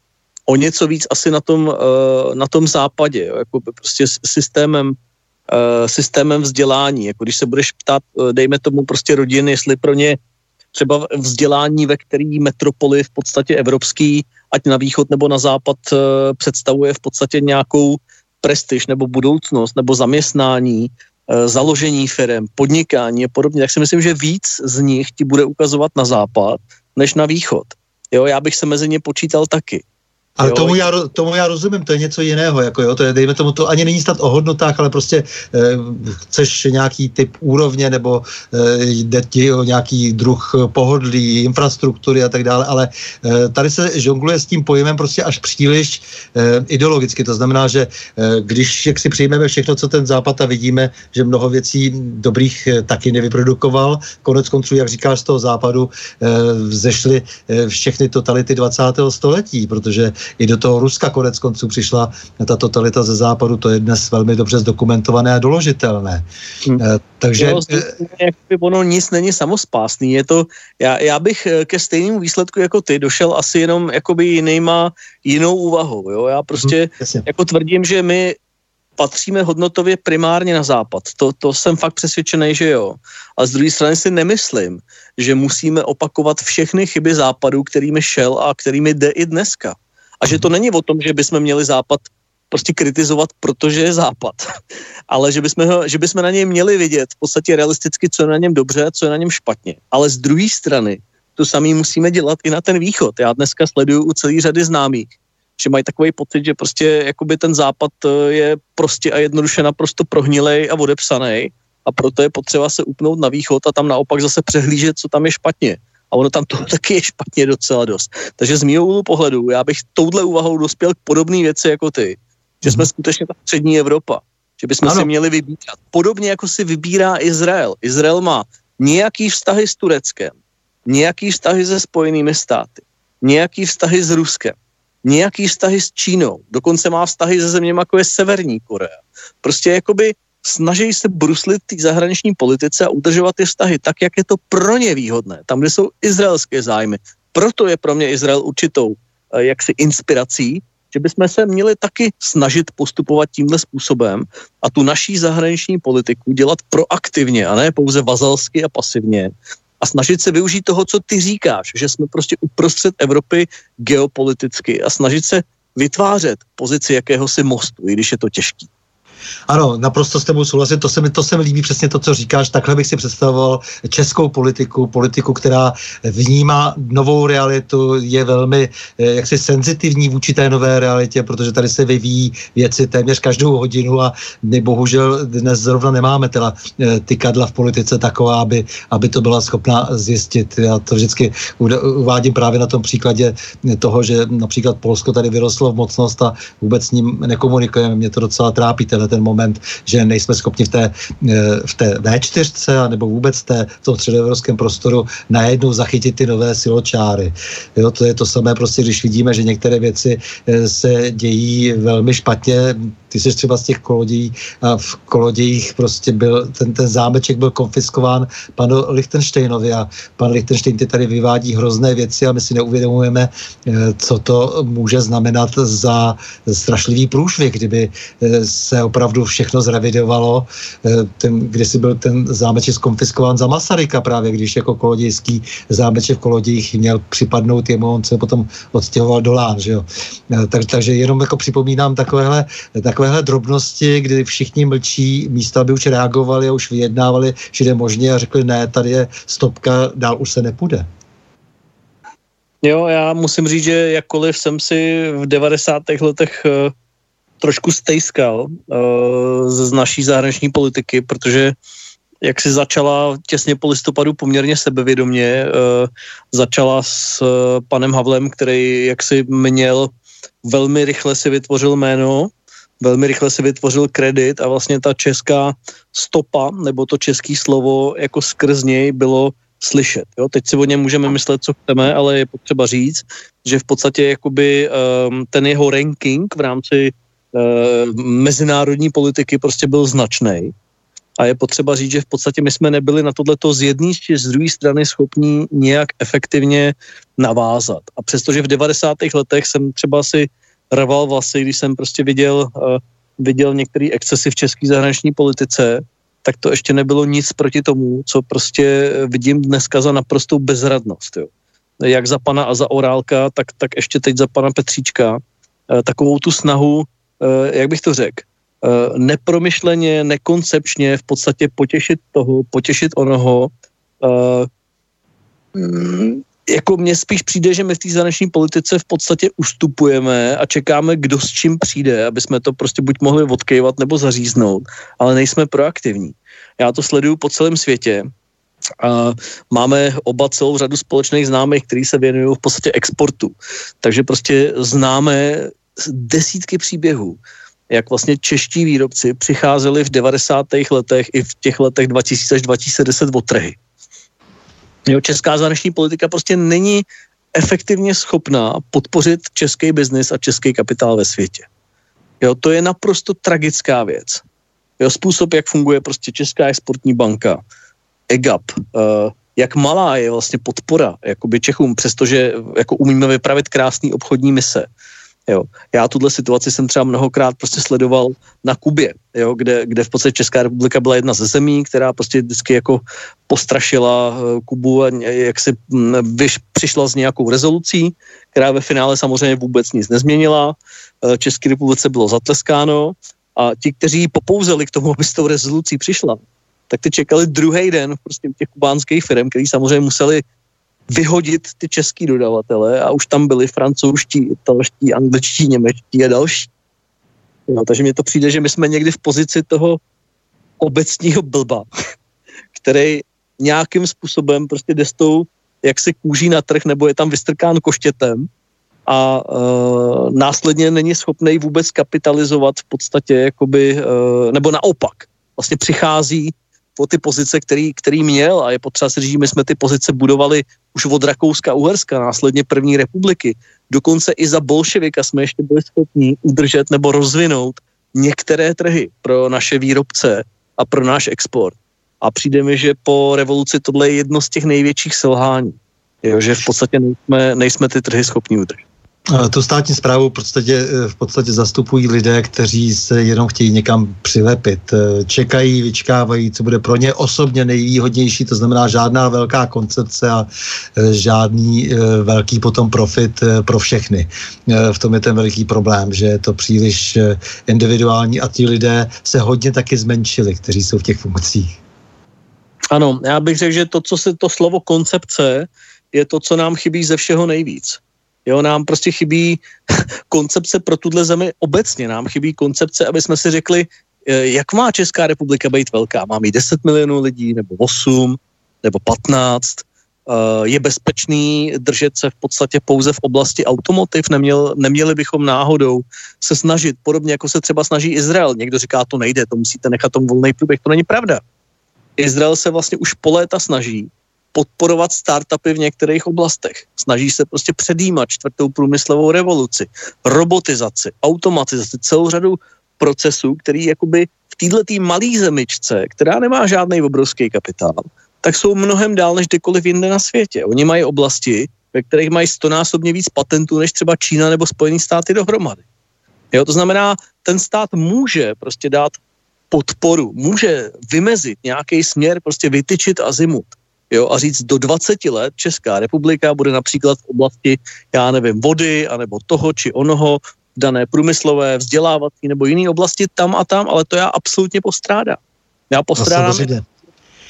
S3: o něco víc asi na tom, uh, na tom západě, jo, jako prostě systémem, uh, systémem vzdělání. Jako když se budeš ptát, dejme tomu prostě rodiny, jestli pro ně třeba vzdělání ve který metropoli v podstatě evropský, ať na východ nebo na západ, eh, představuje v podstatě nějakou prestiž nebo budoucnost nebo zaměstnání, eh, založení firm, podnikání a podobně, tak si myslím, že víc z nich ti bude ukazovat na západ než na východ. Jo, já bych se mezi ně počítal taky.
S2: Ale jo. tomu já, tomu já rozumím, to je něco jiného, jako jo, to je, dejme tomu, to ani není snad o hodnotách, ale prostě e, chceš nějaký typ úrovně, nebo e, jde ti o nějaký druh pohodlí, infrastruktury a tak dále, ale e, tady se žongluje s tím pojmem prostě až příliš e, ideologicky, to znamená, že e, když jak si přijmeme všechno, co ten západ a vidíme, že mnoho věcí dobrých e, taky nevyprodukoval, konec konců, jak říkáš, z toho západu e, vzešly e, všechny totality 20. století, protože i do toho Ruska konec konců přišla ta totalita ze západu, to je dnes velmi dobře zdokumentované a doložitelné. Hmm. Takže... Jo,
S3: jakoby ono nic není samospásný, je to, já, já bych eh, ke stejnému výsledku jako ty došel asi jenom jakoby jinýma, jinou úvahou, jo, já prostě hmm, jako tvrdím, že my patříme hodnotově primárně na západ. To, to jsem fakt přesvědčený, že jo. A z druhé strany si nemyslím, že musíme opakovat všechny chyby západu, kterými šel a kterými jde i dneska. A že to není o tom, že bychom měli západ prostě kritizovat, protože je západ. Ale že bychom, ho, že bychom na něj měli vidět v podstatě realisticky, co je na něm dobře a co je na něm špatně. Ale z druhé strany to samý musíme dělat i na ten východ. Já dneska sleduju u celé řady známých, že mají takový pocit, že prostě jakoby ten západ eh, je prostě a jednoduše naprosto prohnilej a odepsaný a proto je potřeba se upnout na východ a tam naopak zase přehlížet, co tam je špatně. A ono tam to taky je špatně docela dost. Takže z mého úhlu pohledu já bych touhle úvahou dospěl k podobné věci jako ty. Že jsme mhm. skutečně ta střední Evropa. Že bychom ano. si měli vybírat. Podobně jako si vybírá Izrael. Izrael má nějaký vztahy s Tureckem, nějaký vztahy se Spojenými státy, nějaký vztahy s Ruskem, nějaký vztahy s Čínou, dokonce má vztahy se zeměmi, jako je Severní Korea. Prostě jakoby snaží se bruslit té zahraniční politice a udržovat ty vztahy tak, jak je to pro ně výhodné, tam, kde jsou izraelské zájmy. Proto je pro mě Izrael určitou eh, jaksi inspirací, že bychom se měli taky snažit postupovat tímhle způsobem a tu naší zahraniční politiku dělat proaktivně a ne pouze vazalsky a pasivně a snažit se využít toho, co ty říkáš, že jsme prostě uprostřed Evropy geopoliticky a snažit se vytvářet pozici jakéhosi mostu, i když je to těžký.
S2: Ano, naprosto s tebou souhlasím, to se mi, to se mi líbí přesně to, co říkáš. Takhle bych si představoval českou politiku, politiku, která vnímá novou realitu, je velmi eh, jaksi senzitivní vůči té nové realitě, protože tady se vyvíjí věci téměř každou hodinu a my bohužel dnes zrovna nemáme teda eh, ty kadla v politice taková, aby, aby to byla schopná zjistit. Já to vždycky uvádím právě na tom příkladě toho, že například Polsko tady vyrostlo v mocnost a vůbec s ním nekomunikujeme. Mě to docela trápí, tenhle ten moment, že nejsme schopni v té, eh, v té V4 nebo vůbec té, v tom středoevropském prostoru najednou zachytit ty nové siločáry. Jo, to je to samé prostě, když vidíme, že některé věci eh, se dějí velmi špatně, ty jsi třeba z těch kolodějí a v kolodějích prostě byl, ten, ten zámeček byl konfiskován panu Lichtensteinovi a pan Lichtenstein ty tady vyvádí hrozné věci a my si neuvědomujeme, eh, co to může znamenat za strašlivý průšvih, kdyby se opravdu všechno zrevidovalo. Eh, ten, si byl ten zámeček skonfiskován za Masaryka právě, když jako kolodějský zámeček v Kolodějích měl připadnout jemu, on se potom odstěhoval do Lán, že jo. Eh, tak, takže jenom jako připomínám takovéhle, takovéhle drobnosti, kdy všichni mlčí, místa aby už reagovali a už vyjednávali, že jde možně a řekli ne, tady je stopka, dál už se nepůjde.
S3: Jo, já musím říct, že jakkoliv jsem si v 90. letech eh, trošku stejskal uh, z naší zahraniční politiky, protože jak si začala těsně po listopadu poměrně sebevědomě, uh, začala s panem Havlem, který jak si měl velmi rychle si vytvořil jméno, velmi rychle si vytvořil kredit a vlastně ta česká stopa, nebo to český slovo jako skrz něj bylo slyšet. Jo? Teď si o něm můžeme myslet, co chceme, ale je potřeba říct, že v podstatě jakoby um, ten jeho ranking v rámci Eh, mezinárodní politiky prostě byl značný. A je potřeba říct, že v podstatě my jsme nebyli na tohleto z jedné či z druhé strany schopní nějak efektivně navázat. A přestože v 90. letech jsem třeba si rval vlasy, když jsem prostě viděl, uh, viděl některé excesy v české zahraniční politice, tak to ještě nebylo nic proti tomu, co prostě vidím dneska za naprostou bezradnost. Jo. Jak za pana a za Orálka, tak, tak ještě teď za pana Petříčka. Uh, takovou tu snahu Eh, jak bych to řekl, eh, nepromyšleně, nekoncepčně v podstatě potěšit toho, potěšit onoho. Mm, jako mně spíš přijde, že my v té zahraniční politice v podstatě ustupujeme a čekáme, kdo s čím přijde, aby jsme to prostě buď mohli odkejvat nebo zaříznout, ale nejsme proaktivní. Já to sleduju po celém světě. A máme oba celou řadu společných známých, kteří se věnují v podstatě exportu. Takže prostě známe desítky příběhů, jak vlastně čeští výrobci přicházeli v 90. letech i v těch letech 2000 až 2010 o trhy. Jo, česká zahraniční politika prostě není efektivně schopná podpořit český biznis a český kapitál ve světě. Jo, to je naprosto tragická věc. Jo, způsob, jak funguje prostě Česká exportní banka, EGAP, uh, jak malá je vlastně podpora jakoby Čechům, přestože jako umíme vypravit krásný obchodní mise Jo. Já tuhle situaci jsem třeba mnohokrát prostě sledoval na Kubě, jo, kde, kde v podstatě Česká republika byla jedna ze zemí, která prostě vždycky jako postrašila eh, Kubu a jak si mm, vyš, přišla s nějakou rezolucí, která ve finále samozřejmě vůbec nic nezměnila. Eh, České republice bylo zatleskáno a ti, kteří ji popouzeli k tomu, aby s tou rezolucí přišla, tak ty čekali druhý den prostě těch kubánských firm, který samozřejmě museli vyhodit ty český dodavatele a už tam byli francouzští, italští, angličtí, němečtí a další. No, takže mně to přijde, že my jsme někdy v pozici toho obecního blba, který nějakým způsobem prostě jde s tou, jak se kůží na trh, nebo je tam vystrkán koštětem a uh, následně není schopný vůbec kapitalizovat v podstatě, jakoby, uh, nebo naopak, vlastně přichází po ty pozice, který, který měl a je potřeba si říct, my jsme ty pozice budovali už od Rakouska Uherska, následně první republiky. Dokonce i za bolševika jsme ještě byli schopni udržet nebo rozvinout některé trhy pro naše výrobce a pro náš export. A přijde mi, že po revoluci tohle je jedno z těch největších selhání. Jo, že v podstatě nejsme, nejsme ty trhy schopni udržet.
S2: Tu státní zprávu v podstatě, eh, v podstatě zastupují lidé, kteří se jenom chtějí někam přilepit. Eh, čekají, vyčkávají, co bude pro ně osobně nejvýhodnější, to znamená žádná velká koncepce a eh, žádný velký potom profit pro všechny. V tom je ten veliký problém, že je to příliš individuální a ti lidé se hodně taky zmenšili, kteří jsou v těch funkcích.
S3: Ano, já bych řekl, že to, co se to slovo koncepce, je to, co nám chybí ze všeho nejvíc. Jo, nám prostě chybí koncepce pro tuhle zemi obecně. Nám chybí koncepce, aby jsme si řekli, eh, jak má Česká republika být velká. Má mít 10 milionů lidí, nebo 8, nebo 15. Eh, je bezpečný držet se v podstatě pouze v oblasti automotiv. Neměl, neměli bychom náhodou se snažit, podobně jako se třeba snaží Izrael. Někdo říká, to nejde, to musíte nechat tomu volný průběh. To není pravda. Izrael se vlastně už po léta snaží podporovat startupy v některých oblastech. Snaží se prostě předjímat čtvrtou průmyslovou revoluci, robotizaci, automatizaci, celou řadu procesů, který jakoby v této malé zemičce, která nemá žádný obrovský kapitál, tak jsou mnohem dál než kdekoliv jinde na světě. Oni mají oblasti, ve kterých mají stonásobně víc patentů než třeba Čína nebo Spojené státy dohromady. Jo, to znamená, ten stát může prostě dát podporu, může vymezit nějaký směr, prostě vytyčit azimut jo, a říct do 20 let Česká republika bude například v oblasti, já nevím, vody, anebo toho či onoho, dané průmyslové, vzdělávací nebo jiné oblasti tam a tam, ale to já absolutně postrádám. Já postrádám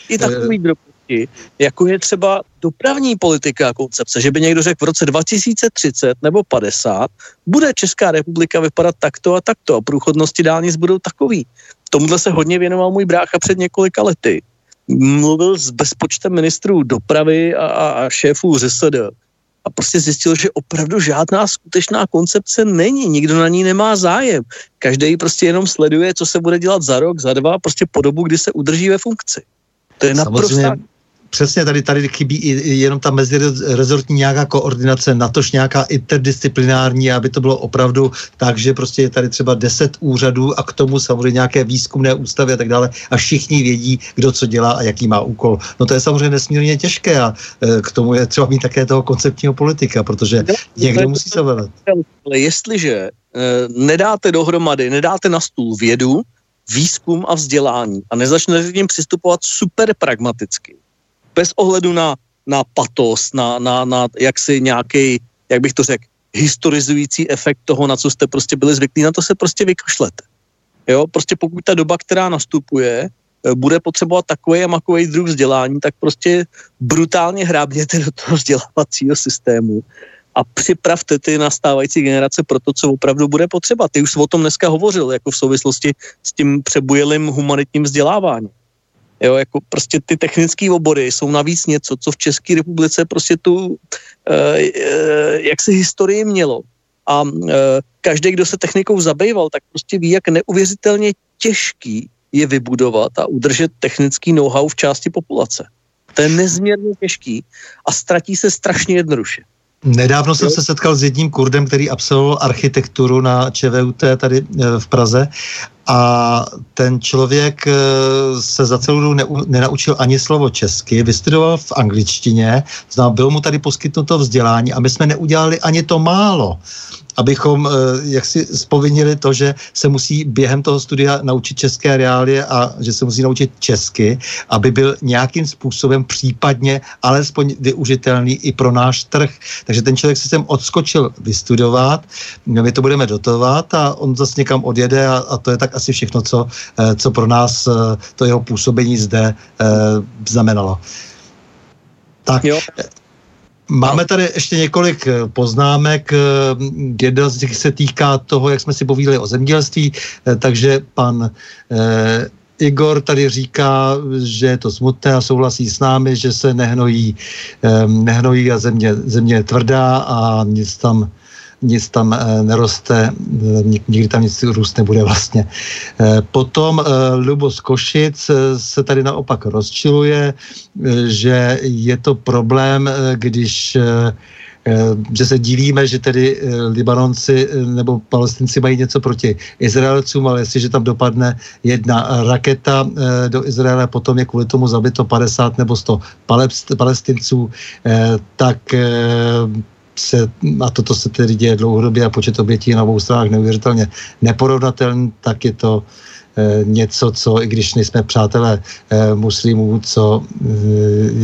S3: i takový drobnosti, jako je třeba dopravní politika a koncepce, že by někdo řekl v roce 2030 nebo 50 bude Česká republika vypadat takto a takto a průchodnosti dálnic budou takový. Tomuhle se hodně věnoval můj brácha před několika lety mluvil s bezpočtem ministrů dopravy a, a šéfů ŘSD a prostě zjistil, že opravdu žádná skutečná koncepce není, nikdo na ní nemá zájem. Každý prostě jenom sleduje, co se bude dělat za rok, za dva, prostě po dobu, kdy se udrží ve funkci. To je naprosto
S2: přesně tady, tady chybí i, jenom ta mezirezortní nějaká koordinace, natož nějaká interdisciplinární, aby to bylo opravdu tak, že prostě je tady třeba deset úřadů a k tomu samozřejmě nějaké výzkumné ústavy a tak dále a všichni vědí, kdo co dělá a jaký má úkol. No to je samozřejmě nesmírně těžké a e, k tomu je třeba mít také toho koncepčního politika, protože někdo musí se velet.
S3: Ale jestliže e, nedáte dohromady, nedáte na stůl vědu, výzkum a vzdělání a nezačnete k ním přistupovat super pragmaticky, bez ohledu na, na patos, na, na, na jaksi nějaký, jak bych to řekl, historizující efekt toho, na co jste prostě byli zvyklí, na to se prostě vykašlete. Jo, prostě pokud ta doba, která nastupuje, eh, bude potřebovat takový a makový druh vzdělání, tak prostě brutálně hrábněte do toho vzdělávacího systému a připravte ty nastávající generace pro to, co opravdu bude potřeba. Ty už jsi o tom dneska hovořil, jako v souvislosti s tím přebujelým humanitním vzděláváním. Jo, jako prostě ty technické obory jsou navíc něco, co v České republice prostě tu, e, e, jak se historii mělo. A e, každý, kdo se technikou zabýval, tak prostě ví, jak neuvěřitelně těžký je vybudovat a udržet technický know-how v části populace. To je nezměrně těžký a ztratí se strašně jednoduše.
S2: Nedávno jsem se setkal s jedním Kurdem, který absolvoval architekturu na ČVUT tady v Praze. A ten člověk eh, se za celou dobu nenaučil ani slovo česky, vystudoval v angličtině, znám, bylo mu tady poskytnuto vzdělání a my jsme neudělali ani to málo, abychom jak si spovinili to, že se musí během toho studia naučit české reálie a že se musí naučit česky, aby byl nějakým způsobem případně alespoň využitelný i pro náš trh. Takže ten člověk se sem odskočil vystudovat, my to budeme dotovat a on zase někam odjede a, a to je tak asi všechno, co, co pro nás to jeho působení zde znamenalo. Tak. Jo. Máme tady ještě několik eh, poznámek. Eh, jedna z nich se týká toho, jak jsme si povídali o zemědělství, eh, takže pan eh, Igor tady říká, že je to smutné a souhlasí s námi, že se nehnojí, eh, nehnojí a země, země je tvrdá a nic tam nic tam eh, neroste, eh, nikdy tam nic růst nebude vlastně. Eh, potom Lubos Košic se tady naopak rozčiluje, že je to problém, když že se divíme, že tedy Libanonci nebo Palestinci mají něco proti Izraelcům, ale jestliže tam dopadne jedna raketa do Izraele, potom je kvůli tomu zabito 50 nebo 100 palestinců, tak se, a toto se tedy děje dlouhodobě a počet obětí na obou stranách neuvěřitelně neporovnatelný, tak je to e, něco, co, i když nejsme přátelé e, muslimů, co e,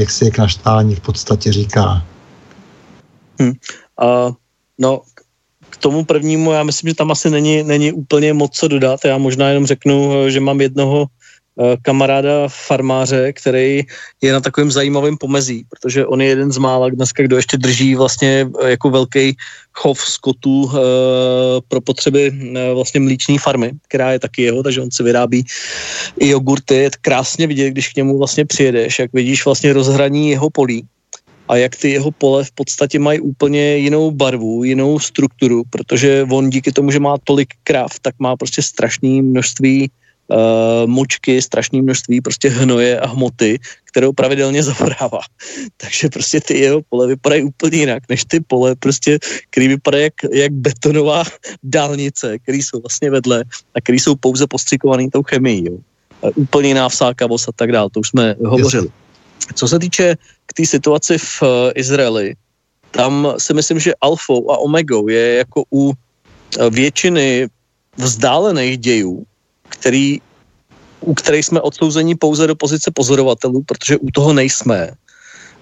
S2: jak se je k naštvání v podstatě říká.
S3: Hmm. Uh, no, k tomu prvnímu, já myslím, že tam asi není, není úplně moc co dodat. Já možná jenom řeknu, že mám jednoho kamaráda farmáře, který je na takovém zajímavém pomezí, protože on je jeden z mála dneska, kdo ještě drží vlastně eh, jako velký chov skotů e, pro potřeby e, vlastně mlíční farmy, která je taky jeho, takže on si vyrábí i jogurty. Je krásně vidět, když k němu vlastně přijedeš, jak vidíš vlastně rozhraní jeho polí a jak ty jeho pole v podstatě mají úplně jinou barvu, jinou strukturu, protože on díky tomu, že má tolik kráv, tak má prostě strašné množství uh, močky, strašné množství prostě hnoje a hmoty, kterou pravidelně zavorává. Takže prostě ty jeho pole vypadají úplně jinak, než ty pole prostě, který vypadají jak, jak betonová dálnice, který jsou vlastně vedle a který jsou pouze postřikovaný tou chemií. Jo. Uh, úplně jiná vsákavost a tak dále, to už jsme hovořili. Co se týče k té situaci v uh, Izraeli, tam si myslím, že alfou a omegou je jako u většiny vzdálených dějů, který, u kterých jsme odsouzeni pouze do pozice pozorovatelů, protože u toho nejsme.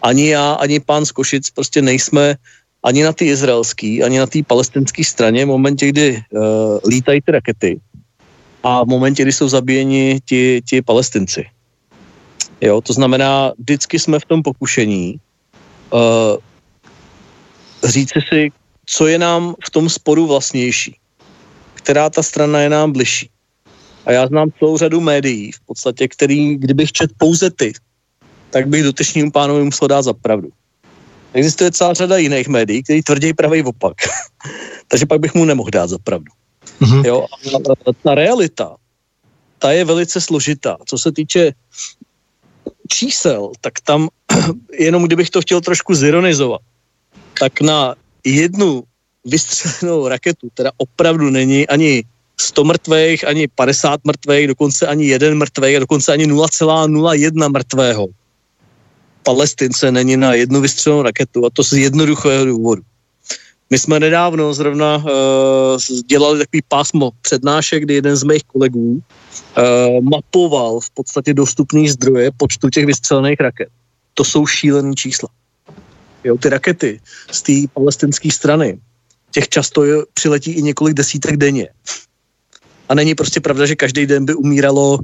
S3: Ani já, ani pán z Košic prostě nejsme ani na té izraelské, ani na té palestinské straně v momentě, kdy uh, lítají ty rakety a v momentě, kdy jsou zabíjeni ti, ti palestinci. Jo, to znamená, vždycky jsme v tom pokušení uh, říci si, co je nám v tom sporu vlastnější, která ta strana je nám bližší. A já znám celou řadu médií, v podstatě, který, kdybych čet pouze ty, tak bych dotyčnému pánovi musel dát za pravdu. Existuje celá řada jiných médií, který tvrdí pravý opak. Takže pak bych mu nemohl dát za pravdu. Mm-hmm. Jo, a ta realita, ta je velice složitá. Co se týče čísel, tak tam, jenom kdybych to chtěl trošku zironizovat, tak na jednu vystřelenou raketu teda opravdu není ani 100 mrtvých, ani 50 mrtvých, dokonce ani jeden mrtvý a dokonce ani 0,01 mrtvého. Palestince není na jednu vystřelenou raketu a to z jednoduchého důvodu. My jsme nedávno zrovna uh, dělali takový pásmo přednášek, kdy jeden z mých kolegů uh, mapoval v podstatě dostupný zdroje počtu těch vystřelených raket. To jsou šílené čísla. Jo, ty rakety z té palestinské strany, těch často je, přiletí i několik desítek denně. A není prostě pravda, že každý den by umíralo,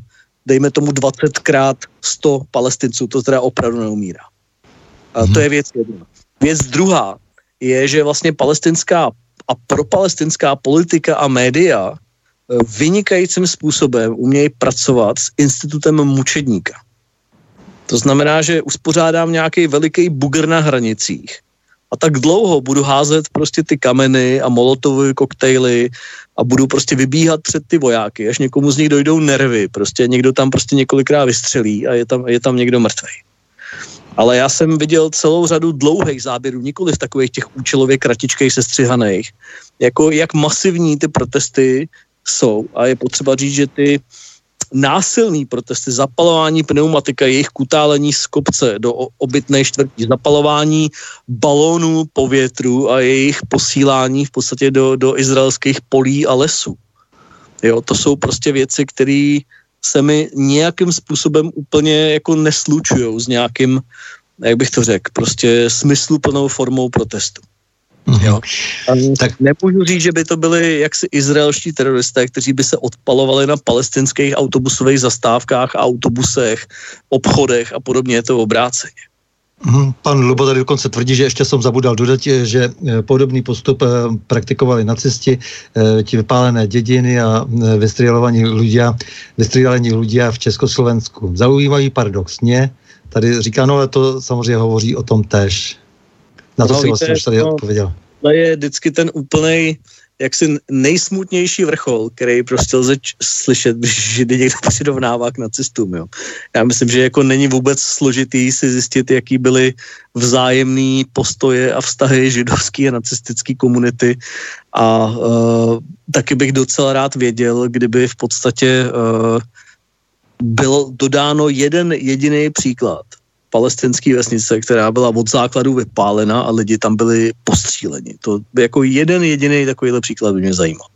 S3: dejme tomu 20 krát 100 palestinců. To teda opravdu neumírá. A to je věc jedna. Věc druhá je, že vlastně palestinská a propalestinská politika a média eh, vynikajícím způsobem umějí pracovat s institutem mučedníka. To znamená, že uspořádám nějaký veliký bugr na hranicích a tak dlouho budu házet prostě ty kameny a molotovy koktejly a budu prostě vybíhat před ty vojáky, až někomu z nich dojdou nervy, prostě někdo tam prostě několikrát vystřelí a je tam, je tam někdo mrtvý. Ale já jsem viděl celou řadu dlouhých záběrů, nikoli v takových těch účelově kratičkých sestřihaných, jako jak masivní ty protesty jsou a je potřeba říct, že ty násilný protesty, zapalování pneumatika, jejich kutálení z kopce do obytné čtvrtí, zapalování balónů po větru a jejich posílání v podstatě do, do izraelských polí a lesů. Jo, to jsou prostě věci, které se mi nějakým způsobem úplně jako neslučují s nějakým, jak bych to řekl, prostě smysluplnou formou protestu. Mm-hmm. Jo. tak nemůžu říct, že by to byli jaksi izraelští teroristé, kteří by se odpalovali na palestinských autobusových zastávkách, autobusech, obchodech a podobně, je to obráceně.
S2: Mhm. Pan Lubo tady dokonce tvrdí, že ještě jsem zabudal dodat, že eh, podobný postup eh, praktikovali nacisti, eh, ti vypálené dědiny a vystřílení lidí, vystřílení lidí v Československu. Zaujímavý paradoxně, tady říká, no ale to samozřejmě hovoří o tom tež. Na to no, si vlastně už tady no, odpověděl.
S3: To je vždycky ten úplný jaksi nejsmutnější vrchol, který prostě lze slyšet, když někdo přirovnává k nacistům. Jo. Já myslím, že jako není vůbec složitý si zjistit, jaký byly vzájemný postoje a vztahy židovské a nacistické komunity a uh, taky bych docela rád věděl, kdyby v podstatě uh, byl dodáno jeden jediný příklad – palestinské vesnice, která byla od základu vypálena a lidi tam byli postříleni. To by jako jeden jediný takovýhle příklad by mě zajímal.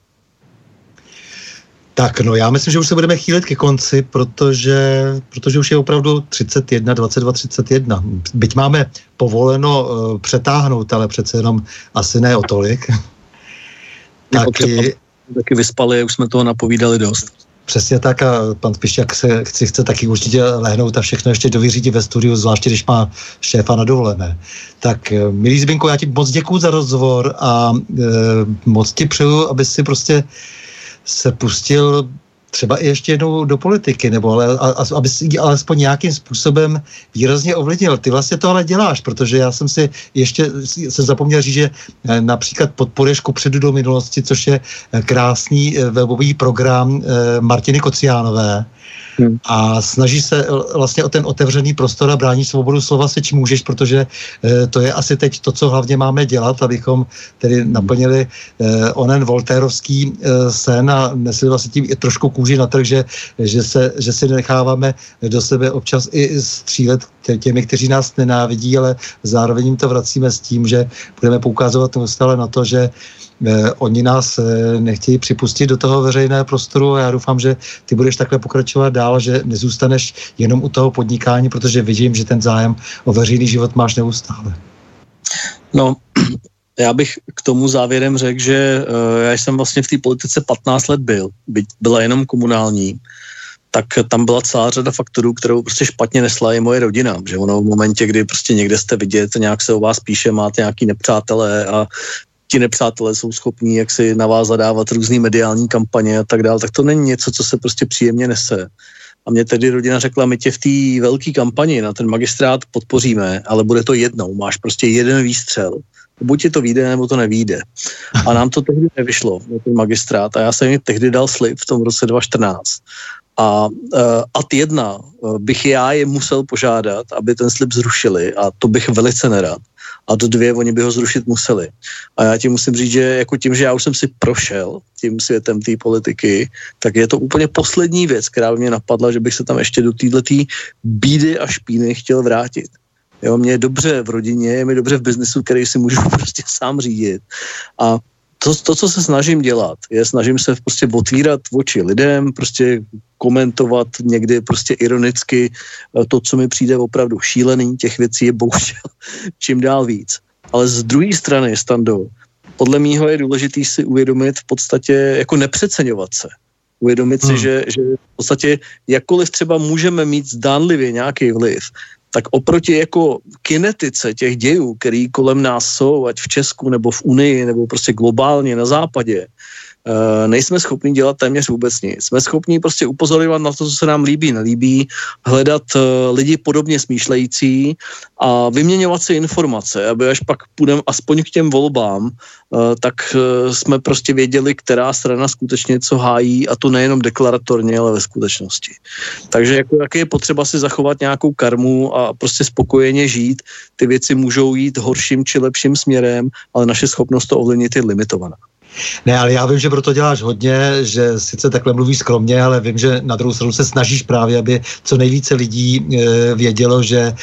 S2: Tak, no já myslím, že už se budeme chýlit ke konci, protože, protože už je opravdu 31, 22, 31. Byť máme povoleno uh, přetáhnout, ale přece jenom asi ne o tolik.
S3: taky, taky vyspali, už jsme toho napovídali dost.
S2: Přesně tak a pan Pišťák se chci, chce taky určitě lehnout a všechno ještě dovyřídit ve studiu, zvláště když má šéfa na dovolené. Tak eh, milý Zbinko, já ti moc děkuji za rozhovor a e, moc ti přeju, aby si prostě se pustil třeba i ještě jednou do politiky, nebo ale, a, aby si alespoň nějakým způsobem výrazně ovlivnil. Ty vlastně to ale děláš, protože já jsem si ještě se zapomněl říct, že eh, například podporuješ předu do minulosti, což je eh, krásný eh, webový program Martiny Kociánové, Hmm. A snaží se vlastně o ten otevřený prostor a brání svobodu slova se čím můžeš, protože e, to je asi teď to, co hlavně máme dělat, abychom tedy naplnili e, onen voltérovský e, sen a nesli vlastně tím i trošku kůži na trh, že, že, se, že si necháváme do sebe občas i střílet těmi, kteří nás nenávidí, ale zároveň jim to vracíme s tím, že budeme poukazovat neustále na to, že eh, oni nás eh, nechtějí připustit do toho veřejného prostoru a já doufám, že ty budeš takhle pokračovat dál, že nezůstaneš jenom u toho podnikání, protože vidím, že ten zájem o veřejný život máš neustále.
S3: No, já bych k tomu závěrem řekl, že uh, já jsem vlastně v té politice 15 let byl, byť byla jenom komunální tak tam byla celá řada faktorů, kterou prostě špatně nesla i moje rodina, že ono v momentě, kdy prostě někde jste vidět, nějak se o vás píše, máte nějaký nepřátelé a ti nepřátelé jsou schopní jak si na vás zadávat různé mediální kampaně a tak dále, tak to není něco, co se prostě příjemně nese. A mě tedy rodina řekla, my tě v té velké kampani na ten magistrát podpoříme, ale bude to jednou, máš prostě jeden výstřel. Buď ti to vyjde, nebo to nevíde. A nám to tehdy nevyšlo, ten magistrát. A já jsem jim tehdy dal slib v tom roce 2014. A uh, ad jedna uh, bych já je musel požádat, aby ten slib zrušili a to bych velice nerad. A do dvě oni by ho zrušit museli. A já ti musím říct, že jako tím, že já už jsem si prošel tím světem té politiky, tak je to úplně poslední věc, která by mě napadla, že bych se tam ještě do této bídy a špíny chtěl vrátit. Jo, mě je dobře v rodině, je mi dobře v biznesu, který si můžu prostě sám řídit. A to, to, co se snažím dělat, je snažím se prostě otvírat oči lidem, prostě komentovat někdy prostě ironicky eh, to, co mi přijde opravdu šílený, těch věcí je bohužel čím dál víc. Ale z druhé strany, Stando, podle mýho je důležité si uvědomit v podstatě, jako nepřeceňovat se. Uvědomit hmm. si, že, že v podstatě jakkoliv třeba můžeme mít zdánlivě nějaký vliv, tak oproti jako kinetice těch dějů, který kolem nás jsou, ať v Česku nebo v Unii, nebo prostě globálně na západě, nejsme schopni dělat téměř vůbec nic. Jsme schopni prostě upozorňovat na to, co se nám líbí, nelíbí, hledat uh, lidi podobně smýšlející a vyměňovat si informace, aby až pak půjdeme aspoň k těm volbám, uh, tak jsme prostě věděli, která strana skutečně co hájí a to nejenom deklaratorně, ale ve skutečnosti. Takže jako, jak je potřeba si zachovat nějakou karmu a prostě spokojeně žít, ty věci můžou jít horším či lepším směrem, ale naše schopnost to ovlivnit je limitovaná.
S2: Ne, ale já vím, že proto děláš hodně, že sice takhle mluvíš skromně, ale vím, že na druhou stranu se snažíš právě, aby co nejvíce lidí e, vědělo, že e,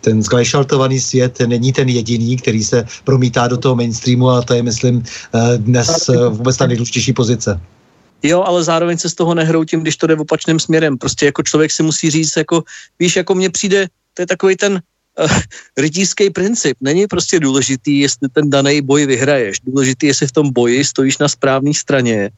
S2: ten zglajšaltovaný svět není ten jediný, který se promítá do toho mainstreamu a to je, myslím, e, dnes vůbec ta nejdůležitější pozice.
S3: Jo, ale zároveň se z toho nehroutím, když to jde opačným směrem. Prostě jako člověk si musí říct, jako, víš, jako mně přijde, to je takový ten rytířský princip. Není prostě důležitý, jestli ten daný boj vyhraješ. Důležitý, jestli v tom boji stojíš na správné straně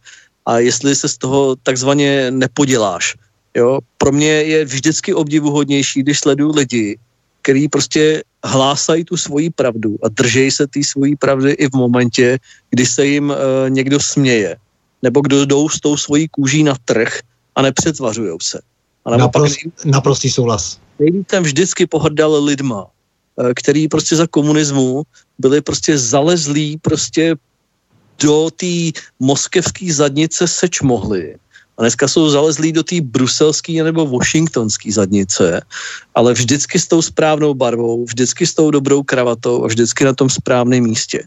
S3: a jestli se z toho takzvaně nepoděláš. Jo? Pro mě je vždycky obdivuhodnější, když sleduju lidi, který prostě hlásají tu svoji pravdu a držejí se té svojí pravdy i v momentě, kdy se jim uh, někdo směje. Nebo kdo jdou s tou svojí kůží na trh a nepřetvařují se.
S2: A Naprost, naprostý souhlas
S3: nejvíc jsem vždycky pohrdal lidma, eh, který prostě za komunismu byli prostě zalezlí prostě do té moskevské zadnice seč mohli. A dneska jsou zalezlí do té bruselské nebo washingtonské zadnice, ale vždycky s tou správnou barvou, vždycky s tou dobrou kravatou a vždycky na tom správném místě.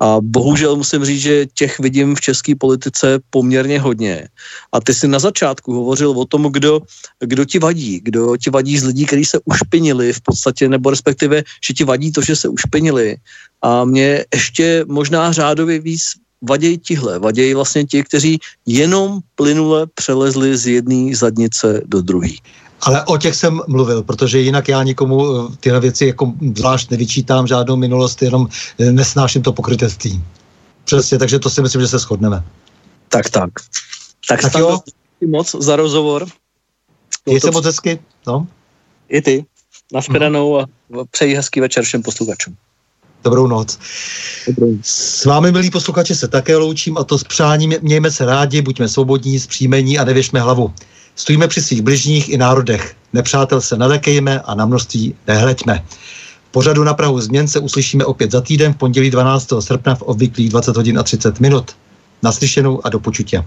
S3: A bohužel musím říct, že těch vidím v české politice poměrně hodně. A ty si na začátku hovořil o tom, kdo, kdo ti vadí. Kdo ti vadí z lidí, kteří se ušpinili v podstatě, nebo respektive, že ti vadí to, že se ušpinili. A mě ještě možná řádově víc vadějí tihle. Vadějí vlastně ti, kteří jenom plynule přelezli z jedné zadnice do druhé.
S2: Ale o těch jsem mluvil, protože jinak já nikomu eh, tyhle věci jako zvlášť nevyčítám žádnou minulost, jenom eh, nesnáším to pokrytectví. Přesně, takže to si myslím, že se shodneme.
S3: Tak, tak. Tak, tak jo. moc za rozhovor.
S2: Je se moc hezky, no.
S3: I ty. Naschledanou a přeji hezký večer všem posluchačům.
S2: Dobrou noc. Dobrou. S vámi, milí posluchači, se také loučím a to s přáním mějme se rádi, buďme svobodní, zpříjmení a nevěšme hlavu. Stojíme při svých bližních i národech. Nepřátel se nadekejme a na množství nehleďme. Pořadu na Prahu změn se uslyšíme opět za týden v pondělí 12. srpna v obvyklých 20 hodin a 30 minut. Naslyšenou a do počutě.